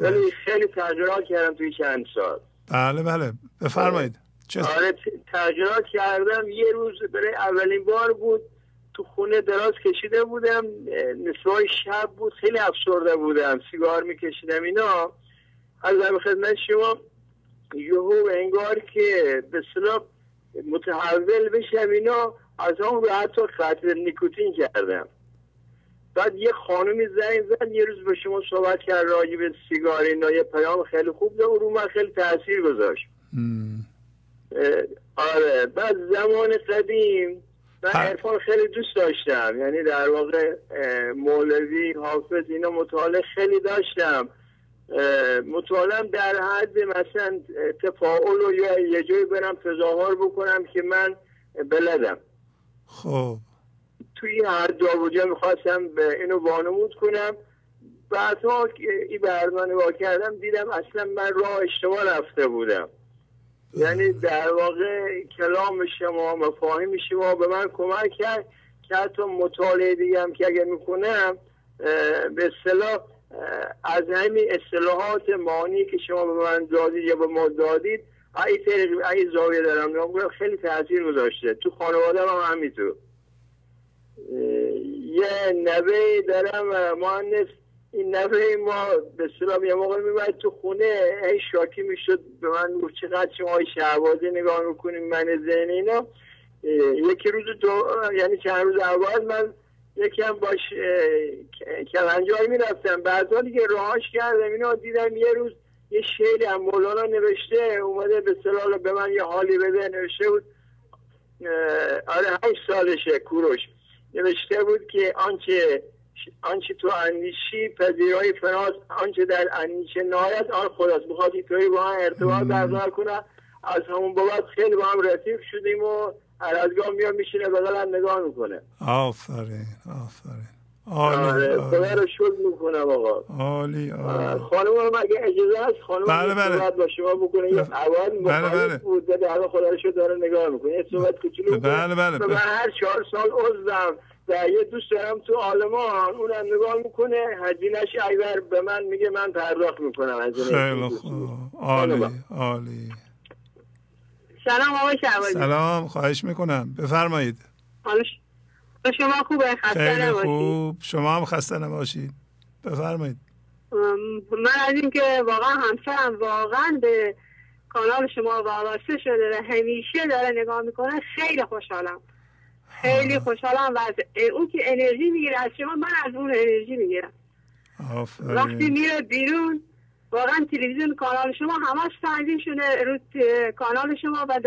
ولی خیلی تجربه کردم توی چند سال. بله بله. بفرمایید. آره تجربه کردم. یه روز برای اولین بار بود تو خونه دراز کشیده بودم. نصفای شب بود. خیلی افسرده بودم. سیگار میکشیدم اینا. از خدمت شما یهو انگار که به صلاح متحول بشم اینا. از همون به حتی نیکوتین کردم. بعد یه خانمی زنگ زد. یه روز به شما صحبت کرد راجع به سیگار اینا. یه پیام خیلی خوب ده رو من خیلی تاثیر گذاشت. آره. بعد زمان قدیم من عرفان خیلی دوست داشتم. یعنی در واقع مولوی حافظ اینا مطالعه خیلی داشتم. مطالعه در حد مثلا تفاعل و یا یه جایی برم تظاهر بکنم که من بلدم. خب. توی هر داوجا می‌خواستم به اینو وانمود کنم. بعدها این برنامه نگاه کردم دیدم اصلا من راه اشتباه رفته بودم. یعنی در واقع کلام شما مفاهیم شما به من کمک کرد که حتی مطالعه دیگم که اگر می‌کنم به اصطلاح از همین اصطلاحات معنی که شما به من دادید یا به ما دادید ای طریق ای زاویه دارم. خیلی تاثیر گذاشته. تو خانواده هم همینطور. یه نوه دارم مهندس این نوه ما به سلام یه موقع میباید تو خونه هی شاکی می‌شد به من گفت چقدر شما های شهبازی نگاه می‌کنیم من ذهن اینا. یکی روز دو یعنی چند روز اول من یکم باش کلنجای می‌رفتم. بعدا دیگه راهاش کردم. اینا دیدم یه روز یه شعری هم مولانا نوشته اومده به سلال به من یه حالی بده. نوشته بود آره هشت سالشه کوروش. نوشته بود که آنچه آنچه تو اندیشی پذیرای فراز آنچه در اندیشه نهایت آن خداست. بخواد توی با هم ارتباط برقرار کنه. از همون بابت خیلی با هم رفیق شدیم و هر از گاه میاد میشینه بغلم نگاه می‌کنه. آفرین آفرین. آره خدا رو شکر می‌کنم آقا. عالی خانم اگه اجازه هست؟ خانم بله بله. با شما بکنه. یه اول بله بله. بود. در خدا رو داره نگاه می‌کنه. یه صحبت کوچولو بله بله. من هر چهار سال عضوم. و یه دوست دارم تو آلمان اونم نگاه می‌کنه. هزینهش اگر به من میگه من پرداخت می‌کنم. هزینه خیلی خوب. عالی عالی. سلام آقای شعبازی سلام خواهش می‌کنم. بفرمایید. شما خوبه؟ خسته خیلی نباشید. خوب. شما هم خسته نباشید. بفرمایید. من از اینکه واقعا همسرم واقعا به کانال شما وابسته شده و همیشه داره نگاه می‌کنه خیلی خوشحالم. خیلی خوشحالم و اون که انرژی می‌گیره از شما من از اون انرژی می‌گیرم. وقتی میره بیرون واقعا تلویزیون کانال شما همش تنظیم شده رو کانال شما و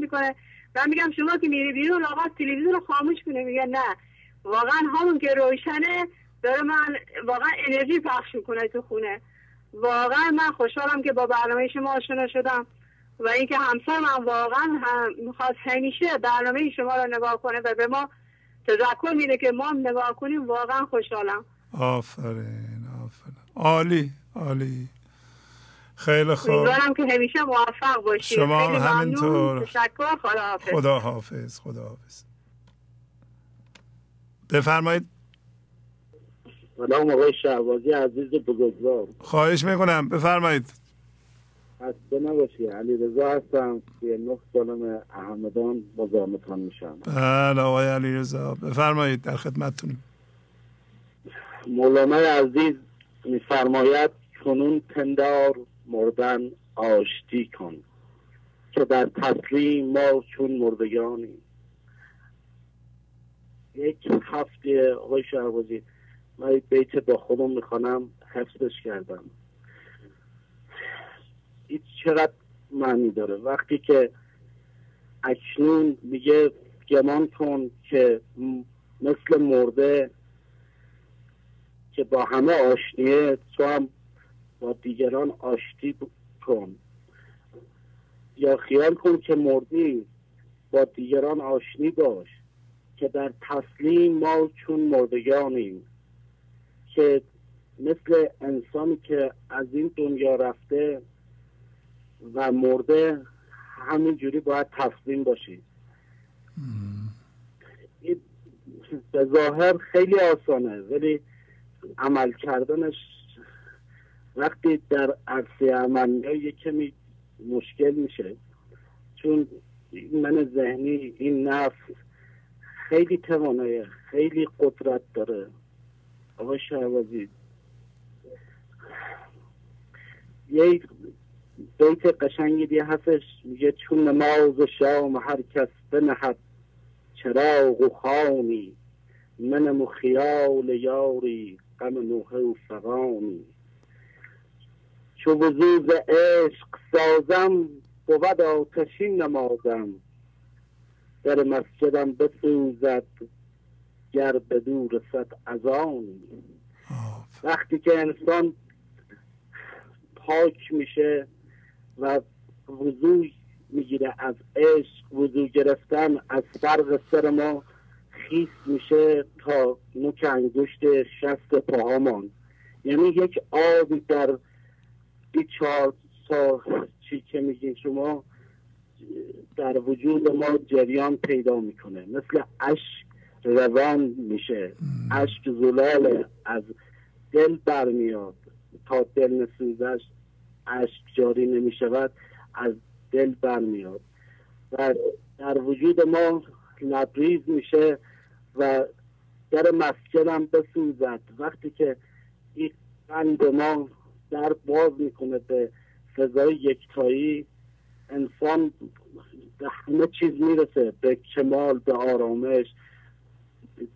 می‌کنه. من میگم شما که میری بیرون آقا تلویزیون رو خاموش کنه میگه نه. واقعا همون که روشنه داره من واقعا انرژی پخش می‌کنه تو خونه. واقعا من خوشحالم که با برنامه شما آشنا شدم. و اینکه همسر من واقعا هم می‌خواست همیشه برنامه شما رو نگاه کنه و به ما تذکر میده که ما هم نگاه کنیم. واقعا خوشحالم. آفرین آفرین. عالی عالی. خیلی خوب. امیدوارم که همیشه موفق باشید شما خیلی همینطور. تشکر. خدا حافظ خدا حافظ خدا حافظ بفرمایید. سلام آقای شهبازی عزیز بزرگوار. خواهش می‌کنم. بفرمایید. خسته نباشی. علی رضا هستم. که نه سالم احمدان مزاحمتان میشم. بله آقای علی رضا بفرمایید در خدمتتونیم مولانا عزیز میفرماید کنون پندار مردن آشتی کن که در تسلیم ما چون مردگانی. یک هفته آقای شهبازی من بیت با خودم می‌خوانم حفظش کردم. چقدر معنی داره. وقتی که اکنون میگه گمان کن که مثل مرده که با همه آشنیه تو هم با دیگران آشتی کن. یا خیال کن که مردی با دیگران آشنی باش که در تسلیم ما چون مردگانیم که مثل انسانی که از این دنیا رفته و مرده همینجوری باید تسلیم باشی. به ظاهر خیلی آسانه ولی عمل کردنش وقتی در عرصه عملی یه کمی مشکل میشه. چون من ذهنی این نفس خیلی توانایه خیلی قدرت داره. آقا شهبازی یک بیت قشنگی دیگه هستش میگه چون نماز شام هر کس بنهد. چراغ و خانی منم و خیال یاری غم نوحه و فغانی. چو وزوز عشق سازم بود آتشین نمازم. در مسجدم بسوزد گر به دور رسد از آن وقتی که انسان پاک میشه و وضوع می‌گیره. از عشق وضوع گرفتن از فرق سر ما خیس میشه تا نوک انگشت شست پاهامان. یعنی یک آبی در این چهار سال چی که میگین شما؟ در وجود ما جریان پیدا می‌کنه. مثل اشک روان میشه. اشک زلال از دل برمیاد. تا دل نسوزش اشک جاری نمی‌شود از دل برمیاد و در وجود ما لبریز میشه و در مسجد هم بسوزد. وقتی که این قند ما در باز می‌کنه به فضای یکتایی انسان به همه چیز می‌رسه به کمال به آرامش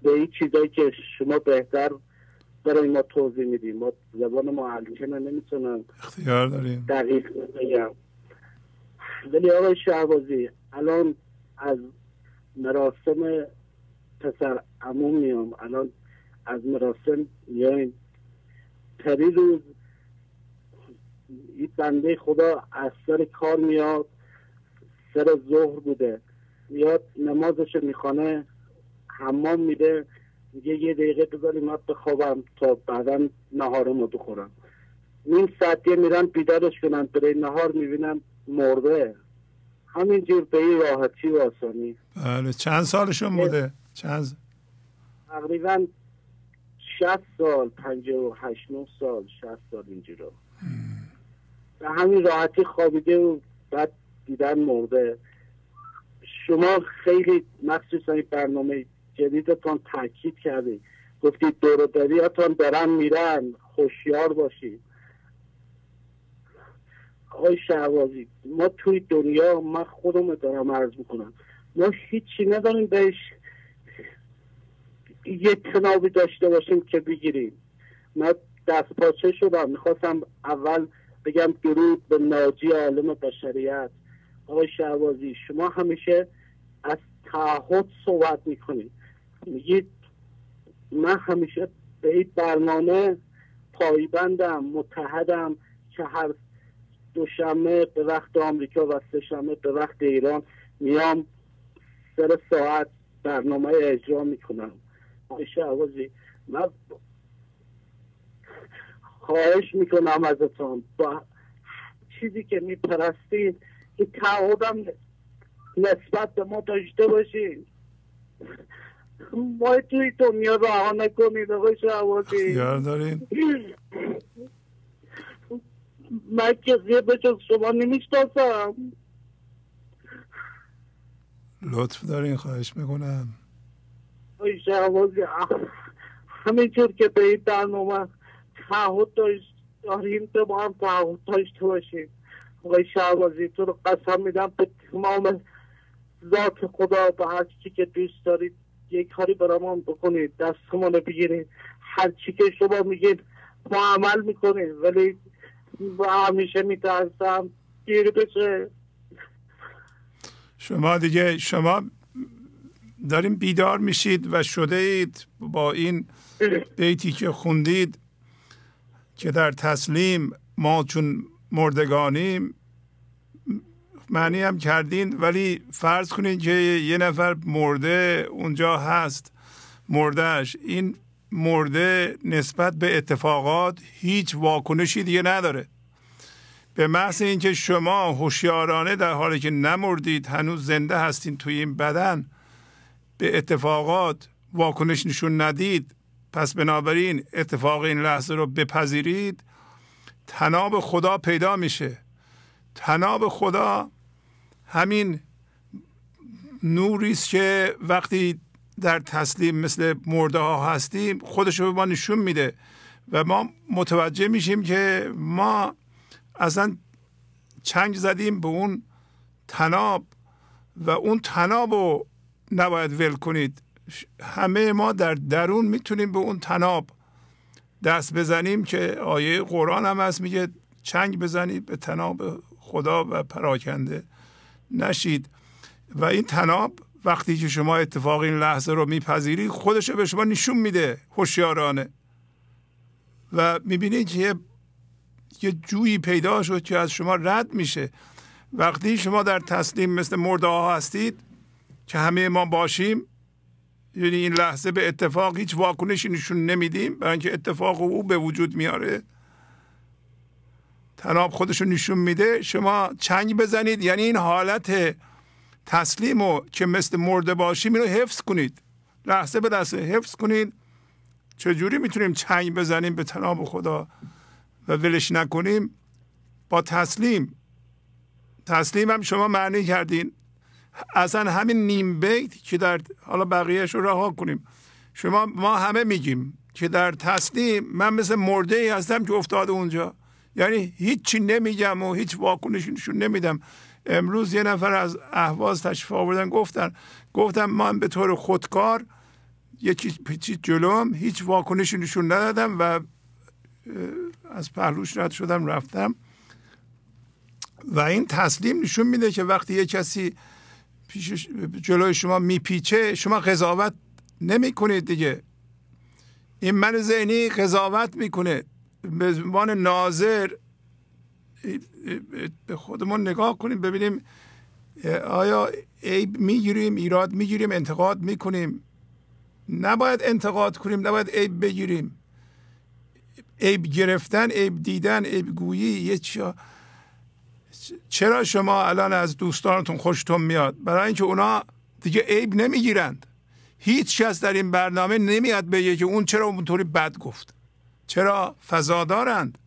به این چیزایی که شما بهتر برای ما توضیح میدیم. ما زبان ما علکنه نمی‌تونم اختیار داریم. دقیق بگم. ولی آقای شهبازی الان از مراسم پسر عموم میام. الان از مراسم میایم. پری روز این بنده خدا از سر کار میاد. سر ظهر بوده. میاد نمازش می‌خوانه حمام میده. میگه یه دقیقه بذاری من بخوابم تا بعدا نهارمو بخورم نیم ساعتیه میرن بیدارش کنن برای نهار می‌بینم مرده. همینجور به این راحتی و آسانی. بله چند سالشون بوده؟ چند تقریبا شست سال پنجه و هشت نه سال شست سال اینجورا به همین راحتی خوابیده و بعد دیدن مرده. شما خیلی مخصوصا این برنامه جدیدتان تاکید کردید گفتید دوروداریاتان دارن میرن. خوشیار باشید آقای شهوازی ما توی دنیا من خودم دارم عرض می‌کنم. ما هیچی نداریم بهش یه تنابی داشته باشیم که بگیریم. من دست پاچه شدم. می‌خواستم اول بگم درود به ناجی عالم بشریت. آقای شهبازی شما همیشه از تعهد صحبت می‌کنید. میگید من همیشه به این برنامه پایبندم متحدم که هر دوشنبه به وقت آمریکا و سهشنبه به وقت ایران میام سر ساعت برنامه اجرا می‌کنم. آقای شهبازی من خواهش می‌کنم ازتون. با چیزی که میپرستید این تعهدم نسبت به ما داشته باشین. ما توی دنیا رها نکنید آقای شهبازی اختیار دارین؟ من کسی به شما نمی‌شناسم. لطف دارین خواهش می‌کنم. آقای شهبازی همینجور که به این برنامه تعهد داشت داریم به ما هم تعهد داشته باشیم. آقای شهبازی تو رو قسم میدم به تمام ذات خدا به هر چی که دوست دارید. یک کاری برامون بکنید دستمون رو بگیرید. هر چی که شما میگید ما عمل می‌کنید ولی همیشه میترسم گیر بشه. شما دیگه شما داریم بیدار میشید و شده اید با این بیتی که خوندید که در تسلیم ما چون مردگانیم. معنی هم کردین ولی فرض کنید که یه نفر مرده اونجا هست مردهش این مرده نسبت به اتفاقات هیچ واکنشی دیگه نداره. به محض اینکه شما هوشیارانه در حالی که نمردید هنوز زنده هستین توی این بدن به اتفاقات واکنش نشون ندید پس بنابراین اتفاق این لحظه رو بپذیرید. تناب خدا پیدا میشه. تناب خدا همین نوری است که وقتی در تسلیم مثل مرده ها هستیم خودش رو به ما نشون میده و ما متوجه میشیم که ما اصلا چنگ زدیم به اون تناب و اون تناب رو نباید ول کنید. همه ما در درون می‌تونیم به اون تناب دست بزنیم که آیه قرآن هم هست میگه چنگ بزنید به تناب خدا و پراکنده. نشید. و این تناب وقتی که شما اتفاق این لحظه رو میپذیرید خودش به شما نشون میده هوشیارانه. و می‌بینید که یه, یه جویی پیدا شد که از شما رد میشه. وقتی شما در تسلیم مثل مرده ها هستید که همه ما باشیم یعنی این لحظه به اتفاق هیچ واکنشی نشون نمیدیم برای اینکه اتفاق او به وجود میاره تناب خودشو نشون میده شما چنگ بزنید. یعنی این حالت تسلیم و که مثل مرده باشیم اینو حفظ کنید. لحظه به لحظه حفظ کنید. چجوری می‌تونیم چنگ بزنیم به تناب خدا و ولش نکنیم؟ با تسلیم. تسلیم هم شما معنی کردین. اصلا همین نیم بیت که در حالا بقیهش رو رها کنیم. شما ما همه میگیم که در تسلیم من مثل مرده ای هستم که افتاده اونجا. یعنی هیچی نمیگم و هیچ واکنشی نشون نمیدم. امروز یه نفر از اهواز تشریف آوردن گفتن گفتم من به طور خودکار یکی پیچید جلوم هیچ واکنشی نشون ندادم و از پهلوش رد شدم رفتم. و این تسلیم نشون میده که وقتی یه کسی جلوی شما میپیچه شما قضاوت نمی کنید دیگه. این من ذهنی قضاوت می‌کنه. به عنوان ناظر به خودمون نگاه کنیم ببینیم آیا عیب می‌گیریم ایراد می‌گیریم انتقاد می‌کنیم؟ نباید انتقاد کنیم نباید عیب بگیریم. عیب گرفتن عیب دیدن عیب گویی یه چیا چرا شما الان از دوستانتون خوشتون میاد؟ برای اینکه اونا دیگه عیب نمی‌گیرند. هیچ کس در این برنامه نمیاد بگه که اون چرا اونطوری بد گفت. چرا؟ فضا دارند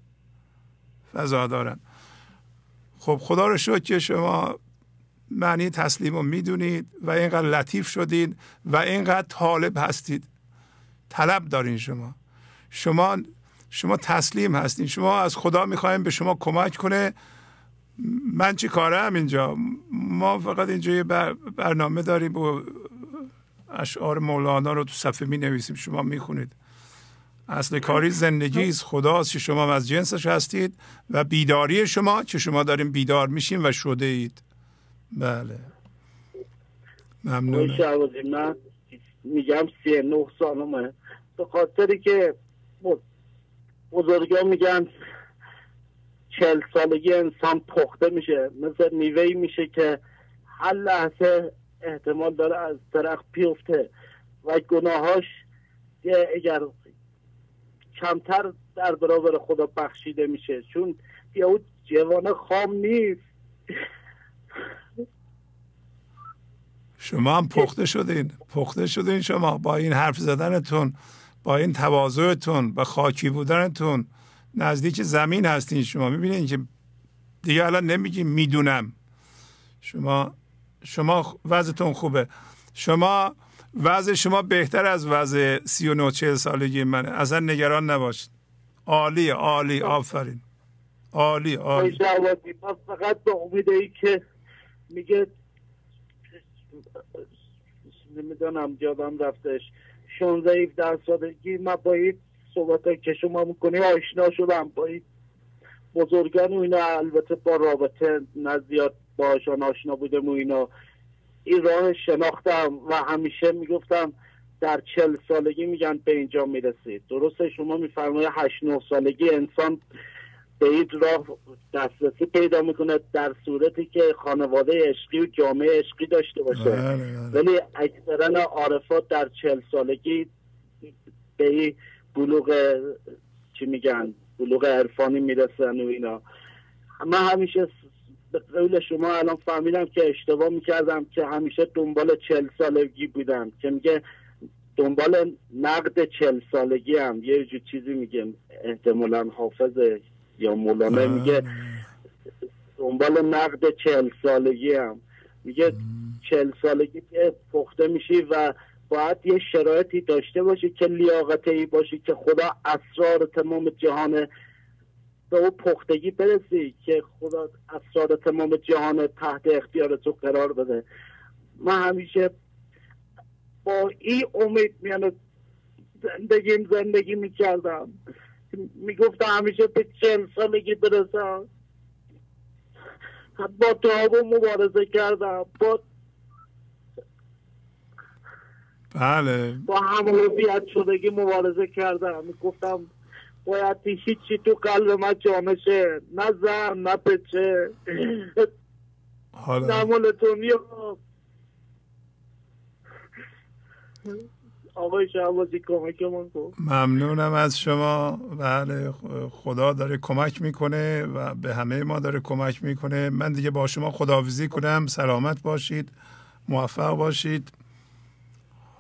فضا دارند خب خدا رو شکر که شما معنی تسلیم رو می‌دونید و اینقدر لطیف شدید و اینقدر طالب هستید. طلب دارین شما. شما شما تسلیم هستین. شما از خدا می‌خوایم به شما کمک کنه. من چی کارم اینجا؟ ما فقط اینجا یه برنامه داریم و اشعار مولانا رو تو صفحه می نویسیم شما می خونید اصل کاری زندگی است. خداست که شما از جنسش هستید و بیداری شما که شما داریم بیدار میشیم و شده اید بله. ممنون. من میگم سی نه سالمه. به خاطری که بزرگا میگن چل سالگی انسان پخته میشه. مثل میوهی میشه که هر لحظه احتمال داره از درخت بیفته و گناهاش اگر کمتر در برابر خدا بخشیده میشه. چون یه اون جوان خام نیست. شما هم پخته شدین. پخته شدین شما با این حرف زدنتون با این تواضعتون با خاکی بودنتون. نزدیک زمین هستین شما. می‌بینین که دیگه الان نمیگیم می‌دونم. شما شما وضعتون خوبه. شما وضع شما بهتر از وضع سی و سالگی منه. اصلا نگران نباشید عالی عالی آفرین. عالی عالی. فقط به امید ای که میگه نمی‌دونم جادم رفتش. 16 17 سالگی من با این صحبت که شما می‌کنی آشنا شدم. با این بزرگان و اینا البته با رابطه نزیاد باشان آشنا بودم و اینا. این راه شناختم و همیشه می‌گفتم در چل سالگی میگن به اینجا می‌رسید. درسته شما میفرمایید هشت نه سالگی انسان به این راه دسترسی پیدا می‌کنه در صورتی که خانواده عشقی و جامعه عشقی داشته باشه. بله، بله. ولی اکثرا عارفات در چل سالگی به این بلوغ چی میگن بلوغ عرفانی می‌رسن و اینا. من همیشه به قول شما الان فهمیدم که اشتباه می‌کردم که همیشه دنبال چل سالگی بودم که میگه دنبال نقد چل سالگی هم. یه جو چیزی میگه. احتمالا حافظ یا مولانا میگه دنبال نقد چل سالگی هم. میگه چل سالگی که پخته میشی و باید یه شرایطی داشته باشی که لیاقتی باشی که خدا اسرار تمام جهان به او پختگی برسی که خدا اسرار تمام جهان تحت اختیار تو قرار بده. من همیشه با این امید میانه زندگیم زندگی می‌کردم. می‌گفتم همیشه به چل سالگی برسم. با تو مبارزه کردم. با بله. با همون بیاد شدگی مبارزه کردم. گفتم باید هیچی تو قلب من جامعه شه نه زن نه پچه حالا نه دنیا آقای شهبازی کمکمون کن ممنونم از شما. بله خدا داره کمک می‌کنه و به همه ما داره کمک می‌کنه. من دیگه با شما خداحافظی کنم. سلامت باشید. موفق باشید.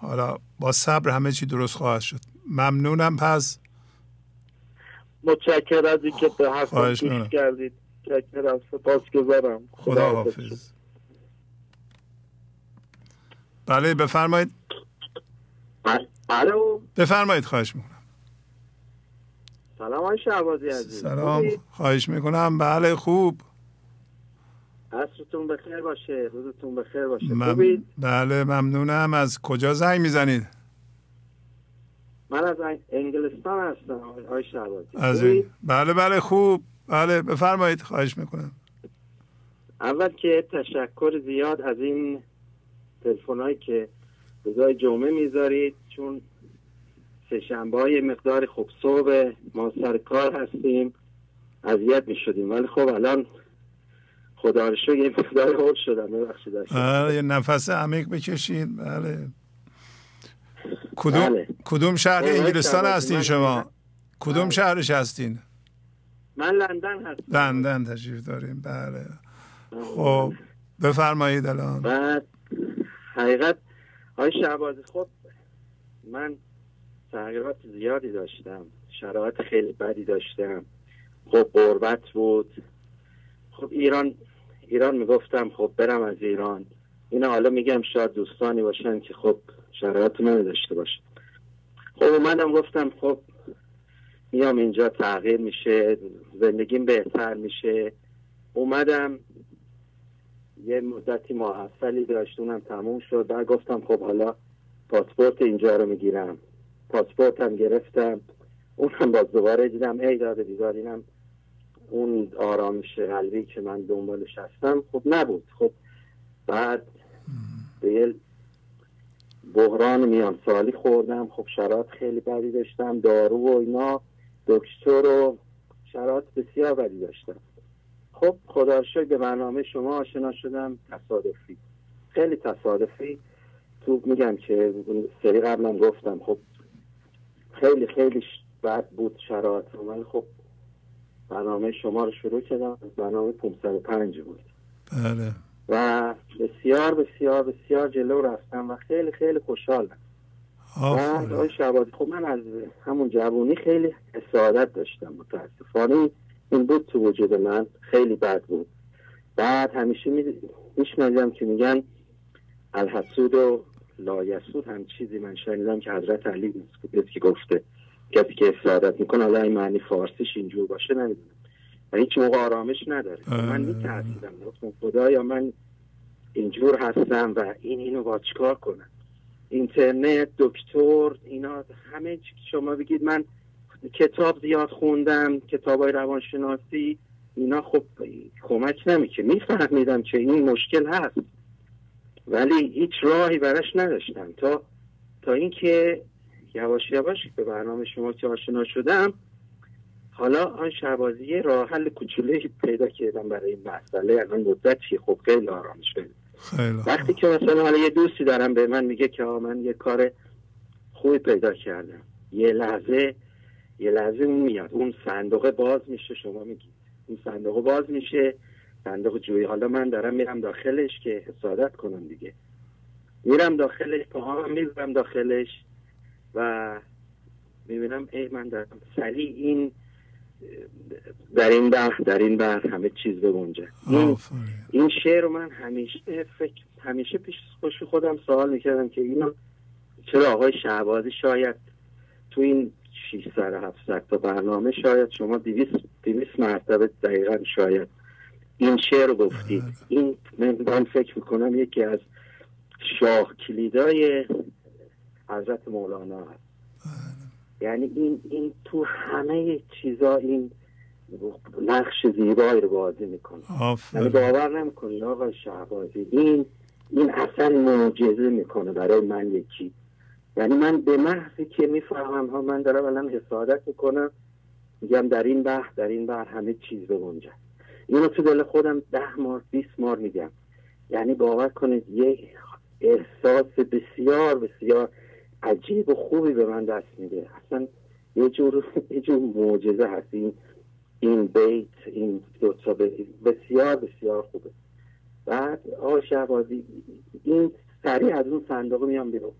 حالا با صبر همه چی درست خواهد شد. ممنونم پس. متشکر از اینکه به حرف گوش کردید. متشکرم. سپاس گذارم خدا حافظ. بله بفرمایید. بله بفرمایید خواهش می‌کنم. سلام شعبازی عزیز. سلام. خواهش می‌کنم. بله خوب. عصرتون بخیر باشه. روزتون بخیر باشه. مم... بله ممنونم. از کجا زنگ می‌زنید؟ من از انگلستان هستم آقای شهبازی. از این بله بله خوب. بله بفرمایید خواهش می‌کنم. اول که تشکر زیاد از این تلفن هایی که روزای جمعه می‌ذارید چون سهشنبه های مقدار خوب صبح ما سر کار هستیم اذیت می شدیم ولی خب الان خدا رو یه مقدار حول شدم. ببخشید. بله یه نفس عمیق بکشید. بله. کدوم بله. کدوم شهر انگلستان هستین شما؟ کدوم بله. شهرش هستین؟ من لندن هستم. لندن تشریف داریم بله. خب بفرمایید الان. بعد حقیقت های شعبازی خب من تغییرات زیادی داشتم. شرایط خیلی بدی داشتم. خب قربت بود. خب ایران ایران می‌گفتم خب برم از ایران. اینا حالا میگم شاید دوستانی باشن که خب شرایط من داشته باشه. خب اومدم گفتم خب میام اینجا تغییر میشه زندگیم بهتر میشه. اومدم یه مدتی محفلی داشت اونم تموم شد. بعد گفتم خب حالا پاسپورت اینجا رو می‌گیرم. پاسپورتم گرفتم. اونم باز دوباره دیدم ای داده بیدار اینم اون آرامش قلبی که من دنبالش هستم خب نبود. خب بعد به یه بحران میان سالی خوردم خب شرایط خیلی بدی داشتم دارو و اینا دکتر و شرایط بسیار بدی داشتم. خب خدا به برنامه شما آشنا شدم تصادفی. خیلی تصادفی. تو میگم که سری قبلم گفتم خب خیلی خیلی بد بود شرایط ولی خب برنامه شما رو شروع کردم. برنامه 505 بود. بله. و بسیار بسیار بسیار جلو رفتم و خیلی خیلی خوشحالم. و آقای شبادی خب من از همون جوانی خیلی سعادت داشتم متاسفانه این بود تو وجود من خیلی بد بود. بعد همیشه میشنیدم که میگن الحسود و لایسود هم چیزی من شنیدم که حضرت علی که گفته کسی که سعادت می‌کنه حالا این معنی فارسیش اینجور باشه نمی‌دونم. و هیچ موقع آرامش نداره. من میترسیدم. گفتم خدایا من اینجور هستم و این اینو با چیکار کنم؟ اینترنت دکتر اینا همه چی شما بگید. من کتاب زیاد خوندم کتاب های روانشناسی اینا خب کمک نمیشه میفهمیدم که این مشکل هست. ولی هیچ راهی براش نداشتم. تا تا اینکه یواش یواش به برنامه شما که آشنا شدم حالا آن شبازی راه حل کوچوله پیدا کردم برای این مسئله. الان مدتی خب خیلی آرام شد وقتی که مثلا حالا یه دوستی دارم به من میگه که من یه کار خوبی پیدا کردم. یه لحظه یه لحظه اون میاد. اون صندوق باز میشه شما میگید اون صندوق باز میشه. صندوق جویی. حالا من دارم میرم داخلش که حسادت کنم دیگه. میرم داخلش پاهام میرم داخلش و می‌بینم ای من دارم سریع این در این بحر در این بحر همه چیز بگنجه این, این شعر رو من همیشه فکر همیشه پیش خوش خودم سوال می‌کردم که اینو چرا آقای شعبازی شاید تو این 600 700 تا برنامه شاید شما 200 200 مرتبه دقیقا شاید این شعر رو گفتید این من فکر می‌کنم یکی از شاه کلیدای حضرت مولانا هست. یعنی این این تو همه چیزا این نقش زیبایی رو بازی می‌کنه. یعنی باور نمی‌کنی آقا شهبازی. این این اصلا معجزه می‌کنه برای من یکی. یعنی من به محضی که می‌فهمم ها من دارم الان حسادت می‌کنم میگم در این بحر در این بحر همه چیز بگنجه اینو تو دل خودم ده مار بیست مار میگم. یعنی باور کنید یک احساس بسیار بسیار عجیب و خوبی به من دست میده. اصلا یه جور یه جور معجزه هست. این این بیت این دوتا بسیار بسیار خوبه. بعد آقا شهبازی این سریع از اون صندوق میام بیرون.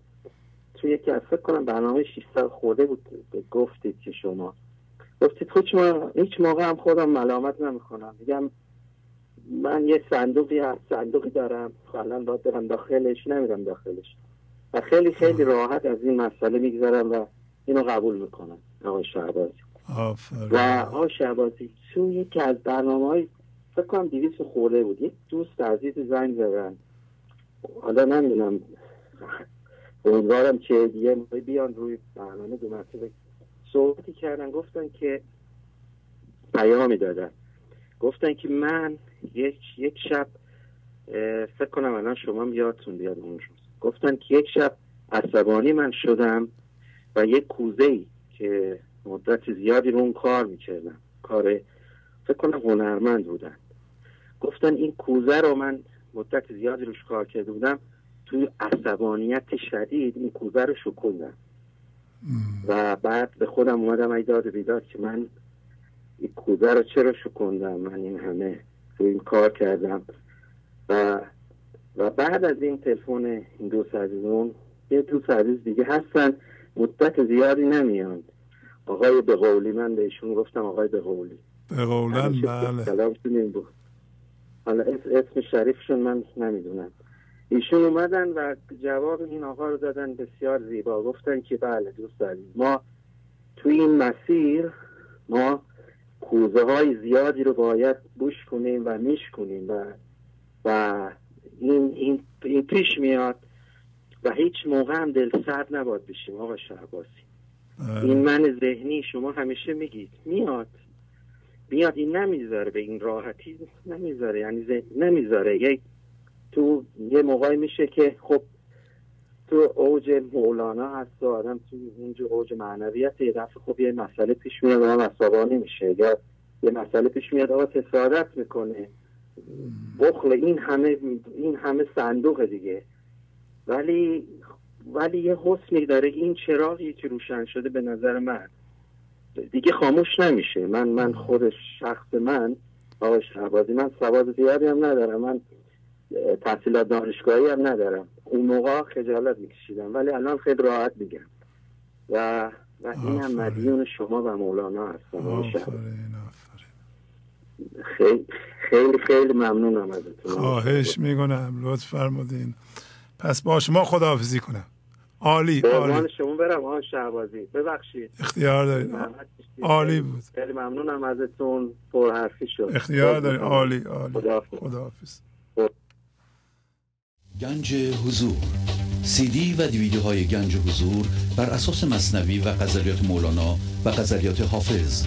تو یکی از فکر کنم برنامه 600 خورده بود گفتید که شما. گفتید هیچ, هیچ موقع هم خودم ملامت نمی‌کنم. میگم من یه صندوقی از صندوقی دارم. الان باید برم داخلش نمیرم داخلش. و خیلی خیلی راحت از این مسئله میگذرم و اینو قبول می‌کنم آقای شهبازی. و آقای شهبازی تو یکی از برنامه های فکر کنم دیویس خورده بود یک دوست عزیز زنگ زدن. حالا نمی‌دونم امیدوارم که دیگه بیان روی برنامه دو مرتبه صحبتی کردن. گفتن که پیامی دادن. گفتن که من یک یک شب فکر کنم الان شما یادتون بیاد اون گفتن که یک شب عصبانی من شدم و یک کوزه ای که مدت زیادی رو اون کار می‌کردم. کار فکر کنم هنرمند بودن. گفتن این کوزه رو من مدت زیادی روش کار کرده بودم توی عصبانیت شدید این کوزه رو شکوندم. و بعد به خودم اومدم ای داد بیداد که من این کوزه رو چرا شکوندم؟ من این همه تو این کار کردم. و و بعد از این تلفن این دوست عزیزون یه دوست عزیز دیگه هستن مدت زیادی نمیان. آقای به قولی من بهشون گفتم آقای به قولی به قولن بله. بود. حالا اسم شریفشون من نمی‌دونم. ایشون اومدن و جواب این آقا رو دادن بسیار زیبا. گفتن که بله دوست داریم. ما توی این مسیر ما کوزه های زیادی رو باید بوش کنیم و میش کنیم و و این, این, این پیش میاد و هیچ موقع هم دل سرد نباد بشیم آقا بله. این من ذهنی شما همیشه میگید. میاد. میاد این نمی‌ذاره به این راحتی نمی‌ذاره. یعنی نمی‌ذاره. یک تو یه موقعی میشه که خب تو اوج مولانا هست و آدم تو اینجا اوج معنویت یه دفعه خب یه مسئله پیش میاد و عصبانی میشه. یا یه مسئله پیش میاد آقا تسادت می‌کنه. بخل این همه این همه صندوق دیگه. ولی ولی یه حسنی داره این چراغی که روشن شده به نظر من. دیگه خاموش نمیشه. من من خود شخص من آقای شهبازی من سواد زیادی هم ندارم. من تحصیلات دانشگاهی هم ندارم. اون موقع خجالت میکشیدم. ولی الان خیلی راحت میگم. و و این هم مدیون شما و مولانا هستم. خیلی خیلی خیلی ممنونم ازتون. خواهش می‌کنم. لطف فرمودین. پس با شما خداحافظی کنم. عالی عالی. شما برم آقا شهبازی. ببخشید. اختیار دارید عالی بود. خیلی ممنونم ازتون. پر حرفی شد. اختیار دارید عالی عالی. خداحافظ. گنج حضور. سی دی و دیویدیو های گنج حضور بر اساس مصنوی و غزلیات مولانا و غزلیات حافظ.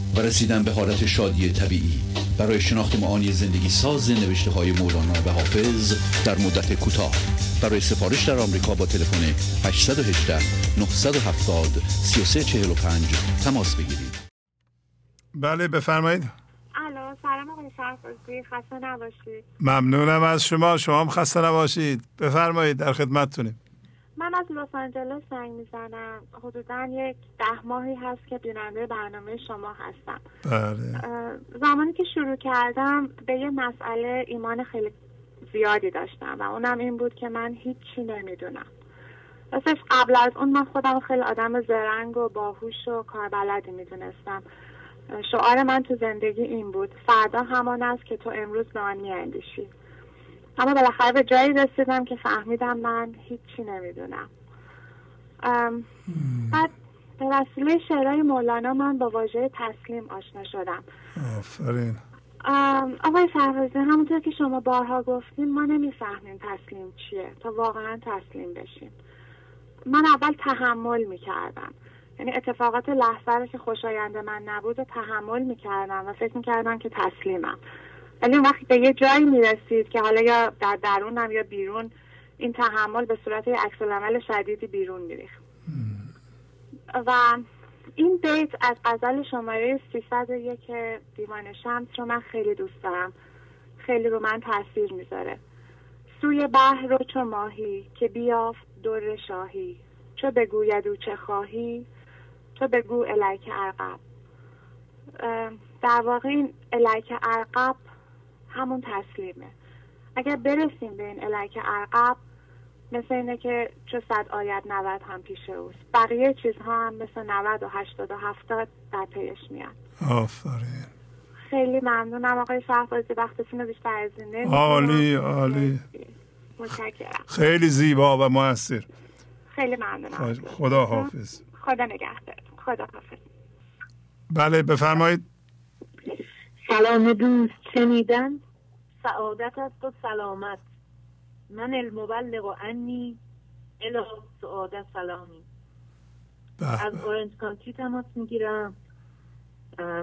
و رسیدن به حالت شادی طبیعی. برای شناخت معانی زندگی ساز نوشته های مولانا و حافظ در مدت کوتاه. برای سفارش در آمریکا با تلفن 818 970 3345 تماس بگیرید. بله بفرمایید. الو سلام آقای خسته نباشید. ممنونم از شما. شما هم خسته نباشید. بفرمایید در خدمتتونیم. من از لس آنجلس زنگ می‌زنم. حدودا یک ده ماهی هست که بیننده برنامه شما هستم. بله. زمانی که شروع کردم به یه مسئله ایمان خیلی زیادی داشتم و اونم این بود که من هیچی نمی‌دونم. راستش قبل از اون من خودم خیلی آدم زرنگ و باهوش و کاربلدی می‌دونستم. شعار من تو زندگی این بود. فردا همان است که تو امروز به آن میاندیشی. اما بالاخره به جایی رسیدم که فهمیدم من هیچی نمی‌دونم. بعد به وسیله شعرهای مولانا من با واژه تسلیم آشنا شدم. آفرین. آقای سربازی همونطور که شما بارها گفتیم ما نمی‌فهمیم تسلیم چیه تا واقعا تسلیم بشیم. من اول تحمل می‌کردم. یعنی اتفاقات لحظه رو که خوشایند من نبود و تحمل می‌کردم و فکر می‌کردم که تسلیمم. اون وقتی به یه جایی می‌رسید که حالا یا در درونم یا بیرون این تحمل به صورت عکس عمل شدیدی بیرون میریخت. و این بیت از غزل شماره 301 دیوان شمس رو من خیلی دوست دارم. خیلی رو من تاثیر می‌ذاره. سوی بحر رو چو ماهی که بیافت در شاهی. چو بگوید او چه خواهی چو بگو الیک ارقب در واقع این ارقب همون تسلیمه. اگر برسیم به این الیک ارقب مثل اینه که چه صد آید نود هم پیش اوست. بقیه چیزها هم مثل نود و هشتاد و هفتاد در پیش میاد. آفرین. خیلی ممنونم آقای شهبازی وقتتون رو بیشتر از این عالی عالی. متشکرم. خیلی زیبا و موثر. خیلی ممنونم. خدا حافظ. خدا نگهدار. خدا حافظ. بله بفرمایید. سلام دوست شنیدن سعادت است و سلامت. من المبلغ و انی الا سعادت سلامی. از اورنج کانتری تماس می‌گیرم.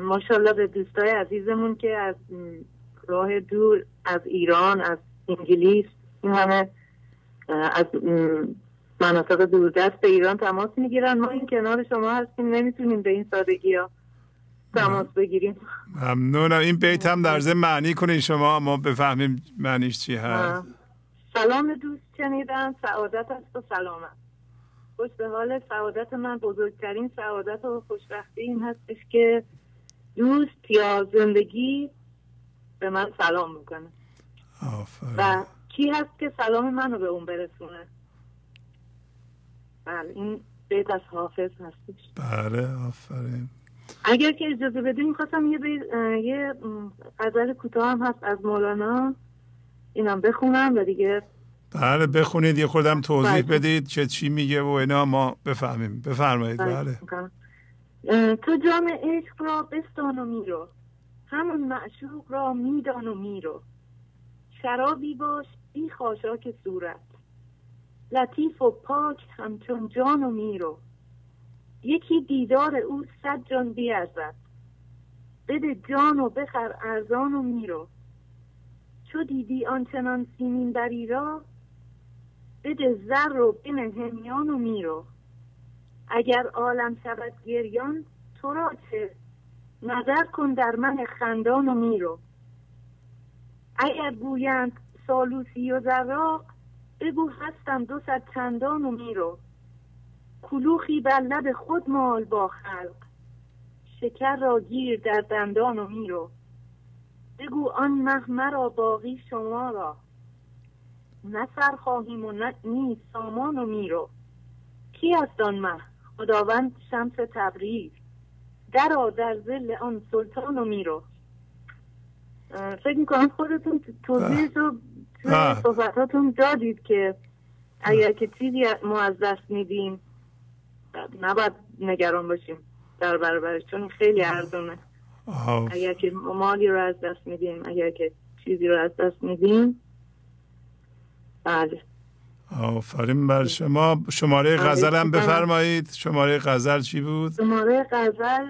ماشاءالله به دوستای عزیزمون که از راه دور از ایران از انگلیس این همه از مناطق دوردست به ایران تماس می‌گیرن. ما این کنار شما هستیم نمی‌تونیم به این سادگی ها تماس بگیریم. ممنونم. این بیت هم در ضمن معنی کنین شما. ما بفهمیم معنیش چی هست. سلام دوست شنیدم سعادت است و سلامت. خوش به حال. سعادت من بزرگترین سعادت و خوشبختی این هستش که دوست یا زندگی به من سلام می‌کنه. و کی هست که سلام منو به اون برسونه؟ بله این بیت از حافظ هستش. بله آفرین. اگر که اجازه بدین می‌خواستم یه یه غزل کوتاه هم هست از مولانا. اینم بخونم و دیگه بله بخونید یه خودم توضیح بله. بدید چه چی میگه و اینا ما بفهمیم. بفرمایید بله, بله. تو جام عشق را بستان و میرو. همون معشوق را میدان و میرو. شرابی باش بی خاشاک صورت. لطیف و پاک همچون جان و میرو. یکی دیدار او صد جان بیارزد. بده جان و بخر ارزان و میرو چو دیدی آنچنان سیمین بری را بده زر و بنه همیان و میرو اگر عالم شود گریان تو را چه؟ نظر کن در من خندان و میرو اگر گویند سالوسی و زراق بگو هستم دو صد چندان و میرو کلوخی بر لب خود مال با خلق. شکر را گیر در دندان و میرو بگو آن مه مرا باقی شما را. نه سر خواهیم و نه نیست سامان و میرو کی است آن مه؟ خداوند شمس تبریز. درا در زل آن سلطان و میرو فکر می‌کنم خودتون توضیح رو صحبتاتون دادید که اگر که چیزی ما از دست میدیم نباید نگران باشیم در برابرش چون خیلی ارزونه. اگر که مالی رو از دست میدیم اگر که چیزی رو از دست میدیم بله. آفرین بر شما. شماره بله، غزل هم بفرمایید. شماره غزل چی بود؟ شماره غزل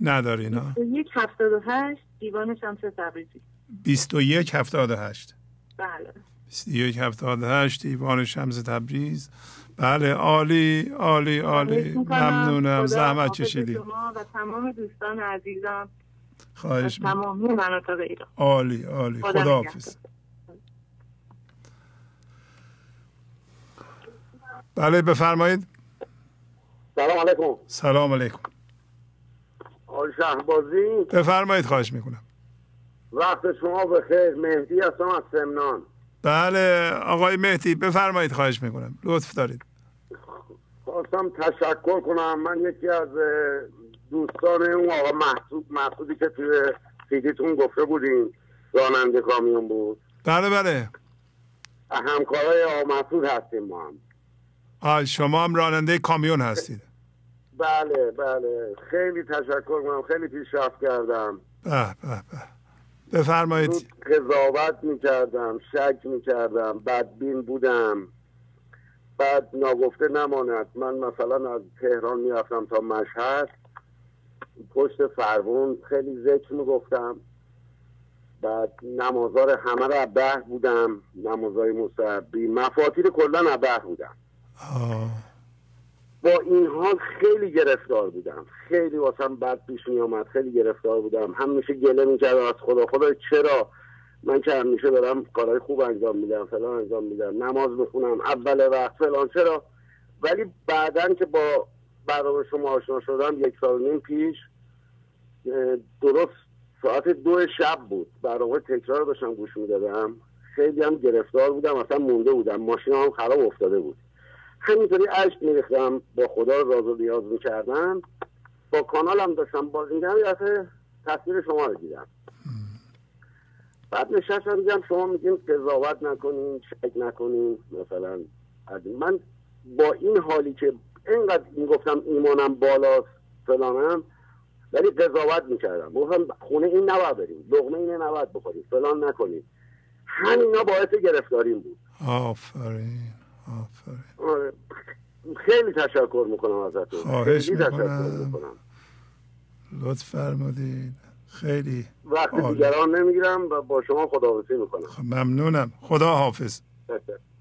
نداری نه 21 78 دیوان شمس تبریزی. 21 78 بله. 21 78 دیوان شمس تبریز. بله عالی عالی عالی. ممنونم. زحمت کشیدی. و تمام دوستان عزیزم خواهش تمامی مناطق ایران. عالی عالی. خدا حافظ. بله بفرمایید. سلام علیکم. سلام علیکم. آل شهبازی. بفرمایید خواهش می‌کنم. وقت شما بخیر. مهدی هستم از سمنان. بله آقای مهدی بفرمایید خواهش می‌کنم. لطف دارید. خواستم تشکر کنم. من یکی از دوستان اون آقا محسود محسودی که توی سیدیتون گفته بودین راننده کامیون بود. بله بله. همکارای آقا محسود هستیم ما هم. آه شما هم راننده کامیون هستید. بله بله. خیلی تشکر کنم. خیلی پیشرفت کردم. به به به. بفرمایید. قضاوت می‌کردم شک می‌کردم بدبین بودم. بعد ناگفته نماند. من مثلا از تهران می‌رفتم تا مشهد. پشت فرمون خیلی ذکر می‌گفتم. بعد نمازار همه رو عبه بودم. نمازای مصحبی مفاتیر کلا عبه بودم. با این حال خیلی گرفتار بودم. خیلی واسم بد پیش می آمد خیلی گرفتار بودم. همیشه گله می‌کردم از خدا. خدا چرا؟ من که همیشه دارم کارهای خوب انجام میدم فلان انجام میدم نماز بخونم اول وقت فلان چرا؟ ولی بعدا که با برنامه شما آشنا شدم یک سال نیم پیش درست ساعت دو شب بود. برنامه تکرار داشتم گوش می‌دادم. خیلی هم گرفتار بودم اصلا مونده بودم. ماشین هم خراب افتاده بود. همینطوری عشق میریختم. با خدا راز و نیاز می‌کردم. با کانالم داشتم. باز میدم یه تصویر شما رو دیدم. بعد نشستم دیدم شما میگیم قضاوت نکنین شک نکنین. مثلا من با این حالی که اینقدر می‌گفتم ایمانم بالاست فلانم ولی قضاوت می‌کردم. گفتم خونه این نباید بریم. لغمه اینه نباید بخوریم. فلان نکنیم. همینا باعث گرفتاریم بود. آفرین. آره. خیلی تشکر می‌کنم ازتون. خواهش می‌کنم. لطف فرمودید. خیلی وقت دیگران نمی‌گیرم و با شما خداحافظی می‌کنم. خب، ممنونم. خدا حافظ.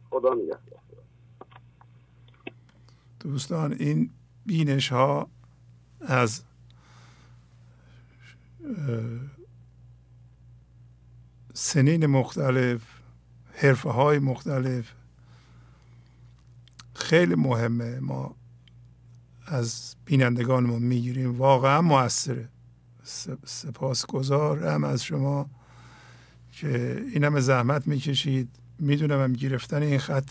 خدا نگهدار. دوستان این بینش ها از سنین مختلف حرفه های مختلف خیلی مهمه. ما از بینندگانمون می‌گیریم. واقعا موثره. سپاسگزارم از شما که این همه زحمت می‌کشید. می‌دونم هم گرفتن این خط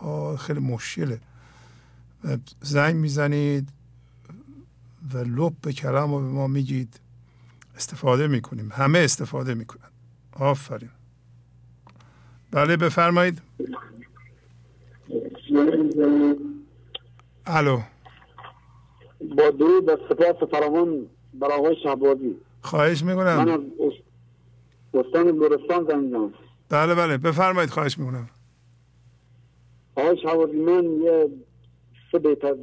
ها خیلی مشکله. زنگ می‌زنید و لب به کلام به ما میگید. استفاده می‌کنیم. همه استفاده می‌کنن. آفرین. بله بفرمایید. الو. با درود و سپاس فراوان بر آقای شهبازی. خواهش می‌کنم. من از استان لورستان زنگ بله بله. بفرمایید خواهش می‌کنم. آقای شهبازی من یه سه بیت از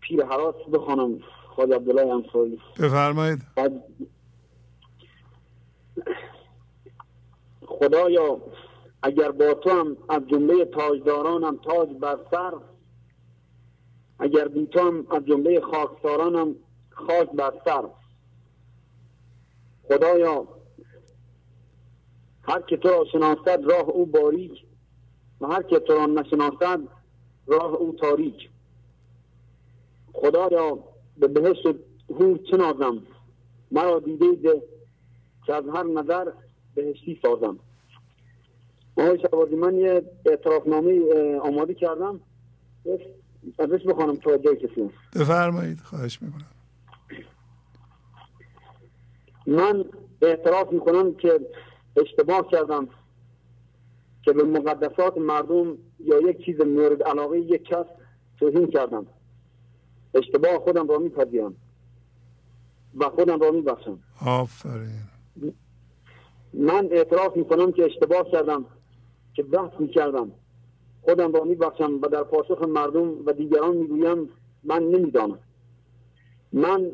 پیر حراس بخوانم خواهد عبدالله انصاری. بفرمایید. خدایا اگر با تو هم از جمله تاجدارانم تاج بر سر اگر بی تو هم از جمله خاکسارانم خاک بر سر. خدایا هر که تو را شناسد راه او باریک و هر که تو را نشناسد راه او تاریک. خدایا به بهشت هور چه نازم؟ مرا دیده ده که از هر نظر بهشتی سازم. آقای شبازی من یه اعترافنامه آماده کردم. ازش بخوانم توجه کسی بفرمایید خواهش می‌کنم. من اعتراف می‌کنم که اشتباه کردم که به مقدسات مردم یا یک چیز مورد علاقه یک کس توهین کردم. اشتباه خودم را میپذیرم و خودم را میبخشم. آفرین. من اعتراف می‌کنم که اشتباه کردم. که بحث می‌کردم. خودم را میبخشم و در پاسخ مردم و دیگران می‌گویم من نمی‌دانم. من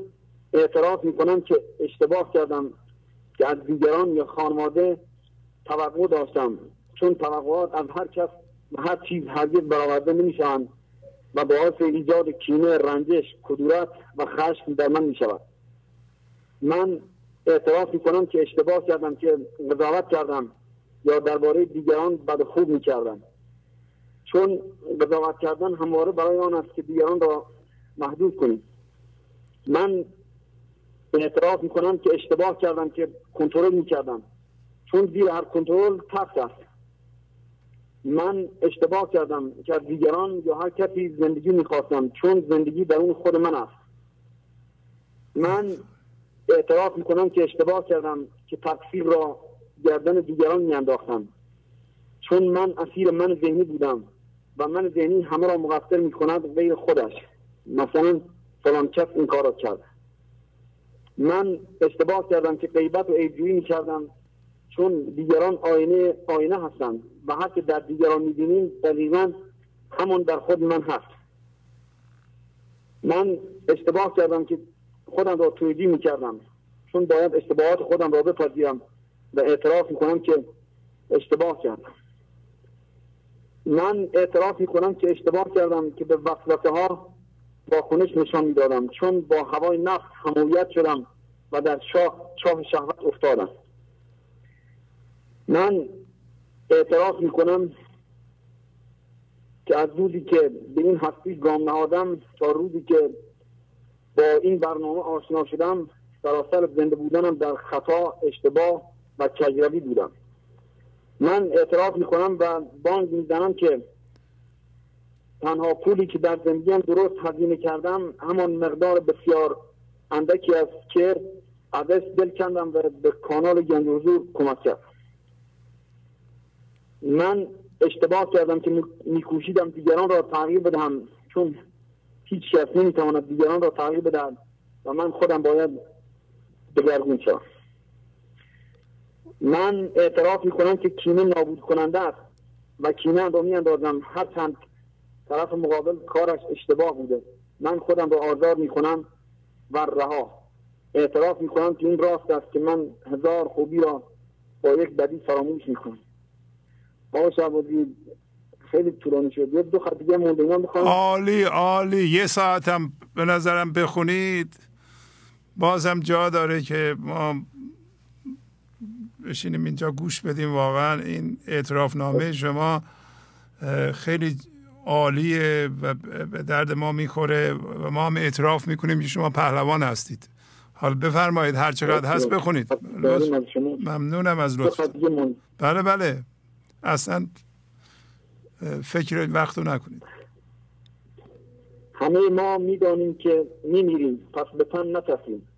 اعتراف می‌کنم که اشتباه کردم که از دیگران یا خانواده توقع داشتم. چون توقعات از هر کس و هر چیز هرگز برآورده نمی‌شوند و باعث ایجاد کینه رنجش کدورت و خشم در من می‌شود. من اعتراف می‌کنم که اشتباه کردم که قضاوت کردم. یا درباره دیگران بد خوب می‌کردم. چون قضاوت کردن همواره برای آن است که دیگران را محدود کنیم. من اعتراف می‌کنم که اشتباه کردم که کنترل می‌کردم. چون زیر هر کنترل تفت است. من اشتباه کردم که از دیگران یا هر کسی زندگی می‌خواستم چون زندگی در اون خود من است. من اعتراف می‌کنم که اشتباه کردم که تقصیر را گردن دیگران میانداختم. چون من اسیر من ذهنی بودم و من ذهنی همه را مقصر می‌کند غیر خودش. مثلا فلان کس این کار را کرد. من اشتباه کردم که غیبت و ایجویی می‌کردم. چون دیگران آینه آینه هستند و هر که در دیگران می‌بینیم دقیقا همون در خود من هست. من اشتباه کردم که خودم را توجیه می‌کردم. چون باید اشتباهات خودم را بپذیرم. و اعتراف می‌کنم که اشتباه کردم. من اعتراف می‌کنم که اشتباه کردم که به وقت ها با خونش نشان می‌دادم. چون با هوای نفس همویت شدم و در شاه چاه شهوت افتادم. من اعتراف می‌کنم که از روزی که به این هستی گام نهادم تا روزی که با این برنامه آشنا شدم سراسر زنده بودنم در خطا اشتباه و کجروی بودم. من اعتراف می‌کنم و بانگ می‌زنم که تنها پولی که در زندگیم درست هزینه کردم همان مقدار بسیار اندکی است که ازش دل کندم و به کانال گنج حضور کمک کرد. من اشتباه کردم که میکوشیدم دیگران را تغییر بدهم چون هیچ کس نمی‌تواند دیگران را تغییر بدهد و من خودم باید دگرگون شوم. من اعتراف می‌کنم که کینه نابود کننده است و کینه را میاندازم. هر چند طرف مقابل کارش اشتباه بوده. من خودم را آزاد می‌کنم و رها. اعتراف می‌کنم که این راست است که من هزار خوبی را با یک بدی فراموش می‌کنم. آقا شعبازی خیلی طولانی شد. دو خط دیگه مونده. عالی عالی. یه ساعتم به نظرم بخونید. بازم جا داره که ما بشینیم اینجا گوش بدیم. واقعا این اعتراف نامه شما خیلی عالیه و به درد ما می‌خوره و ما هم اعتراف می‌کنیم که شما پهلوان هستید. حالا بفرمایید هر چقدر هست بخونید. ممنونم از لطف. بله بله. اصلا فکر وقت رو نکنید. همه ما می‌دانیم که میمیریم. پس به تن نتفیم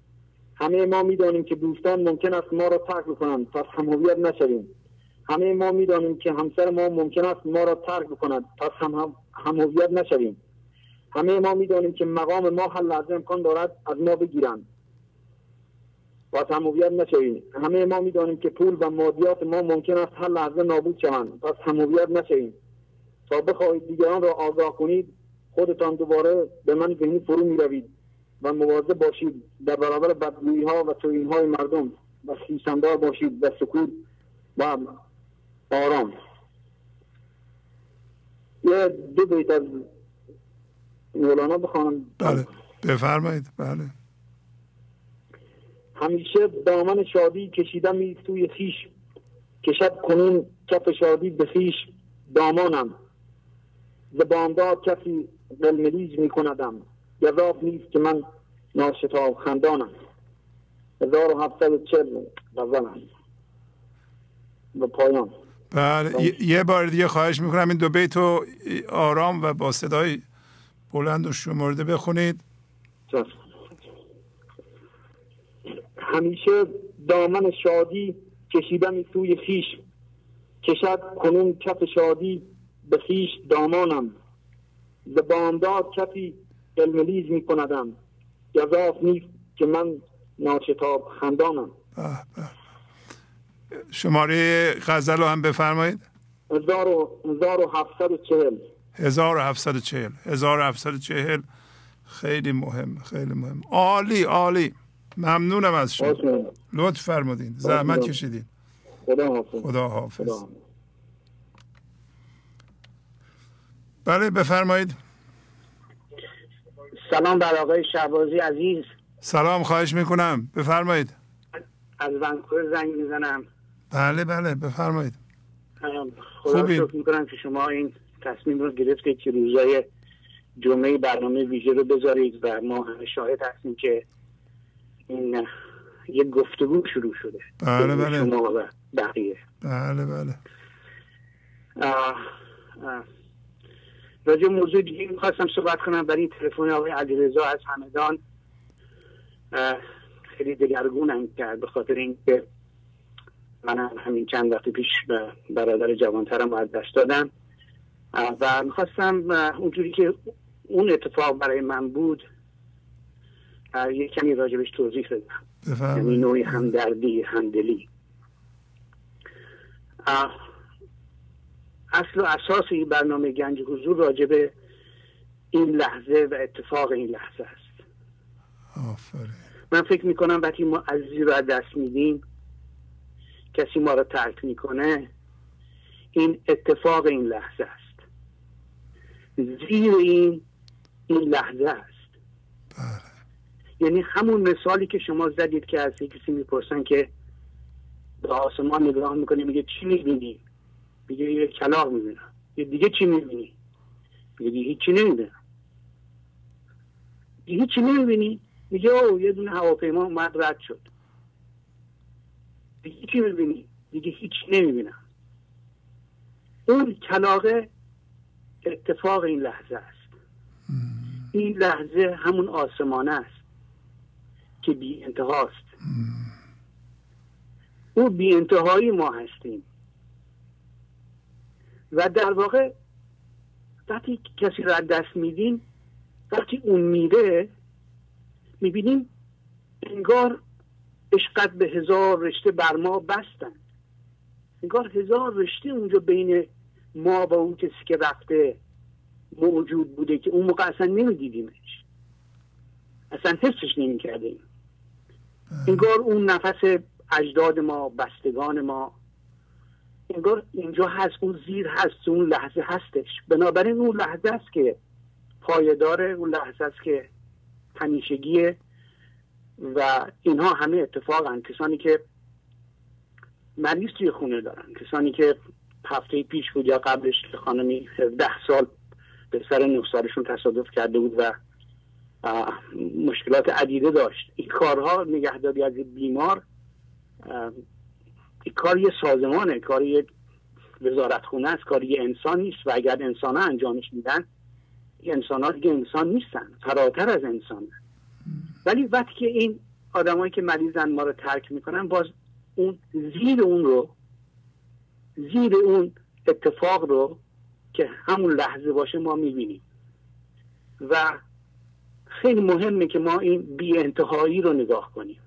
همه ما می‌دانیم که دوستان ممکن است ما را ترک بکنند پس همهویت نشویم. همه ما می‌دانیم که همسر ما ممکن است ما را ترک بکند پس هم همهویت نشویم. همه ما می‌دانیم که مقام ما هر لحظه امکان دارد از ما بگیرند. پس همهویت نشویم. همه ما می‌دانیم که پول و مادیات ما ممکن است هر لحظه نابود شوند پس همهویت نشویم. تا بخواهید دیگران را آگاه کنید خودتان دوباره به من ذهنی فرو می‌روید. و مواظب باشید در برابر بدگویی ها و توهین های مردم و خیشندار باشید و سکوت و آرام. یه دو بیت از مولانا بخوانم. بله بفرمایید. بله. همیشه دامن شادی کشیدم می توی خیش کشد کنون کف شادی به خیش دامانم. ز بامداد کسی دلملیج می کندم گذاب نیست که من ناشتاب خندانم. 1740 غزل هست و پایان. بله یه بار دیگه خواهش می‌کنم این دو بیت رو آرام و با صدای بلند و شمرده بخونید. همیشه دامن شادی کشیدم سوی خیش. کشد کنون کف شادی به خیش دامانم. ز بامداد کفی دلملیز می کندم گذاف نیست که من ناشتاب خندانم. شماره غزل رو هم بفرمایید. 1740 1740 1740 خیلی مهم خیلی مهم. عالی عالی. ممنونم از شما. لطف فرمودین. زحمت کشیدین. خدا حافظ خدا حافظ بله بفرمایید. سلام بر آقای شعبازی عزیز. سلام خواهش می‌کنم. بفرمایید. از ونکوور زنگ می‌زنم. بله بله بفرمایید. خدا شکر می‌کنم که شما این تصمیم رو گرفتید که روزای جمعه برنامه ویژه رو بذارید و ما همه شاهد هستیم که این یک گفتگو شروع شده. بله بله. شما و بقیه. بله بله. آه آه. راجع موضوع دیگه می‌خواستم صحبت کنم برای این تلفن آقای علیرضا از همدان خیلی دگرگونم کرد به خاطر اینکه من هم همین چند وقت پیش به برادر جوانترم باید دست دادم و می‌خواستم اونجوری که اون اتفاق برای من بود یک کمی راجبش توضیح بدم. یعنی نوعی همدردی همدلی. اصل و اساس این برنامه گنج حضور راجب این لحظه و اتفاق این لحظه است آفره. من فکر می‌کنم وقتی ما عزیزی رو از دست میدیم کسی ما رو ترک می‌کنه این اتفاق این لحظه است زیر این این لحظه است بله. یعنی همون مثالی که شما زدید که از کسی می‌پرسن که به آسمان نگاه می‌کنه میگه چی می‌بینی میگه یه کلاق می‌بینم یه دیگه چی می‌بینی؟ میگه هیچی نمی‌بینم هیچی نمی‌بینی؟ میگه او یه دونه هواپیما اومد رد شد. دیگه چی می‌بینی؟ دیگه هیچی نمی‌بینم اون کلاقه اتفاق این لحظه است. این لحظه همون آسمانه است که بی انتهاست. او بی انتهایی ما هستیم. و در واقع وقتی کسی رو از دست میدین وقتی اون میره می‌بینیم انگار عشقت به هزار رشته بر ما بستن. انگار هزار رشته اونجا بین ما و اون کسی که رفته موجود بوده که اون موقع اصلا نمیدیدیمش. اصلا حسش نمی‌کردیم. انگار اون نفس اجداد ما بستگان ما انگار اینجا هست اون زیر هست اون لحظه هستش. بنابراین اون لحظه است که پایداره اون لحظه است که همیشگیه و اینها همه اتفاقا کسانی که مریض توی خونه دارن. کسانی که هفته پیش بود یا قبلش که خانمی ده سال به سر نه سالشون تصادف کرده بود و مشکلات عدیده داشت. این کارها نگهداری از بیمار کار یه سازمانه کار یه وزارت خونه است کار یه انسان نیست و اگر انسان ها انجامش میدن انسان ها دیگه انسان نیستن فراتر از انسان. ولی وقتی که این آدمایی که مریضن ما رو ترک می‌کنن باز اون زیر اون رو زیر اون اتفاق رو که همون لحظه باشه ما می‌بینیم. و خیلی مهمه که ما این بی انتهایی رو نگاه کنیم.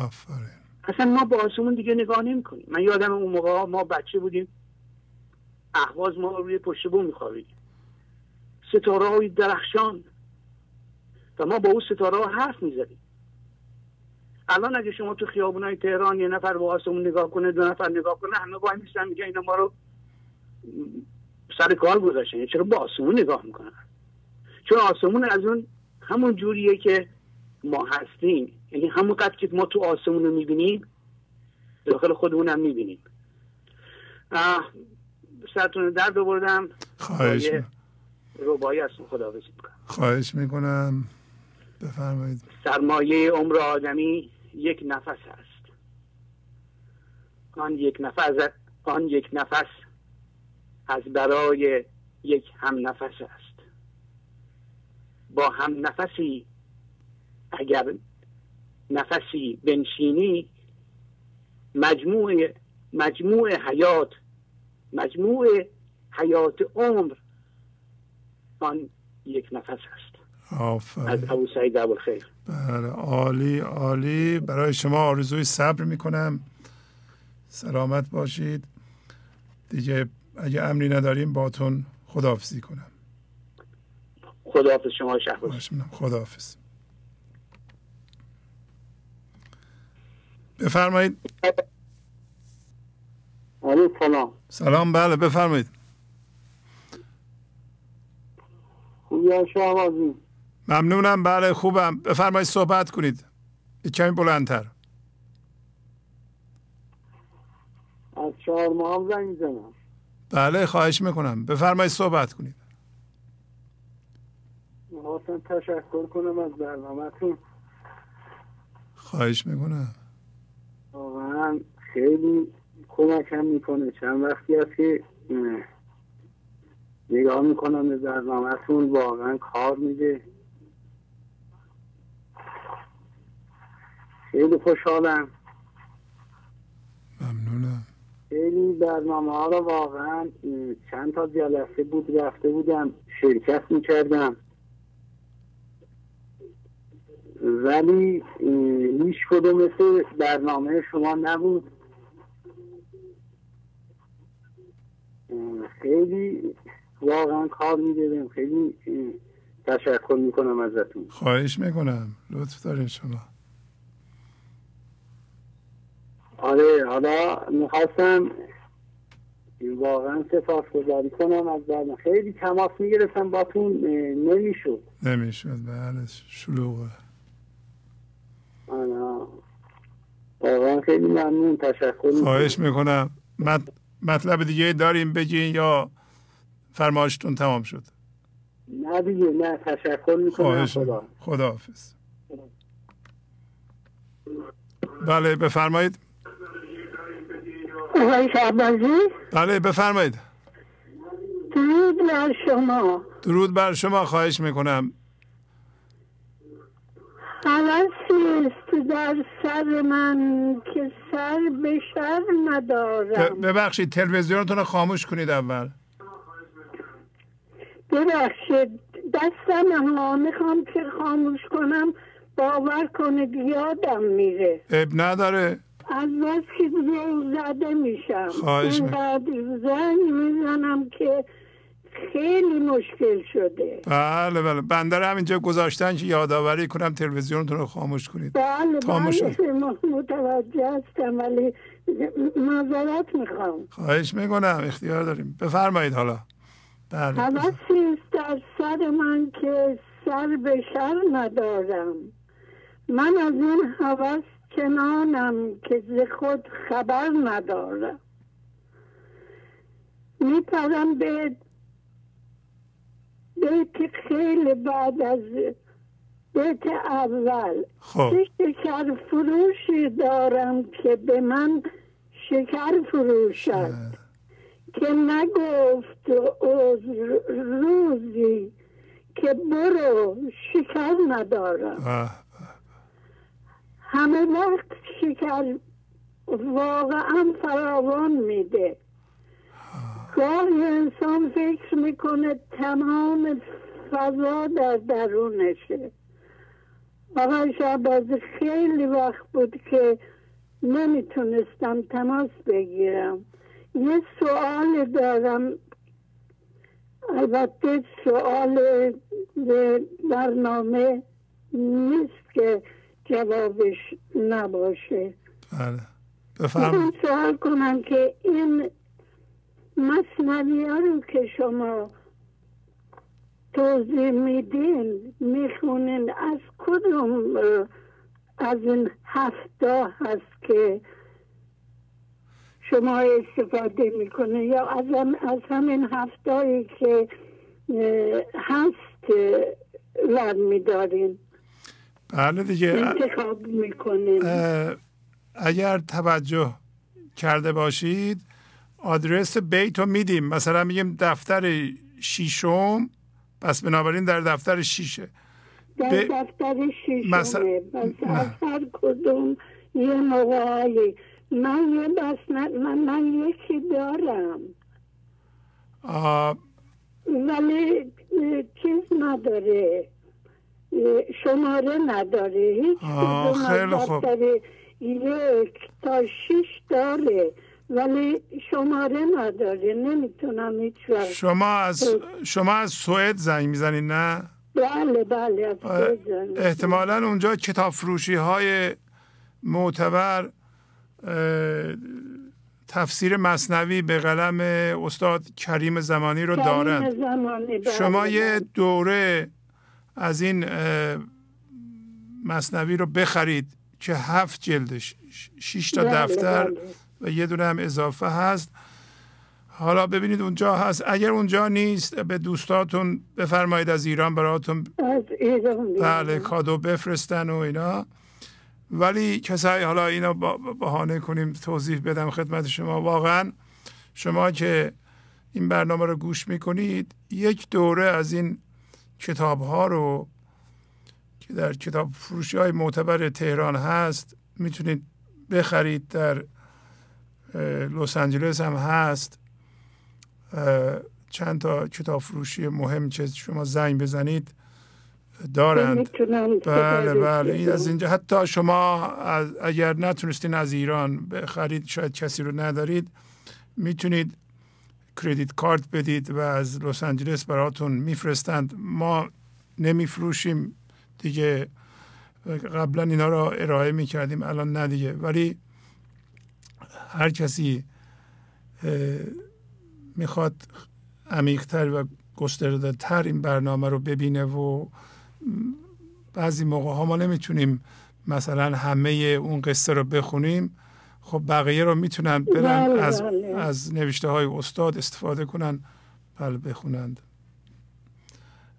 آفرین. اصلا ما با آسمون دیگه نگاه نمی کنیم من یادم اون موقع ما بچه بودیم. احواز ما روی پشت بوم میخوابیدیم. ستاره های درخشان. و ما با اون ستاره ها حرف می‌زدیم. الان اگه شما تو خیابون های تهران یه نفر با آسمون نگاه کنه دو نفر نگاه کنه همه با میستن میگه اینا ما رو سر کار گذاشتن. چرا با آسمون نگاه می‌کنن؟ چون آسمون از اون همون جوریه که ما هستیم. یعنی همون قدر که ما تو آسمون رو می‌بینیم داخل خودمون هم می‌بینیم سرتون درد بردم خواهش روبایی از خدا می‌کنم. خواهش می‌کنم. بفرمایید. سرمایه عمر آدمی یک نفس است آن یک نفس آن یک نفس از برای یک هم نفس است. با هم نفسی اگر نفسی بنشینی مجموع مجموع حیات مجموع حیات عمر آن یک نفس است. آفرین. از ابو سعید خیر بله عالی عالی. برای شما آرزوی صبر می‌کنم. سلامت باشید. دیگه اگه امری نداریم باتون خداحافظی کنم. خداحافظ شما شهباز. خداحافظ. بفرمایید. سلام. سلام بله بفرمایید. خوبی ممنونم بله خوبم. بفرمایید صحبت کنید. کمی بلندتر. از چهار ماه زنگ می‌زنم بله خواهش می‌کنم. بفرمایید صحبت کنید. می‌خواستم تشکر کنم از برنامهتون. خواهش می‌کنم. واقعا خیلی کمکم می‌کنه. چند وقتی هست که نگاه می‌کنم به برنامهتون واقعا کار میده. خیلی خوشحالم. ممنونم. خیلی برنامه ها رو واقعا چند تا جلسه بود رفته بودم شرکت می‌کردم. ولی هیچ کدوم مثل برنامه شما نبود. خیلی واقعا کار می‌دادم خیلی تشکر می‌کنم ازتون. خواهش می‌کنم. لطف دارین شما. آره حالا می‌خواستم واقعا سپاس گذاری کنم از برنامه خیلی تماس می‌گرفتم باتون نمی‌شد. نمی‌شد. بله شلوغه. واقعا خیلی ممنون تشکر خواهش می‌کنم. مطلب دیگه داریم بگین یا فرمایشتون تمام شد؟ نه دیگه نه تشکر می‌کنم. خدا. خدا حافظ بله بفرمایید. آقای شعبازی بله بفرمایید. درود بر شما. درود بر شما خواهش می‌کنم. الان سی است در سر من که سر به شر ندارم. ببخشید تلویزیونتون رو خاموش کنید اول. ببخشید دستم ها می‌خوام که خاموش کنم باور کنید یادم میره. اب نداره. از بس که زده میشم. خواهش زنگ می‌زنم که خیلی مشکل شده. بله بله. بنده همینجا گذاشتن که یادآوری کنم تلویزیونتون رو خاموش کنید. بله بله. متوجه هستم ولی معذرت می‌خوام. خواهش می‌کنم اختیار داریم. بفرمایید حالا. بله. در سر من که سر به شر ندارم. من از این حوث کنانم که ز خود خبر ندارم. میپرم به بیت خیلی بعد از بیت اول. خب. شکر فروشی دارم که به من شکر فروشد که نگفت روزی که برو شکر ندارم. همه وقت شکر واقعا فراوان میده. گاهی انسان فکر می‌کنه تمام فضا در درونشه. آقای شعبازی خیلی وقت بود که نمی‌تونستم تماس بگیرم. یه سوال دارم. البته سوال برنامه نیست که جوابش نباشه. بله. بفهم سوال کنم که این مصنوی ها رو که شما توضیح میدین می‌خونین از کدوم از این هفته هست که شما استفاده می‌کنه یا از, هم از همین هفتهایی که هست ور میدارین؟ بله دیگه انتخاب می‌کنین؟ اگر توجه کرده باشید آدرس بیت رو میدیم. مثلا میگیم دفتر شیشم پس بنابراین در دفتر شیشه. در ب... دفتر شیشم مثلا... از هر کدوم یه موقعی. من یه بس من, من یکی دارم. آه... ولی چیز نداره. شماره نداره. هیچ خیلی خوب. یک تا شیش داره. ولی شماره نداره نمی‌تونم هیچ وقت. شما از شما از سوئد زنگ می‌زنید نه؟ بله بله از سوئد احتمالا اونجا کتاب فروشی های معتبر تفسیر مصنوی به قلم استاد کریم زمانی رو دارند زمانی بله شما یه دوره از این مصنوی رو بخرید که هفت جلدش شش تا بله دفتر بله. و یه دونه هم اضافه هست. حالا ببینید اونجا هست. اگر اونجا نیست به دوستاتون بفرمایید از ایران براتون. بله کادو بفرستن و اینا. ولی کسایی حالا اینا بهانه کنیم توضیح بدم خدمت شما. واقعا شما که این برنامه رو گوش می‌کنید یک دوره از این کتاب ها رو که در کتاب فروشی های معتبر تهران هست می‌تونید بخرید در لس آنجلس هم هست. چند تا کتاب فروشی مهم که شما زنگ بزنید دارند. بله بله این از اینجا. حتی شما از اگر نتونستین از ایران بخرید شاید کسی رو ندارید می‌تونید کردیت کارت بدید و از لس آنجلس براتون میفرستند. ما نمیفروشیم دیگه. قبلا اینا رو ارائه می‌کردیم الان نه دیگه. ولی هر کسی می‌خواد عمیقتر و گسترده تر این برنامه رو ببینه و بعضی موقع ها ما نمی‌تونیم مثلا همه اون قصه رو بخونیم خب بقیه رو می‌تونن برن بله از, بله. از نوشته های استاد استفاده کنن بله بخونند.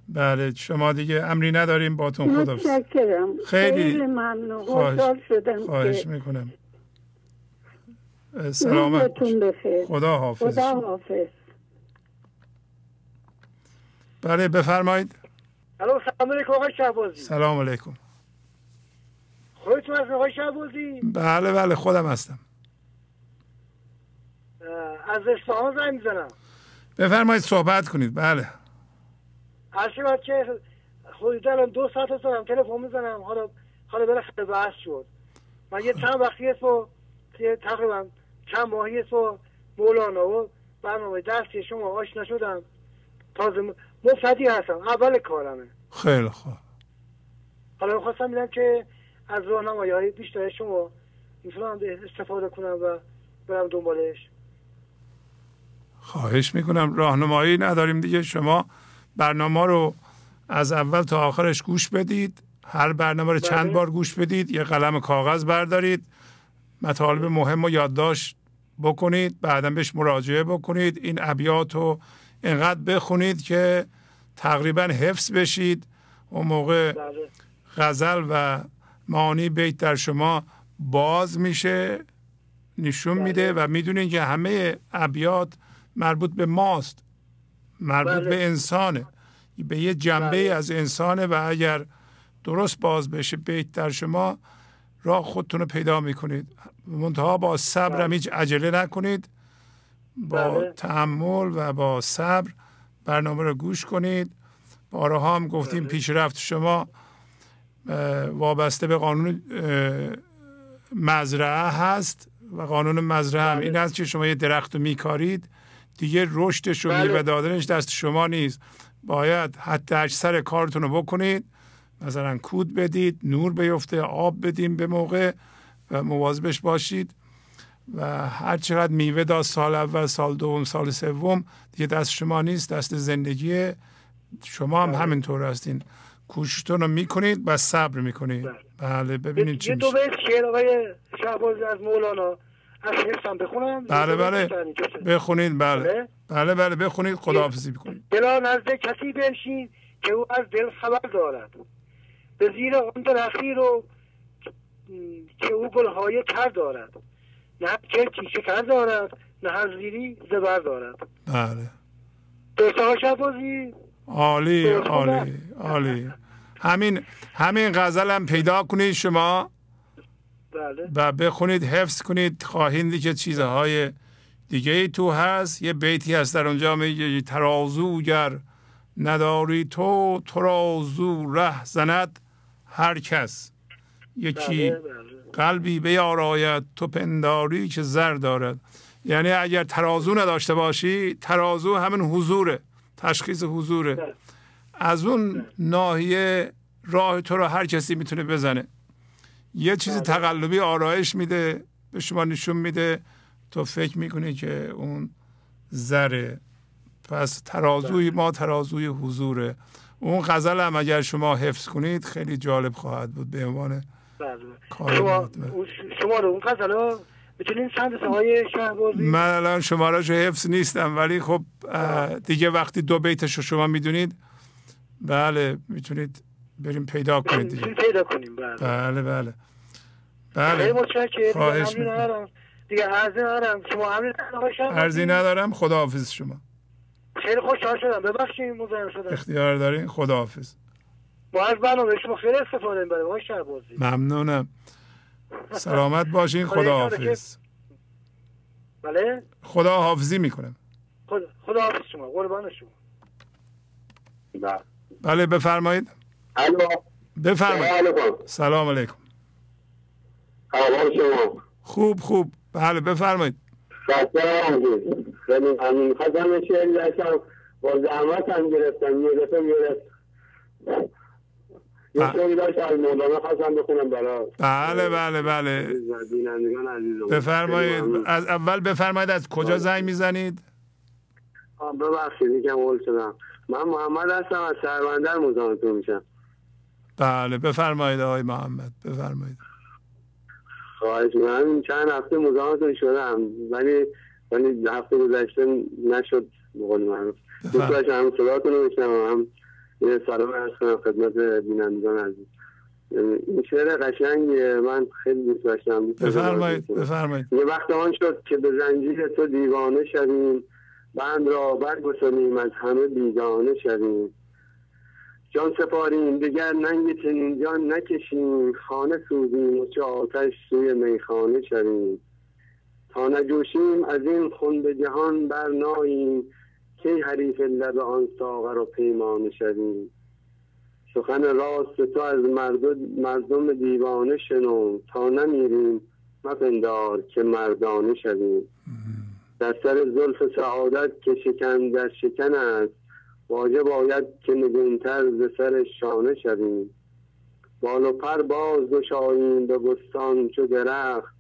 بله شما دیگه امری نداریم باتون خدا خیلی خیلی ممنون. خواهش, شدم خواهش می‌کنم. سلامت خدا حافظ. خدا حافظ. بله بفرمایید. الو سلام علیکم آقای شهبازی. سلام علیکم. خودتون از آقای شهبازی؟ بله بله خودم هستم. از اصفهان زنگ می‌زنم. بفرمایید صحبت کنید. بله. هر شود که خودی الان دو ساعت هستم تلفن می‌زنم. حالا حالا بالاخره بحث شد. من یه چند وقتی است و تقریبا چند ماهی و مولانا و برنامه درسی شما آشنا شدم. تازه مفتی هستم اول کارمه. خیلی خوب. حالا خواستم بینم که از راهنمایی های بیشتر شما می‌تونم استفاده کنم و برم دنبالش. خواهش می‌کنم. راهنمایی نداریم دیگه. شما برنامه رو از اول تا آخرش گوش بدید. هر برنامه رو چند بله. بار گوش بدید. یه قلم کاغذ بردارید. مطالب مهم و یادداشت بکنید بعدا بهش مراجعه بکنید این ابیات رو اینقدر بخونید که تقریبا حفظ بشید اون موقع بله. غزل و معانی بیت در شما باز میشه نشون بله. میده و می‌دونید که همه ابیات مربوط به ماست مربوط بله. به انسانه به یه جنبه بله. از انسانه و اگر درست باز بشه بیت در شما راه خودتون رو پیدا می‌کنید. منتها با صبر هم هیچ عجله نکنید. با بله. تحمل و با صبر برنامه رو گوش کنید. بارها هم گفتیم بله. پیشرفت شما وابسته به قانون مزرعه هست و قانون مزرعه هم این است که شما یه درخت رو میکارید. دیگه رشدش و میوه دادنش دست شما نیست. باید حتی اکثر کارتون رو بکنید. مثلا کود بدید نور بیفته آب بدیم به موقع و مواظبش باشید. و هر چقدر میوه داد سال اول سال دوم سال سوم دیگه دست شما نیست دست زندگی شما هم بله. همینطور هستین کوششتون رو می‌کنید و صبر می‌کنید. بله, بله، ببینید چی میشه. دو بیت شعر آقای شهبازی از مولانا از حفظم بخونم. بله بله. بخونید بله. بله. بله, بله بخونید. خداحافظی بکنید دلا نزد کسی بنشین که او از دل خبر دارد. به زیر آن درختی رو که او گلهای تر دارد. نه که شکر دارد نه هر زیری زبر دارد. بله. دوستا شبازی. عالی عالی عالی. همین همین غزل هم پیدا کنید شما. بله. و بخونید حفظ کنید خواهید که چیزهای دیگه ای تو هست. یه بیتی هست در اونجا میگه ترازوگر نداری تو ترازو ره زند. هر کس. یکی بله، بله. قلبی بیاراید تو پنداری که زر دارد. یعنی اگر ترازو نداشته باشی ترازو همین حضوره تشخیص حضوره. بله. از اون ناحیه راه تو رو هر کسی می‌تونه بزنه. یه چیز تقلبی آرایش میده به شما نشون میده. تو فکر می‌کنی که اون زره. پس ترازوی ما ترازوی حضوره. اون غزل هم اگر شما حفظ کنید خیلی جالب خواهد بود به عنوان بله. شما شما رو اون غزل می‌تونین چند های شهبازی من الان شمارش حفظ نیستم ولی خب دیگه وقتی دو بیتش رو شما می‌دونید بله می‌تونید بریم پیدا کنید دیگه. پیدا کنیم بله. بله بله. بله. متشکرم. دیگه عرضی ندارم. شما عرضی ندارم. خداحافظ شما. خیلی خوشحال شدم. ببخشید مزاحم شدم. اختیار دارین؟ خداحافظ. ما از برنامه شما خیلی استفاده برای ما شهبازی. ممنونم. سلامت باشین. خداحافظ. بله؟ خدا حافظی می‌کنم. خدا, خدا حافظ شما. قربان شما. بله, بله، بفرمایید. بفرمایید. سلام علیکم. شما؟ خوب خوب. بله بفرمایید. خیلی همین خواستم شعر داشتم با زحمت هم گرفتم یه دفعه گرفت یه شعری داشت از مولانا خواستم بخونم برای بله بله بله. بفرمایید. از اول بفرمایید از کجا زنگ می‌زنید؟ ببخشید یکم اول شدم. من محمد هستم از شهروندر مزاحمتون میشم. بله بفرمایید آقای محمد بفرمایید. خواهش من چند هفته مزاحمتون شدم ولی ولی هفته گذشته نشد بقول معروف دوست داشتم صداتون رو بشنم هم یه سلام کنم خدمت بینندگان عزیز. این شعر قشنگ من خیلی دوست داشتم. بفرمایید بفرمایید. یه وقت آن شد که به زنجیر تو دیوانه شویم. بند را برگسانیم از همه بیگانه شویم. جان سپاریم دیگر ننگ چنین جان نکشیم. خانه سوزیم و چه آتش سوی میخانه شویم. تا نجوشیم از این خون جهان برناییم کی حریف لب آن ساغر و پیمانه شویم. سخن راست تو از مردم دیوانه شنو تا نمیریم مپندار که مردانه شویم. در سر زلف سعادت که شکن در شکن است واجب باید که نگونتر ز سر شانه شویم. بال و پر باز گشاییم به بستان چو درخت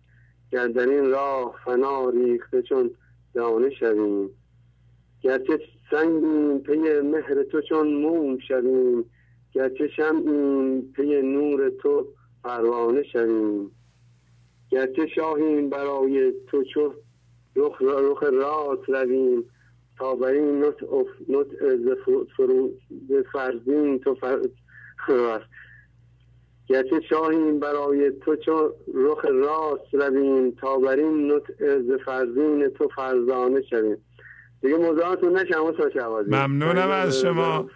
گر در این راه فنا ریخته چون دانه شویم. گرچه سنگیم پی مهر تو چون موم شویم. گرچه شمعیم پی نور تو پروانه شویم. گرچه شاهیم برای تو چو رخ, رخ راست رویم. تا بر این نطع ز فرزین تو گرچه شاهیم برای تو چو رخ راست رویم تا بر این نطع ز فرزین تو فرزانه شویم. دیگه موضوعاتون نشم و ممنونم از شما.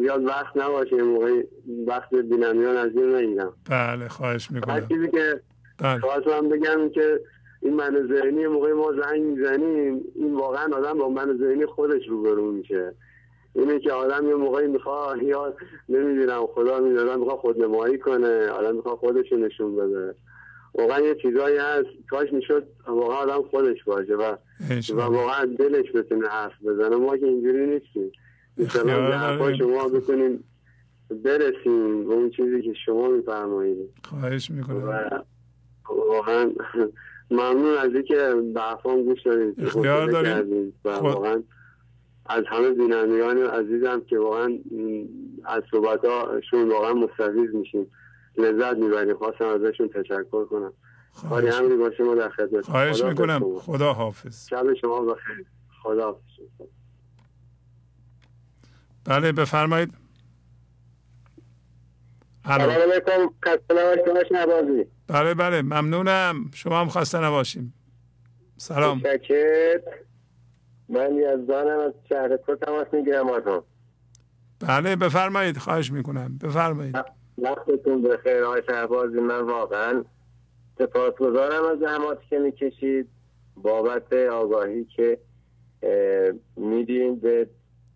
زیاد وقت نباشه موقع وقت بینمیان از این نگیرم. بله خواهش می‌کنم. چیزی که بله. خواستم بگم که این من ذهنی موقع ما زنگ می‌زنیم این واقعا آدم با من ذهنی خودش روبرو میشه. اینه که آدم یه موقعی می‌خواد یا نمی‌دونم خدا می‌دونم می‌خواد خودنمایی کنه آدم می‌خواد خودش نشون بده. واقعا یه چیزایی هست کاش می‌شد واقعا آدم خودش باشه و و واقعا دلش بتونه حرف بزنه. ما که اینجوری نیستیم. انشالله شما بتونیم برسیم به اون چیزی که شما میفرمایید. خواهش می‌کنم. واقعا ممنون از اینکه به حرفان گوش دارید اختیار دارید واقعا از همه بینندگان عزیزم که واقعا از صحبت هاشون واقعا مستفیض میشیم. لذت می‌بریم. خواستم ازشون تشکر کنم. کاری همینی باشه. ما در خدمت خواهش می‌کنم. خدا حافظ. شب شما بخیر. خدا حافظ. بله بفرمایید. سلام علیکم. خسته بله بله. ممنونم. شما هم خسته نباشیم. سلام. شکر من یزدانم از شهر تو تماس می‌گیرم آتون بله بفرمایید. خواهش می‌کنم. بفرمایید. وقتتون بخیر آقای شهبازی. من واقعا سپاسگزارم از زحماتی که می‌کشید. بابت آگاهی که میدین به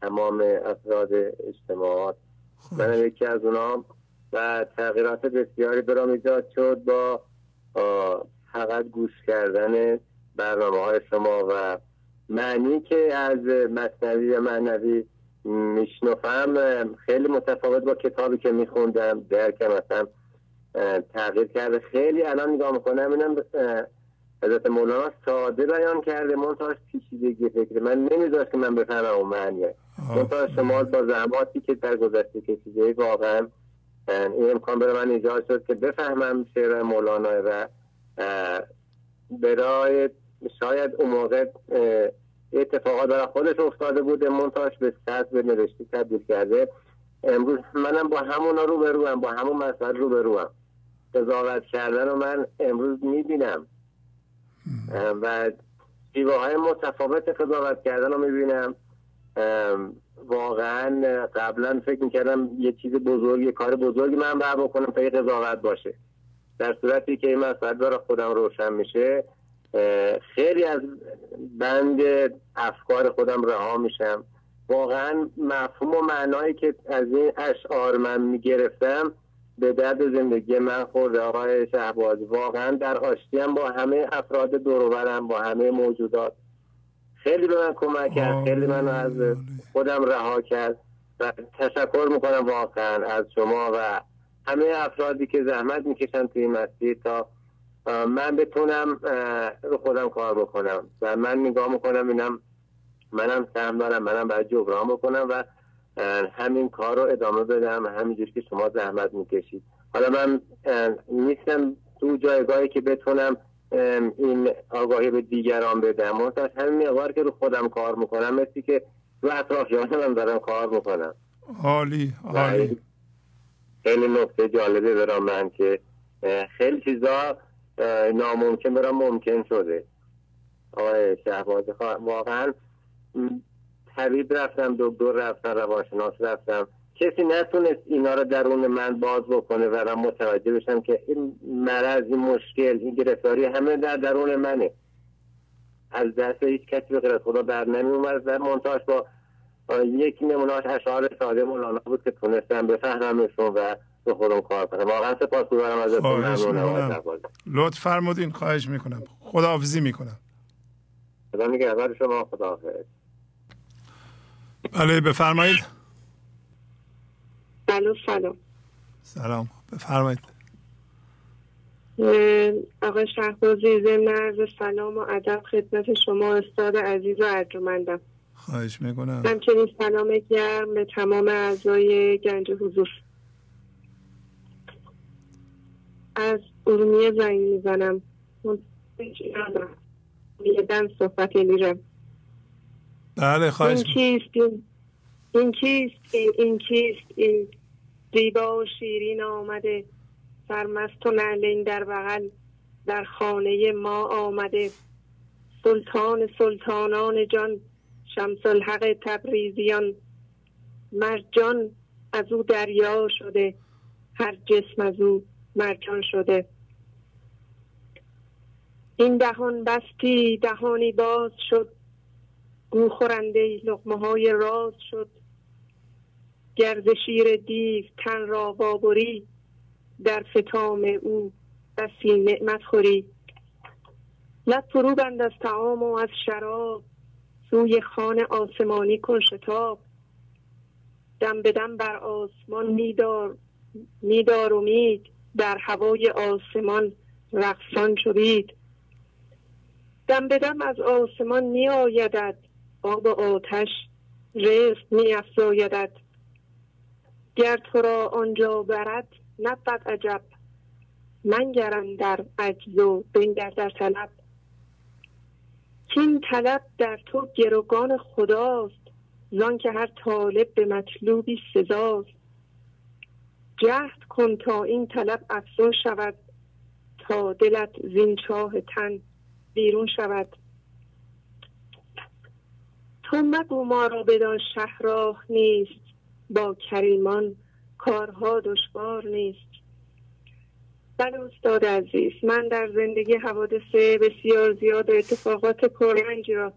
تمام افراد اجتماعات. من یکی از اونا و تغییرات بسیاری برام ایجاد شد با فقط گوش کردن برنامه های شما و معنی که از مصنوی و معنوی میشنفم خیلی متفاوت با کتابی که میخوندم. درکم مثلا تغییر کرده. خیلی الان نگاه می‌کنم اینم حضرت مولانا ساده بیان کرده. منتاش پیچیدگی فکر؟ من نمیذاشت که من بفهمم اون معنیه. منتاش شما با زحماتی که در گذشته کشیده واقعا این امکان برای من ایجاد شد که بفهمم شعر مولانا و برای شاید اون موقع اتفاقات برای خودش افتاده بوده منتاش به به نوشتی تبدیل کرده. امروز منم با همونا رو بروم با همون مسئله رو بروم قضاوت کردن رو من امروز می‌بینم. و شیوه های متفاوت قضاوت کردن رو می‌بینم. واقعا قبلا فکر می‌کردم یه چیز بزرگ یه کار بزرگی من باید بکنم تا یه قضاوت باشه. در صورتی که این مسئله برای خودم روشن میشه خیلی از بند افکار خودم رها میشم. واقعا مفهوم و معنایی که از این اشعار من می‌گرفتم به درد زندگی من خورده. آقای شهباز واقعا در آشتیم با همه افراد دوروبرم با همه موجودات. خیلی به من کمک کرد خیلی من از خودم رها کرد و تشکر می‌کنم واقعا از شما و همه افرادی که زحمت می‌کشن توی این مسیر تا من بتونم رو خودم کار بکنم. و من نگاه می‌کنم اینم منم سهم دارم منم باید جبران بکنم و همین کار رو ادامه بدم. همینجور که شما زحمت می‌کشید. حالا من نیستم تو جایگاهی که بتونم این آگاهی به دیگران بدم. منتها همین مقدار که رو خودم کار می‌کنم مثل که رو اطرافیانم دارم کار می‌کنم. عالی عالی. خیلی نکته جالبه برام من که خیلی چیزا ناممکن برام ممکن شده. آقای شهباز واقعا طبیب رفتم دکتر رفتم روانشناس رفتم. کسی نتونست اینا رو درون من باز بکنه و من متوجه بشم که این مرض این مشکل این گرفتاری همه در درون منه. از دست هیچ کسی به خدا بر نمی اومد در منتاش با یک نمونهاش اشعار ساده مولانا بود که تونستم بفهممشون و به خودم کار کنم واقعا سپاس گذارم از لطف فرمودین. خواهش می‌کنم. خداحافظی می‌کنم. خدا نگهدار شما. خداحافظ. بله بفرمایید. بله سلام. سلام. بفرمایید. آقای شهبازی ضمن عرض سلام و ادب خدمت شما استاد عزیز و ارجمندم. خواهش می‌کنم. همچنین سلام گرم به تمام اعضای گنج حضور. از ارومیه زنگ می‌زنم. دن صحبت میرم. بله خواهش این چیست؟ این, این چیست؟ این, این چیست؟ این زیبا و شیرین آمده. سرمست و نعلین در بغل در خانه ما آمده. سلطان سلطانان جان شمس الحق تبریزیان. مرجان از او دریا شده. هر جسم از او مرجان شده. این دهان بستی دهانی باز شد. گو خورنده لقمه های راز شد. گرز شیر دیو تن را بابری. در فتام او بسی نعمت خوری. لب فرو بند از تعام و از شراب. سوی خان آسمانی کن شتاب. دم به دم بر آسمان میدار میدار امید. در هوای آسمان رقصان شدید. دم به دم از آسمان می آیدد آب آتش رزق می افزایدد گر تو را آنجا برد نبود عجب. منگرم در عجز و بنگر در طلب. کین طلب در تو گروگان خداست زان که هر طالب به مطلوبی سزاست. جهد کن تا این طلب افزون شود تا دلت زین چاه تن بیرون شود. تو مگو ما را بدان شهراه نیست با کریمان کارها دشوار نیست. بله استاد عزیز من در زندگی حوادث بسیار زیاد و اتفاقات پررنجی را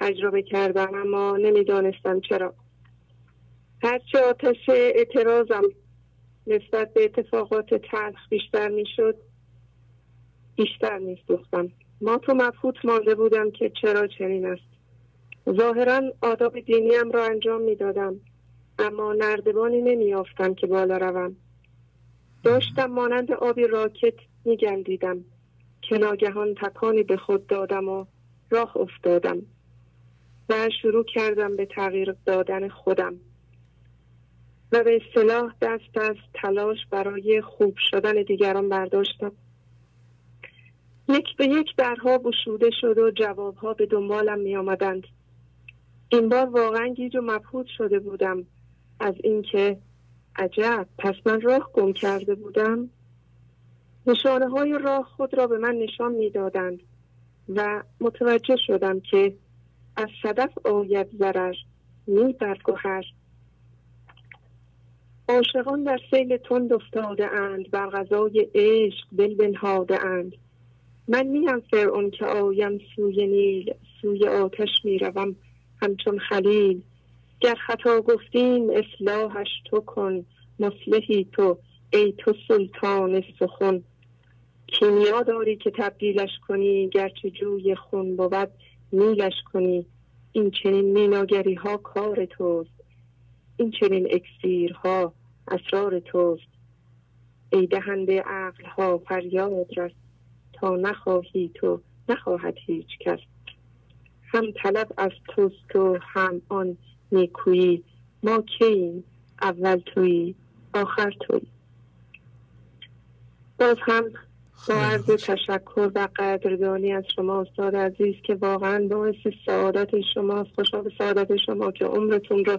تجربه کردم اما نمی‌دانستم چرا. هرچه آتش اعتراضم نسبت به اتفاقات تلخ بیشتر می‌شد بیشتر میسوختم ما تو مفهوت مانده بودم که چرا چنین است. ظاهرا آداب دینیم را انجام می‌دادم اما نردبانی نمیافتم که بالا روم. داشتم مانند آبی راکت میگندیدم که ناگهان تکانی به خود دادم و راه افتادم و شروع کردم به تغییر دادن خودم. و به اصطلاح دست از تلاش برای خوب شدن دیگران برداشتم. یک به یک درها بشوده شد و جوابها به دنبالم می آمدند. این بار واقعا گیج و مبهوت شده بودم. از اینکه عجب پس من راه گم کرده بودم. نشانه های راه خود را به من نشان می‌دادند و متوجه شدم که از صدف آید ضرر نی برگوهر عاشقان در سیل تند افتاده اند بر غذای عشق دل بنهاده اند. من نیم فرعون که آیم سوی نیل سوی آتش می‌روم همچون خلیل. گر خطا گفتیم اصلاحش تو کن مصلحی تو ای تو سلطان سخن. کیمیا داری که تبدیلش کنی گرچه جوی خون بود میلش کنی. این چنین میناگری ها کار توست این چنین اکسیرها اسرار توست. ای دهنده عقل ها فریاد رس. تا نخواهی تو نخواهد هیچ کس. هم طلب از توست و هم آن نیکویی. ما کییم اول تویی آخر تویی. باز هم با عرض تشکر و قدردانی از شما استاد عزیز که واقعا باعث سعادت شماست. خوشا به سعادت شما که عمرتون رو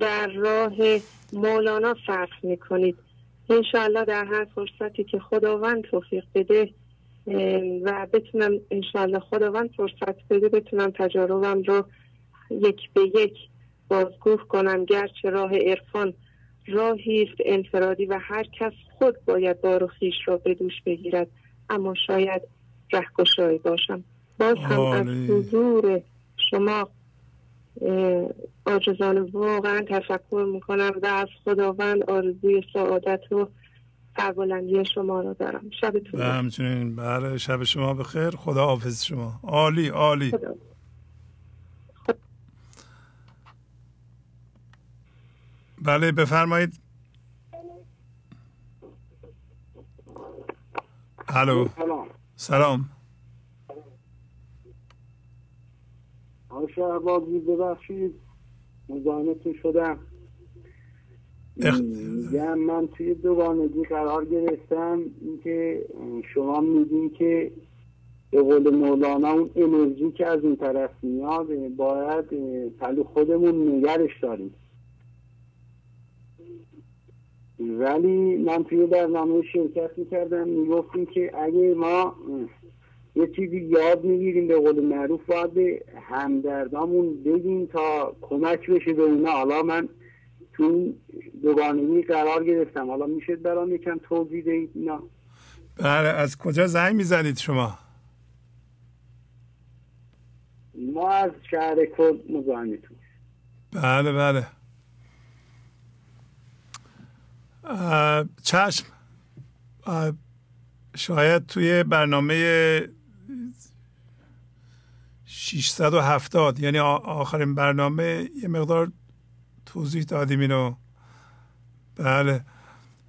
در راه مولانا صرف می‌کنید. انشاءالله در هر فرصتی که خداوند توفیق بده و بتونم انشاءالله خداوند فرصت بده بتونم تجاربم رو یک به یک بازگو کنم. گرچه راه عرفان راهی است انفرادی و هر کس خود باید بار و خیش را به دوش بگیرد اما شاید رهگشایی باشم. باز هم از حضور شما آجزان واقعا تشکر می‌کنم و از خداوند آرزوی سعادت رو سربلندی شما رو دارم. شبتون همچنین بله شب شما بخیر. خدا حافظ شما. عالی عالی. خدا. بله بفرمایید. الو. سلام. آقای شهبازی ببخشید مزاحمتون شدم. میگم من توی دوگانگی قرار گرفتم. اینکه شما میگین که به قول مولانا اون انرژی که از این طرف میاد باید پلو خودمون نگرش داریم. ولی من توی برنامه شرکت می‌کردم می‌گفتیم که اگه ما یه چیزی یاد می‌گیریم به قول معروف باید به همدردامون بگیم تا کمک بشه به اونا. حالا من تو دوگانگی قرار گرفتم. حالا میشه برام یکم توضیح دهید اینا. بله از کجا زنگ می‌زنید شما؟ ما از شهر کل مزاحمتون بله بله. چشم. شاید توی برنامه 670 یعنی آخرین برنامه یه مقدار توضیح دادیم اینو. بله.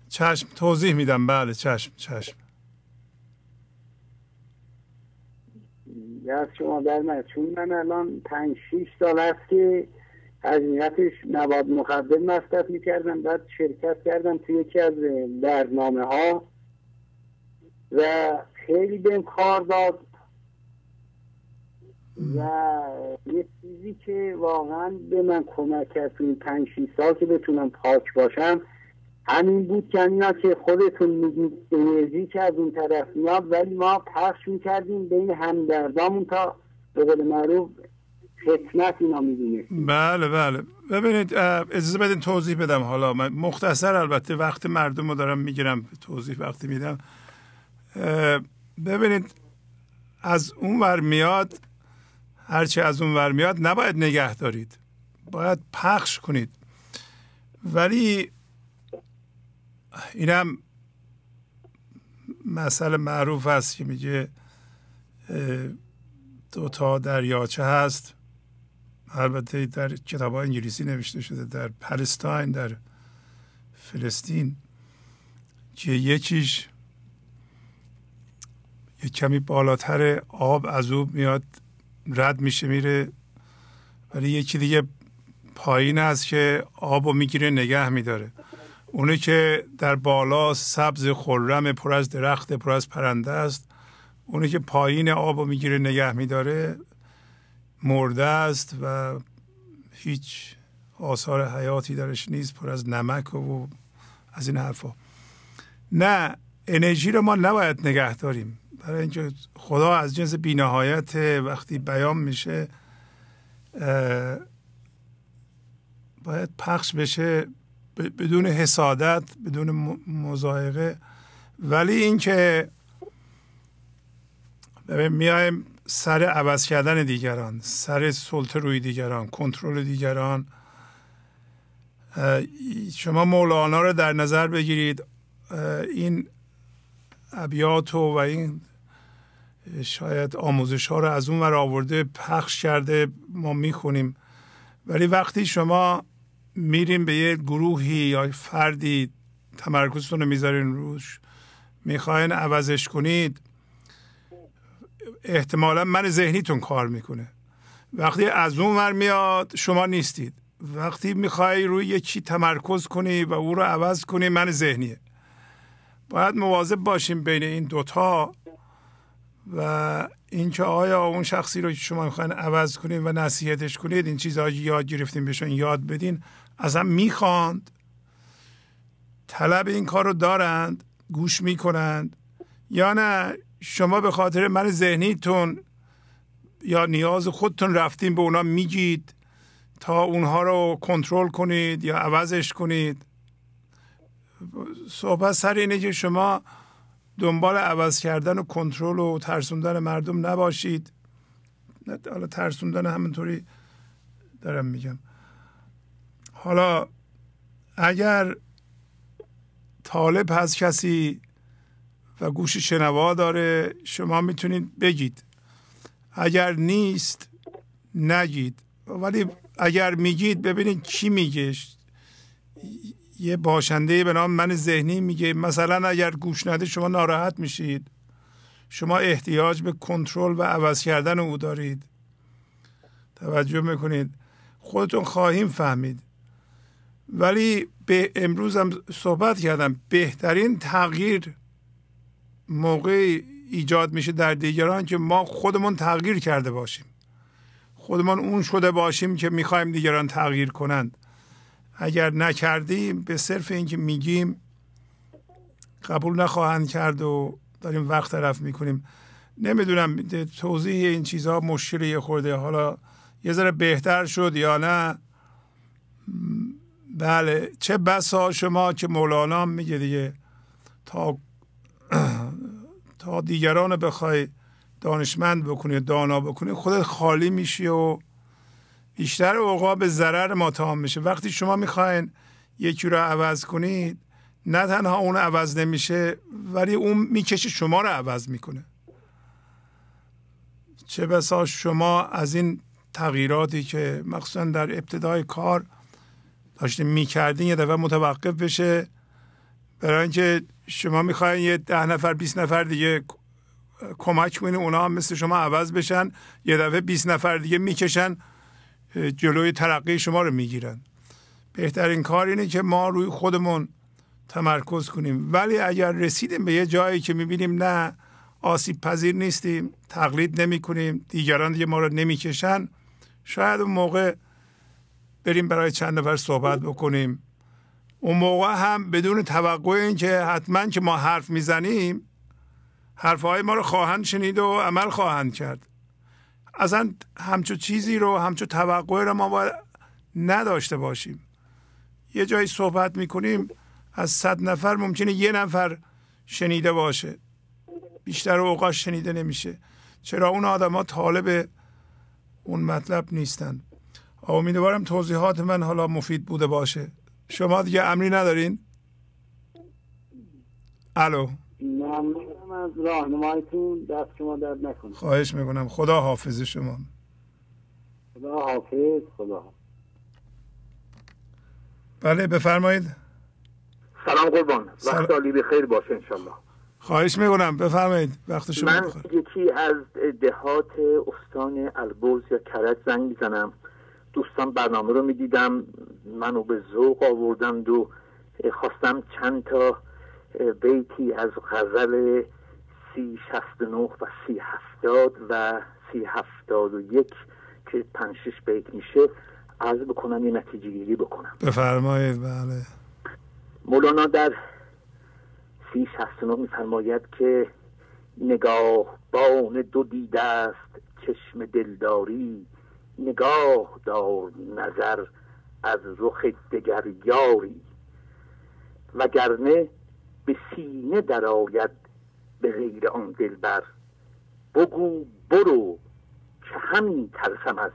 چشم توضیح میدم. بله چشم چشم. از شما در چون من الان پنج شیش سال است که هزینتش مواد مخدر مصرف می‌کردم. بعد شرکت کردم توی یکی از برنامه ها و خیلی بهم کار داد. و یه چیزی که واقعا به من کمک کرد این پنج سال که بتونم پاک باشم همین بود که اینا که خودتون میگید انرژی که از اون طرف میاد ولی ما پخش می‌کردیم بین همدردامون تا به قول معروف خدمت اینا می‌دونه بله بله. ببینید اجازه بدین توضیح بدم. حالا من مختصر البته وقت مردم رو دارم می‌گیرم توضیح وقتی میدم. ببینید از اون ور میاد هرچی از اون ور میاد نباید نگه دارید. باید پخش کنید. ولی اینم مسئله معروف است که میگه دو تا دریاچه هست. البته در کتاب انگلیسی نوشته شده در پلستاین در فلسطین که یکیش یه کمی بالاتر آب از او میاد. رد میشه میره. ولی یکی دیگه پایین است که آب رو می‌گیره نگه میداره. اونی که در بالا سبز خرم پر از درخت پر از پرنده است. اونی که پایین آب رو می‌گیره نگه میداره مرده است و هیچ آثار حیاتی درش نیست پر از نمک و از این حرفا. نه انرژی رو ما نباید نگه داریم. برای اینکه خدا از جنس بینهایت وقتی بیان میشه باید پخش بشه بدون حسادت بدون مزایقه. ولی اینکه میایم سر عوض کردن دیگران سر سلطه روی دیگران کنترل دیگران. شما مولانا رو در نظر بگیرید این ابیات و این شاید آموزش ها رو از اون ور آورده پخش کرده ما می‌خونیم. ولی وقتی شما میریم به یه گروهی یا فردی تمرکزتون رو می‌ذارین روش می‌خواین عوضش کنید احتمالا من ذهنیتون کار می‌کنه. وقتی از اون ور میاد شما نیستید. وقتی می‌خوای روی یکی تمرکز کنی و او رو عوض کنی من ذهنیه. باید مواظب باشیم بین این دوتا و اینکه آیا اون شخصی رو شما می‌خواین عوض کنید و نصیحتش کنید این چیزها یاد گرفتیم بهشون یاد بدین هم می‌خواند. طلب این کار رو دارند گوش می‌کنند. یا نه شما به خاطر من ذهنیتون یا نیاز خودتون رفتین به اونا میگید تا اونها رو کنترل کنید یا عوضش کنید. صحبت سر اینه که شما دنبال عوض کردن و کنترل و ترسوندن مردم نباشید. حالا ترسوندن همینطوری دارم میگم. حالا اگر طالب هست کسی و گوش شنوا داره شما می‌تونید بگید. اگر نیست نگید. ولی اگر میگید ببینید کی میگه. یه باشنده به نام من ذهنی میگه مثلا اگر گوش نده شما ناراحت میشید. شما احتیاج به کنترل و عوض کردن او دارید. توجه می‌کنید. خودتون خواهیم فهمید. ولی به امروز هم صحبت کردم. بهترین تغییر موقع ایجاد میشه در دیگران که ما خودمون تغییر کرده باشیم. خودمان اون شده باشیم که می‌خوایم دیگران تغییر کنند. اگر نکردیم به صرف اینکه میگیم قبول نخواهند کرد و داریم وقت طرف می‌کنیم. نمی‌دونم توضیح این چیزها مشکل یه خورده. حالا یه ذره بهتر شد یا نه؟ بله چه بسا شما که مولانا میگه دیگه. تا تا دیگران بخوای دانشمند بکنی دانا بکنی خودت خالی میشی و بیشتر اوقات به ضرر ما تمام میشه. وقتی شما می‌خواین یکی رو عوض کنید نه تنها اون عوض نمیشه ولی اون می‌کشه شما رو عوض می‌کنه. چه بسا شما از این تغییراتی که مخصوصا در ابتدای کار داشتیم می‌کردین یه دفعه متوقف بشه. برای اینکه شما می‌خواین یه ده نفر 20 نفر دیگه کمک کنین اونا هم مثل شما عوض بشن. یه دفعه 20 نفر دیگه می‌کشن. جلوی ترقی شما رو می‌گیرن. بهترین کار اینه که ما روی خودمون تمرکز کنیم. ولی اگر رسیدیم به یه جایی که می‌بینیم نه آسیب پذیر نیستیم تقلید نمی کنیم دیگران دیگه ما رو نمی‌کشن شاید اون موقع بریم برای چند نفر صحبت بکنیم. اون موقع هم بدون توقع این که حتما که ما حرف می‌زنیم حرفهای ما رو خواهند شنید و عمل خواهند کرد. اصلا همچو چیزی رو همچو توقع رو ما باید نداشته باشیم. یه جایی صحبت می‌کنیم از صد نفر ممکنه یه نفر شنیده باشه. بیشتر اوقات شنیده نمیشه. چرا اون آدم ها طالب اون مطلب نیستن. امیدوارم توضیحات من حالا مفید بوده باشه. شما دیگه امری ندارین؟ الو. ممنونم از راهنمایتون دست شما درد نکنه. خواهش می‌کنم. خدا حافظ شما. خدا حافظ خدا بله بفرمایید. سلام قربان. وقت عالی بخیر باشه انشالله. خواهش می‌کنم. بفرمایید. وقت شما من بخیر. یکی از دهات استان البرز یا کرج زنگ می‌زنم. دوستان برنامه رو می‌دیدم. منو به ذوق آوردند و خواستم چند تا بیتی از غزل سی شست و و سی هفتاد و سی هفتاد و یک که پنج شش بیت میشه. عرض بکنم یه نتیجه گیری بکنم. بفرمایید بله. مولانا در سی شست و میفرماید که نگاه بان دو دیده است چشم دلداری نگاه دار نظر از رخ دگر یاری. وگرنه به سینه درآید به غیر آن دلبر. بگو برو که همین ترسم از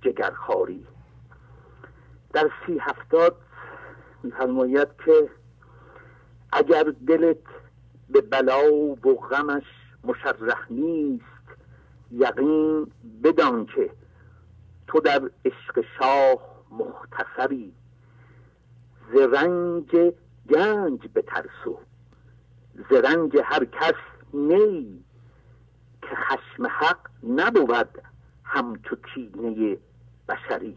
جگرخاری در سی هفتاد میفرماید که اگر دلت به بلا و غمش مشرح نیست یقین بدان که تو در عشق شاه مختصری. ز گنج به ترسو ز رنج هر کس نی که خشم حق نبود همچو کینه بشری.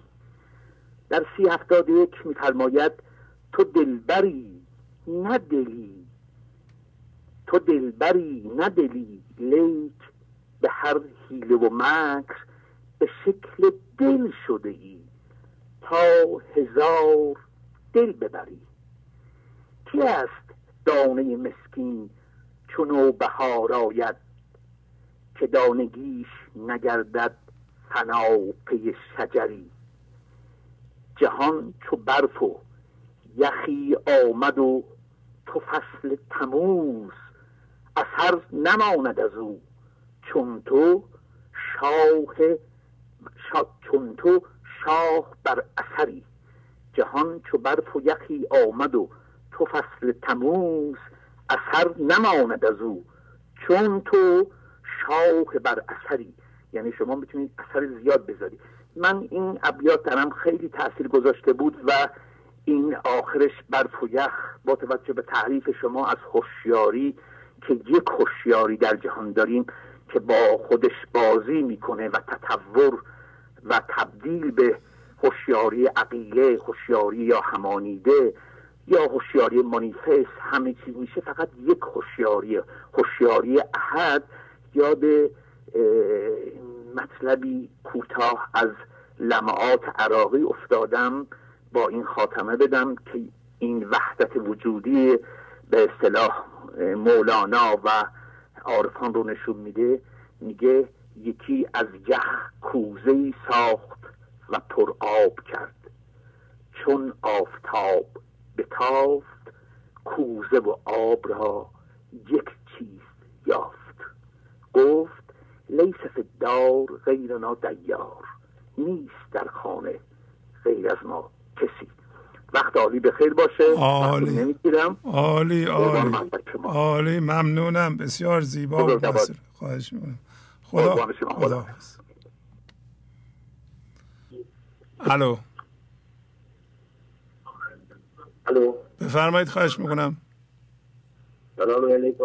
در سی هفتاد یک میفرماید تو دلبری نه دلی تو دلبری نه دلی لیک به هر حیله و مکر به شکل دل شده ای تا هزار دل ببری. کی است دانه مسکین چون بهار آید که دانگیش نگردد فنا پی شجری؟ جهان چو برف و یخی آمد و تو فصل تموز اثر نماند از او. چون تو شاه شا... چون تو شاه بر اثری. جهان چو برف و یخی آمد و تو فصل تموز اثر نماند از او. چون تو شاه بر اثری یعنی شما می‌تونید اثر زیاد بذاری من این ابیات درم خیلی تاثیر گذاشته بود و این آخرش برف و با توجه به تعریف شما از هوشیاری که یک هوشیاری در جهان داریم که با خودش بازی می‌کنه و تطور و تبدیل به هوشیاری عقیله هوشیاری یا همانیده یا هوشیاری مانیفست همه چیز میشه فقط یک هوشیاری هوشیاری احد یاد مطلبی کوتاه از لمعات عراقی افتادم با این خاتمه بدم که این وحدت وجودی به اصطلاح مولانا و عارفان رو نشون میده. میگه یکی از یخ کوزه ساخت و پر آب کرد. چون آفتاب بتافت کوزه و آب را یک چیز یافت. گفت لیس دار غیرنا دیار نیست در خانه غیر از ما کسی. وقت عالی به خیر باشه. عالی. عالی عالی. عالی ممنونم. بسیار زیبا خواهش می‌کنم. خدا خدا الو. الو. بفرمایید خواهش می‌کنم. سلام علیکم.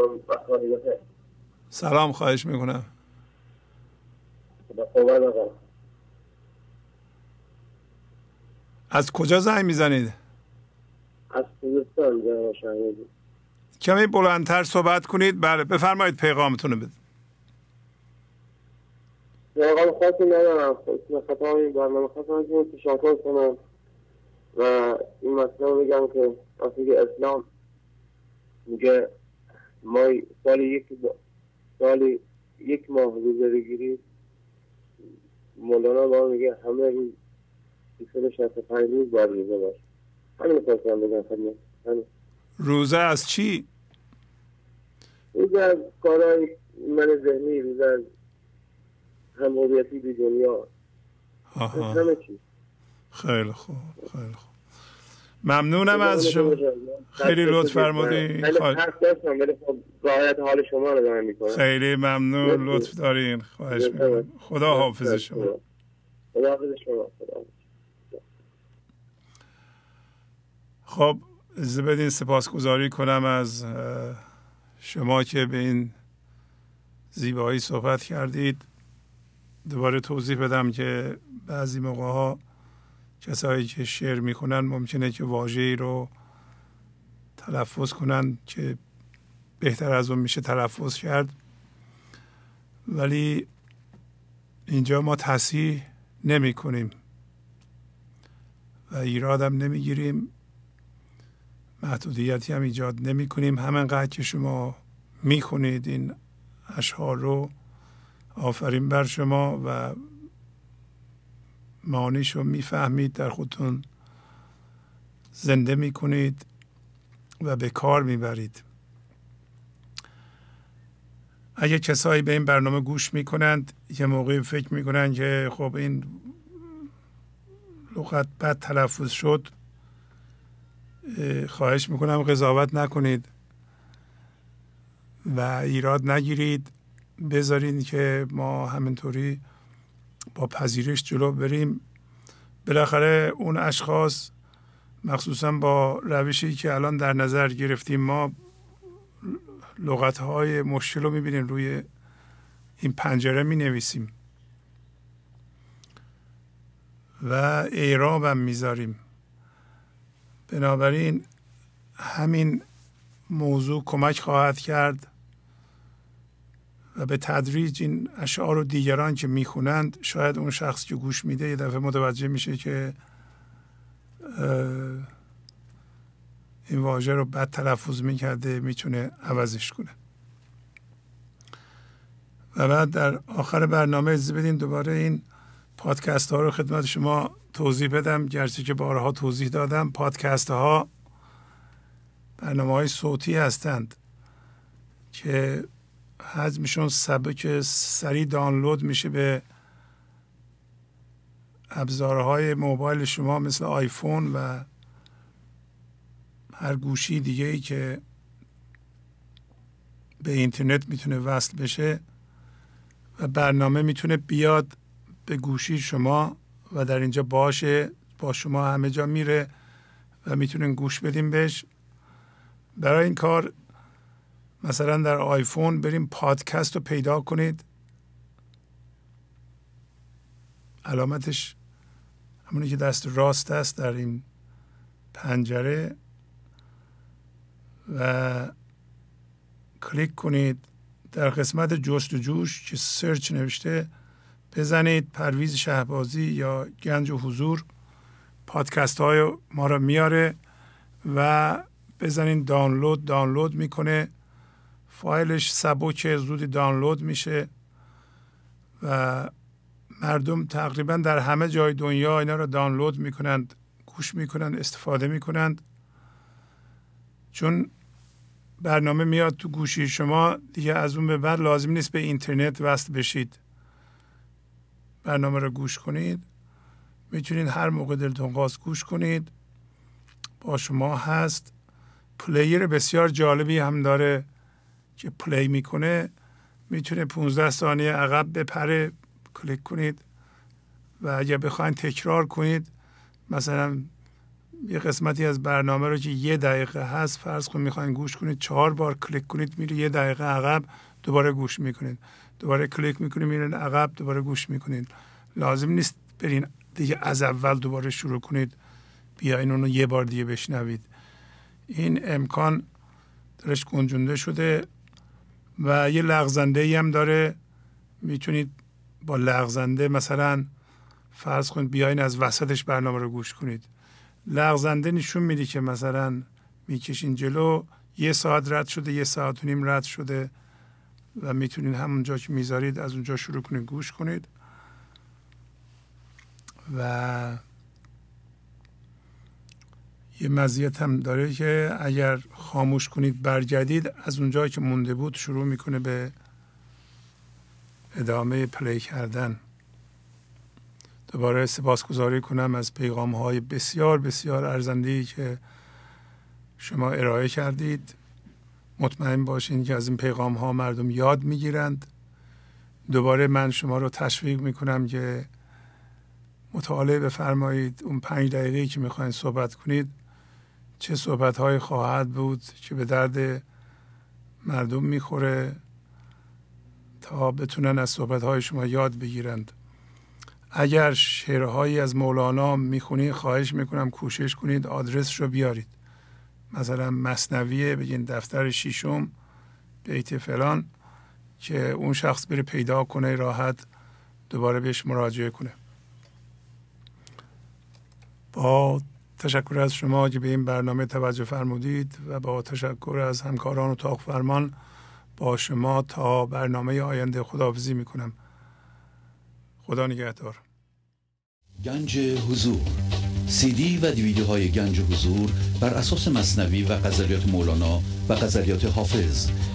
سلام خواهش می‌کنم. از کجا زنگ می‌زنید؟ از خوزستان کمی بلندتر صحبت کنید. بله بفرمایید پیغامتون رو بدید. پیغام خاصی ندارم. برنامه خواستم تشکر کنم. و این مسئله بگم که که اسلام میگه ما سال یک سال یک ماه روزه بگیرید. مولانا با میگه همه روز 365 روز باید روزه باشه. همین خواستم بگم خدمت. روزه از چی؟ روزه از کارهای من ذهنی روزه از هموریتی به دنیا. همه چی خیلی خوب خیلی خوب. ممنونم از شما. خیلی لطف فرمودین حال شما رو خیلی ممنون. لطف دارین. خواهش می‌کنم. خدا حافظ شما. خدا حافظ شما. خب از بدین سپاسگزاری کنم از شما که به این زیبایی صحبت کردید. دوباره توضیح بدم که بعضی موقع ها کسایی که شعر می‌کنن ممکنه که واژه‌ای رو تلفظ کنن که بهتر از اون میشه تلفظ کرد. ولی اینجا ما تصحیح نمی کنیم و ایرادم نمی‌گیریم. محدودیتی هم ایجاد نمی کنیم همینقدر که شما می‌خونید این اشعار رو آفرین بر شما و معانیش رو می‌فهمید در خودتون زنده می‌کنید و به کار می‌برید. اگه کسایی به این برنامه گوش می‌کنند یه موقعی فکر می‌کنند که خب این لغت بد تلفظ شد خواهش می‌کنم قضاوت نکنید و ایراد نگیرید. بذارین که ما همینطوری با پذیرش جلو بریم. بالاخره اون اشخاص مخصوصا با روشی که الان در نظر گرفتیم ما لغت های مشکل رو می‌بینیم روی این پنجره می نویسیم و اعراب هم می‌ذاریم. بنابراین همین موضوع کمک خواهد کرد. و به تدریج این اشعار و دیگران که می‌خونند شاید اون شخص که گوش میده یه دفعه متوجه میشه که این واژه رو بد تلفظ می‌کرده می‌تونه عوضش کنه. و بعد در آخر برنامه از بدین دوباره این پادکست ها رو خدمت شما توضیح بدم. گرچه که بارها توضیح دادم پادکست ها برنامه های صوتی هستند که حجمشون سبک سریع دانلود میشه به ابزارهای موبایل شما مثل آیفون و هر گوشی دیگه ای که به اینترنت می‌تونه وصل بشه و برنامه می‌تونه بیاد به گوشی شما و در اینجا باشه با شما همه جا میره و می‌تونین گوش بدیم بهش. برای این کار مثلا در آیفون بریم پادکست رو پیدا کنید. علامتش همونی که دست راست است در این پنجره و کلیک کنید. در قسمت جستجوش که search نوشته بزنید پرویز شهبازی یا گنج حضور. پادکست های ما رو میاره و بزنید. دانلود دانلود می‌کنه. فایلش سبک زودی دانلود میشه و مردم تقریبا در همه جای دنیا اینا رو دانلود می‌کنند گوش می‌کنند استفاده می‌کنند. چون برنامه میاد تو گوشی شما دیگه از اون به بعد لازم نیست به اینترنت وصل بشید. برنامه رو گوش کنید. می‌تونید هر موقع دلتون خواست گوش کنید. با شما هست. player بسیار جالبی هم داره. که play می‌کنه می‌تونه 15 ثانیه عقب بپره. کلیک کنید و اگر بخواید تکرار کنید مثلا یه قسمتی از برنامه رو که یه دقیقه هست فرض کنید می‌خواین گوش کنید چهار بار کلیک کنید میره یه دقیقه عقب دوباره گوش می‌کنید. دوباره کلیک می‌کنید میرین عقب دوباره گوش می‌کنید. لازم نیست برین دیگه از اول دوباره شروع کنید. بیاین اونو یه بار دیگه بشنوید. این امکان درش گنجونده شده. و یه لغزنده هم داره. می‌تونید با لغزنده مثلا فرض کنید بیاین از وسطش برنامه رو گوش کنید. لغزنده نشون میده که مثلا می‌کشین جلو یه ساعت رد شده یه ساعت و نیم رد شده و می‌تونید همونجا که می‌ذارید از اونجا شروع کنید گوش کنید. و یه مزیت هم داره که اگر خاموش کنید برگردید از اونجایی که مونده بود شروع می‌کنه به ادامه پلی کردن. دوباره سپاسگزاری کنم از پیغام های بسیار بسیار ارزنده که شما ارائه کردید. مطمئن باشین که از این پیغام ها مردم یاد می‌گیرند. دوباره من شما رو تشویق می‌کنم که مطالعه بفرمایید. اون پنج دقیقه که می‌خواین صحبت کنید چه صحبت خواهد بود که به درد مردم می‌خوره تا بتونن از صحبت شما یاد بگیرند. اگر شعرهایی از مولانا می‌خونید خواهش می‌کنم کوشش کنید آدرس رو بیارید. مثلا مصنویه بگین دفتر شیشم بیت فلان که اون شخص بره پیدا کنه راحت دوباره بهش مراجعه کنه. با تشکر از شما که به این برنامه توجه فرمودید و با تشکر از همکاران و تاق فرمان با شما تا برنامه آینده خداحافظی می‌کنم. خدا نگهدار. گنج حضور. سی دی و دیویدیو های گنج حضور بر اساس مصنوی و غزلیات مولانا و غزلیات حافظ